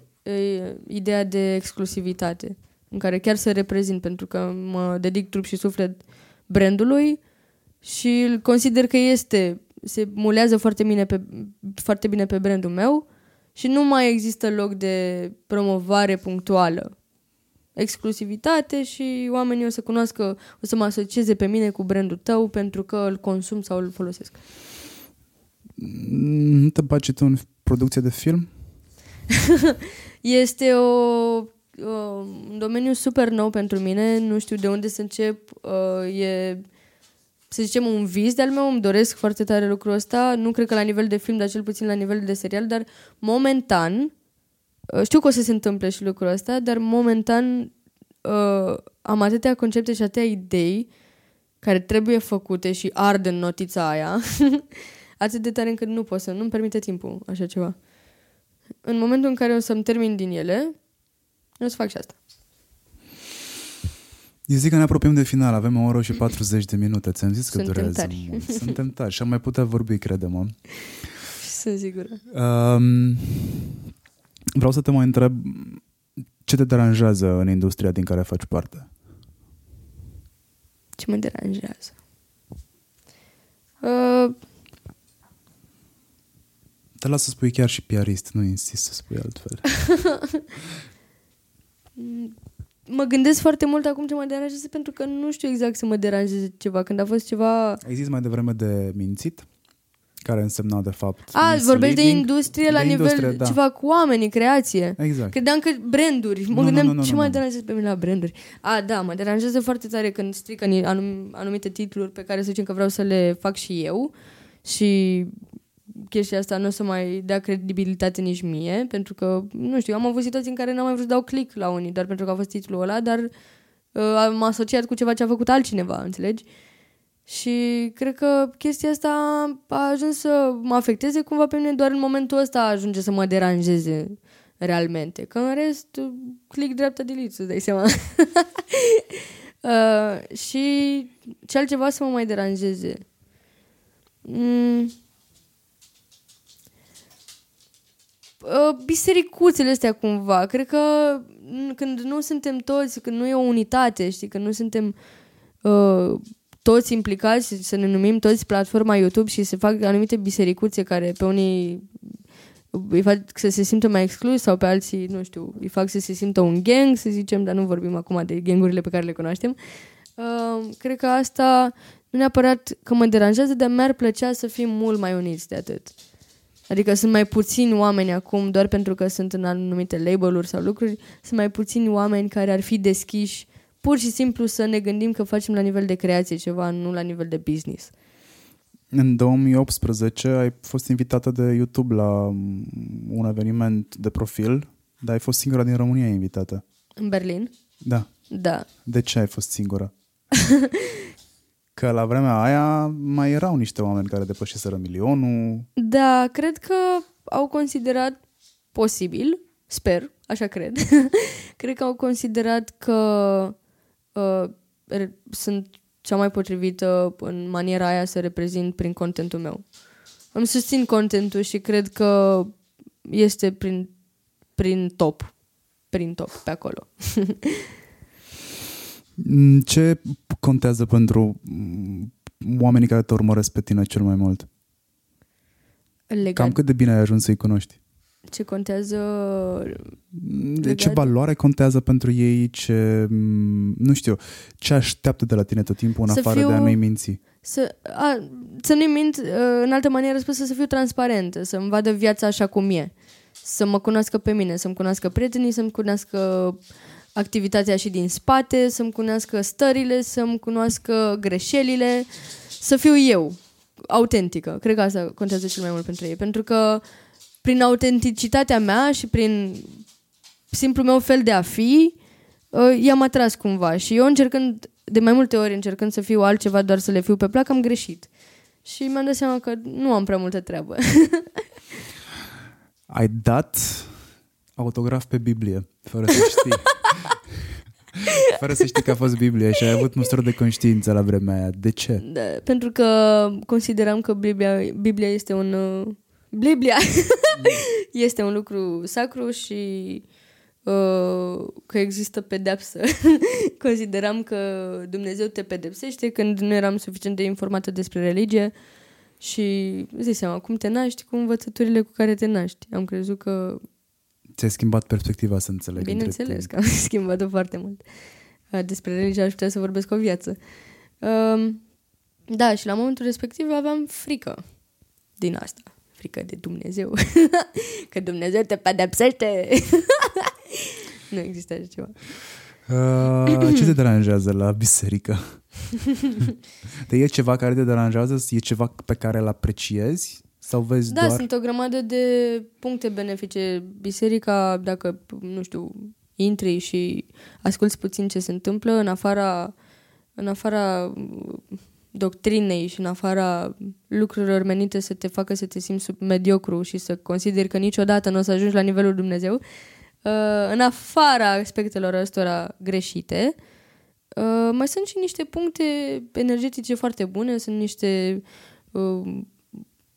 ideea de exclusivitate. în care chiar să reprezint, pentru că mă dedic trup și suflet brandului și îl consider că este, se mulează foarte bine pe, foarte bine pe brandul meu și nu mai există loc de promovare punctuală. Exclusivitate și oamenii o să cunoască, o să mă asocieze pe mine cu brandul tău pentru că îl consum sau îl folosesc. Nu te bagi tu în producție de film? este o, o, un domeniu super nou pentru mine, nu știu de unde să încep. Uh, e, să zicem, un vis de-al meu, îmi doresc foarte tare lucrul ăsta. Nu cred că la nivel de film, dar cel puțin la nivel de serial, dar momentan, uh, știu că o să se întâmple și lucrul ăsta, dar momentan uh, am atâtea concepte și atâtea idei care trebuie făcute și ard în notița aia, atât de tare încât nu pot să, nu-mi permite timpul așa ceva în momentul în care o să-mi termin din ele, o să fac și asta. Eu zic că ne apropiem de final, avem o oră și 40 de minute. Ți-am zis că Suntem durează tari. mult. Suntem tari și am mai putea vorbi, crede-mă. Sunt sigură. Um, vreau să te mai întreb ce te deranjează în industria din care faci parte? Ce mă deranjează? Uh, Te las să spui chiar și piarist, nu insist să spui altfel. mă gândesc foarte mult acum ce mă deranjează pentru că nu știu exact să mă deranjeze ceva. Când a fost ceva... Ai zis mai devreme de mințit? Care însemna de fapt A, vorbești de misleading? industrie la De nivel industrie, da. ceva cu oamenii, creație. Exact. Credeam că branduri. Mă Nu, gândeam nu, nu, nu, ce nu, mă nu. deranjează pe mine la branduri. A, da, mă deranjează foarte tare când strică ni- anum, anumite titluri pe care să zicem că vreau să le fac și eu și chestia asta nu o să mai dea credibilitate nici mie, pentru că, nu știu, am avut situații în care n-am mai vrut să dau click la unii, doar pentru că a fost titlul ăla, dar uh, am asociat cu ceva ce a făcut altcineva, înțelegi? Și cred că chestia asta a ajuns să mă afecteze cumva pe mine, doar în momentul ăsta ajunge să mă deranjeze realmente. Că în rest, uh, click dreapta delete, să dai seama. uh, și ce altceva să mă mai deranjeze? Mm. Uh, bisericuțele astea cumva. Cred că n- când nu suntem toți, când nu e o unitate, știi, când nu suntem uh, toți implicați, să ne numim toți platforma YouTube și se fac anumite bisericuțe care pe unii îi fac să se simtă mai exclus sau pe alții, nu știu, îi fac să se simtă un gang, să zicem, dar nu vorbim acum de gangurile pe care le cunoaștem. Uh, cred că asta nu neapărat că mă deranjează, dar mi-ar plăcea să fim mult mai uniți de atât. Adică sunt mai puțini oameni acum, doar pentru că sunt în anumite label-uri sau lucruri, sunt mai puțini oameni care ar fi deschiși pur și simplu să ne gândim că facem la nivel de creație ceva, nu la nivel de business. În 2018 ai fost invitată de YouTube la mm, un eveniment de profil, dar ai fost singura din România invitată. În Berlin? Da. Da. De ce ai fost singura? Că la vremea aia mai erau niște oameni care depășiseră milionul. Da, cred că au considerat posibil, sper, așa cred, cred că au considerat că uh, re- sunt cea mai potrivită în maniera aia să reprezint prin contentul meu. Îmi susțin contentul și cred că este prin, prin top. Prin top, pe acolo. Mm, Ce contează pentru mm, oamenii care te urmăresc pe tine cel mai mult? Legat. Cam cât de bine ai ajuns să-i cunoști? Ce contează De ce Legat- valoare contează pentru ei? Ce, mm, nu știu, ce așteaptă de la tine tot timpul în Să afară fiu- de a nu-i minți? Să, a, să nu-i mint, uh, în altă manieră spusă, să fiu transparentă, să-mi vadă viața așa cum e. Să mă cunoască pe mine, să-mi cunoască prietenii, să-mi cunoască activitatea și din spate, să-mi cunoască stările, să-mi cunoască greșelile, să fiu eu, autentică. Cred că asta contează cel mai mult pentru ei, pentru că prin autenticitatea mea și prin simplul meu fel de a fi, uh, i-am atras cumva și eu încercând, de mai multe ori încercând să fiu altceva, doar să le fiu pe plac, am greșit. Și mi-am dat seama că nu am prea multă treabă. Ai dat autograf pe Biblie, fără să știi. fără să știi că a fost Biblie și ai avut măsură de conștiință la vremea aia. De ce? da, pentru că consideram că Biblia, Biblia este un... uh, Biblia este un lucru sacru și uh, că există pedepsă. Consideram că Dumnezeu te pedepsește când nu eram suficient de informată despre religie și îți seama, cum te naști cu învățăturile cu care te naști. Am crezut că... Ți-ai schimbat perspectiva să înțeleg. Bineînțeles că am schimbat-o foarte mult. Uh, despre religie aș putea să vorbesc o viață. Uh, da, și la momentul respectiv aveam frică din asta. Frică de Dumnezeu. că Dumnezeu te pedepsește. nu există așa ceva. Uh, ce te deranjează la biserică? Te e ceva care te deranjează? E ceva pe care îl apreciezi? Sau vezi Da, doar... sunt o grămadă de puncte benefice. Biserica, dacă, nu știu, intri și asculți puțin ce se întâmplă, în afara, în afara doctrinei și în afara lucrurilor menite să te facă să te simți sub mediocru și să consideri că niciodată nu o să ajungi la nivelul Dumnezeu, uh, în afara aspectelor ăstora greșite, uh, mai sunt și niște puncte energetice foarte bune, sunt niște uh,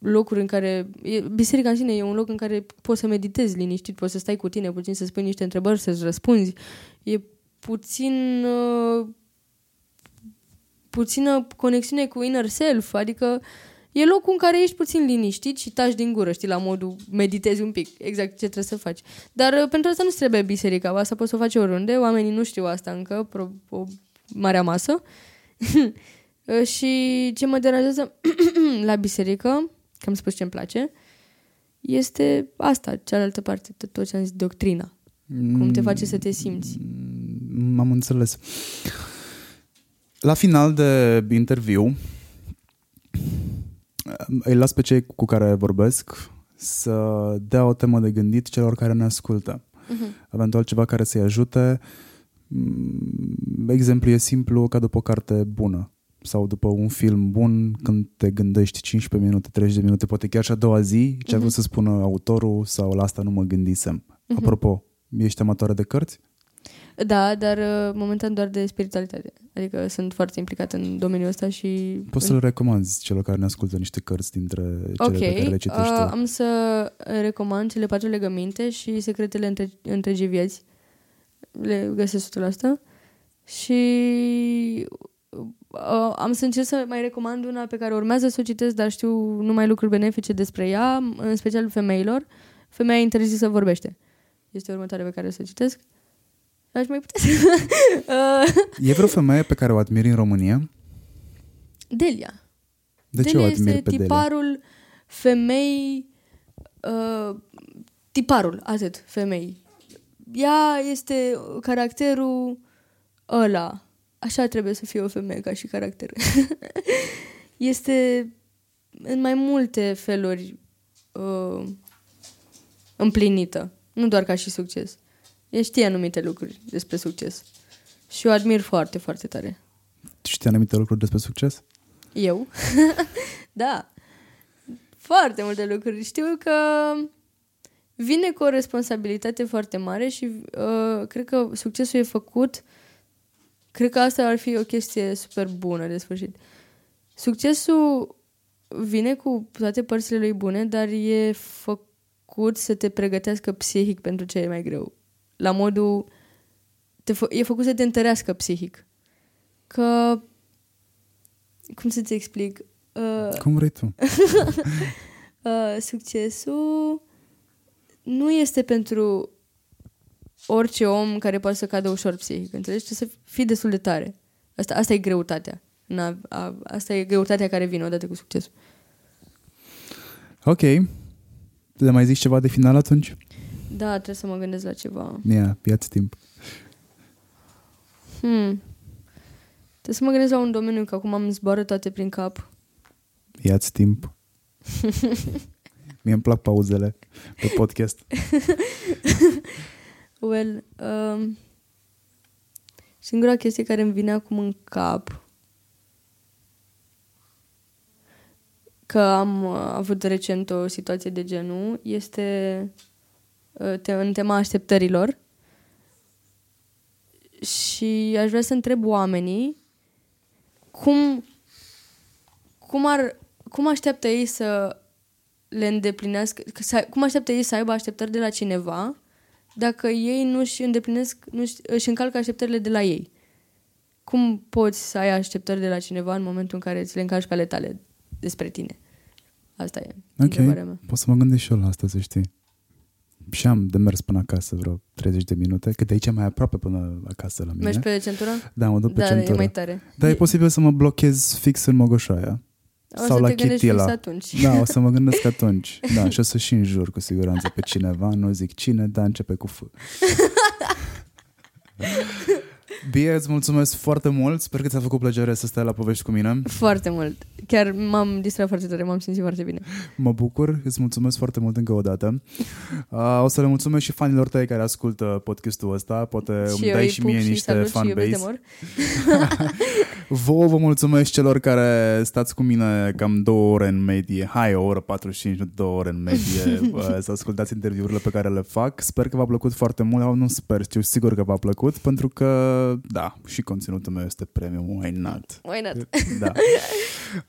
locuri în care... E, biserica în sine e un loc în care poți să meditezi liniștit, poți să stai cu tine puțin, să spui niște întrebări, să-ți răspunzi. E puțin... Uh, puțină conexiune cu inner self, adică e locul în care ești puțin liniștit și taci din gură, știi, la modul meditezi un pic, exact ce trebuie să faci. Dar uh, pentru asta nu trebuie biserica, asta poți să o faci oriunde, oamenii nu știu asta încă, pro, o marea masă. Uh, și ce mă deranjează la biserică, că am spus ce îmi place, este asta, cealaltă parte, tot, tot ce am zis, doctrina. Cum te face să te simți. Mm, am înțeles. La final de interviu, îi las pe cei cu care vorbesc să dea o temă de gândit celor care ne ascultă. Uh-huh. Eventual ceva care să-i ajute. Mm, exemplu e simplu ca după o carte bună sau după un film bun, când te gândești 15 minute, 30 de minute, poate chiar și a doua zi, ce a vrut uh-huh. să spună autorul sau la asta nu mă gândisem. Uh-huh. Apropo, ești amatoare de cărți? Da, dar uh, momentan doar de spiritualitate. Adică sunt foarte implicat în domeniul ăsta și... Poți să le recomanzi celor care ne ascultă niște cărți dintre cele okay. pe care le citești uh, am să recomand cele patru legăminte și secretele între, întregii vieți. Le găsesc asta. Și uh, am să încerc să mai recomand una pe care urmează să o citesc, dar știu numai lucruri benefice despre ea, în special femeilor. Femeia interzisă vorbește. Este următoarea pe care o să o citesc. Aș mai putea să... e vreo femeie pe care o admiri în România? Delia. De Delia ce o admiri este pe tiparul Delia? femei... Uh, tiparul, atât, femei. Ea este caracterul ăla. Așa trebuie să fie o femeie ca și caracter. este în mai multe feluri uh, împlinită. Nu doar ca și succes. Ea știe anumite lucruri despre succes. Și o admir foarte, foarte tare. Știi anumite lucruri despre succes? Eu? da. Foarte multe lucruri. Știu că vine cu o responsabilitate foarte mare și uh, cred că succesul e făcut cred că asta ar fi o chestie super bună de sfârșit. Succesul vine cu toate părțile lui bune, dar e făcut să te pregătească psihic pentru ce e mai greu la modul... Te fă, e făcut să te întărească psihic. Că... Cum să-ți explic? Uh, cum vrei tu. uh, succesul nu este pentru orice om care poate să cadă ușor psihic, înțelegi? Trebuie să fii destul de tare. Asta, asta e greutatea. Na, a, asta e greutatea care vine odată cu succesul. Ok. Le mai zici ceva de final atunci? Da, trebuie să mă gândesc la ceva. Ia, yeah, ia-ți timp. Hmm. Trebuie să mă gândesc la un domeniu, că acum am zboară toate prin cap. Ia-ți timp. Mie îmi plac pauzele pe podcast. well, um, singura chestie care îmi vine acum în cap că am uh, avut recent o situație de genul este Uh, te- în tema așteptărilor. Și aș vrea să întreb oamenii cum, cum, ar, cum așteaptă ei să le îndeplinească, să, cum așteaptă ei să aibă așteptări de la cineva dacă ei nu își îndeplinesc, nu își, își încalcă așteptările de la ei. Cum poți să ai așteptări de la cineva în momentul în care ți le încalci pe ale tale despre tine? Asta e întrebarea mea. Ok, pot să mă gândesc și eu la asta, să știi. Și am de mers până acasă vreo 30 de minute, că de aici e mai aproape până acasă la mine. Mergi pe centura? Da, mă duc pe da, centură. e mai tare. Dar e posibil să mă blochez fix în Mogoșoaia. O sau să la te gândești Chitila. fix atunci. Da, o să mă gândesc atunci. Da, și o să și înjur cu siguranță pe cineva, nu zic cine, dar începe cu F. Bie, îți mulțumesc foarte mult. Sper că ți-a făcut plăcere să stai la povești cu mine. Foarte mult. Chiar m-am distrat foarte tare, m-am simțit foarte bine. Mă bucur, îți mulțumesc foarte mult încă o dată. Uh, o să le mulțumesc și fanilor tăi care ascultă podcastul ăsta. Poate și îmi eu dai îi și pup mie și niște salut și iubesc de fanbase. mor. Vouă vă mulțumesc celor care stați cu mine cam două ore în medie, hai o oră 45, nu două ore în medie, uh, să ascultați interviurile pe care le fac. Sper că v-a plăcut foarte mult, sau nu sper, știu sigur că v-a plăcut, pentru că, da, și conținutul meu este premium, why not? Why not? Da.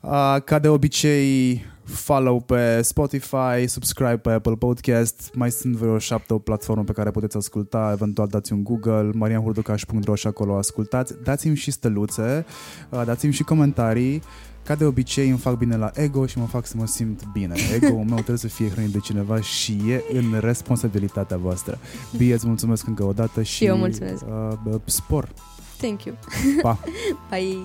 Uh, ca de obicei, follow pe Spotify, subscribe pe Apple Podcast, mai sunt vreo șapte o platformă pe care puteți asculta, eventual dați un Google, marianhurducaș.ro și acolo ascultați. Dați-mi și stăluțe, uh, dați-mi și comentarii. Ca de obicei îmi fac bine la ego și mă fac să mă simt bine. Ego-ul meu trebuie să fie hrănit de cineva și e în responsabilitatea voastră. Bine, îți mulțumesc încă o dată și, Și eu mulțumesc. Uh, uh, spor. Thank you. Pa! Bye.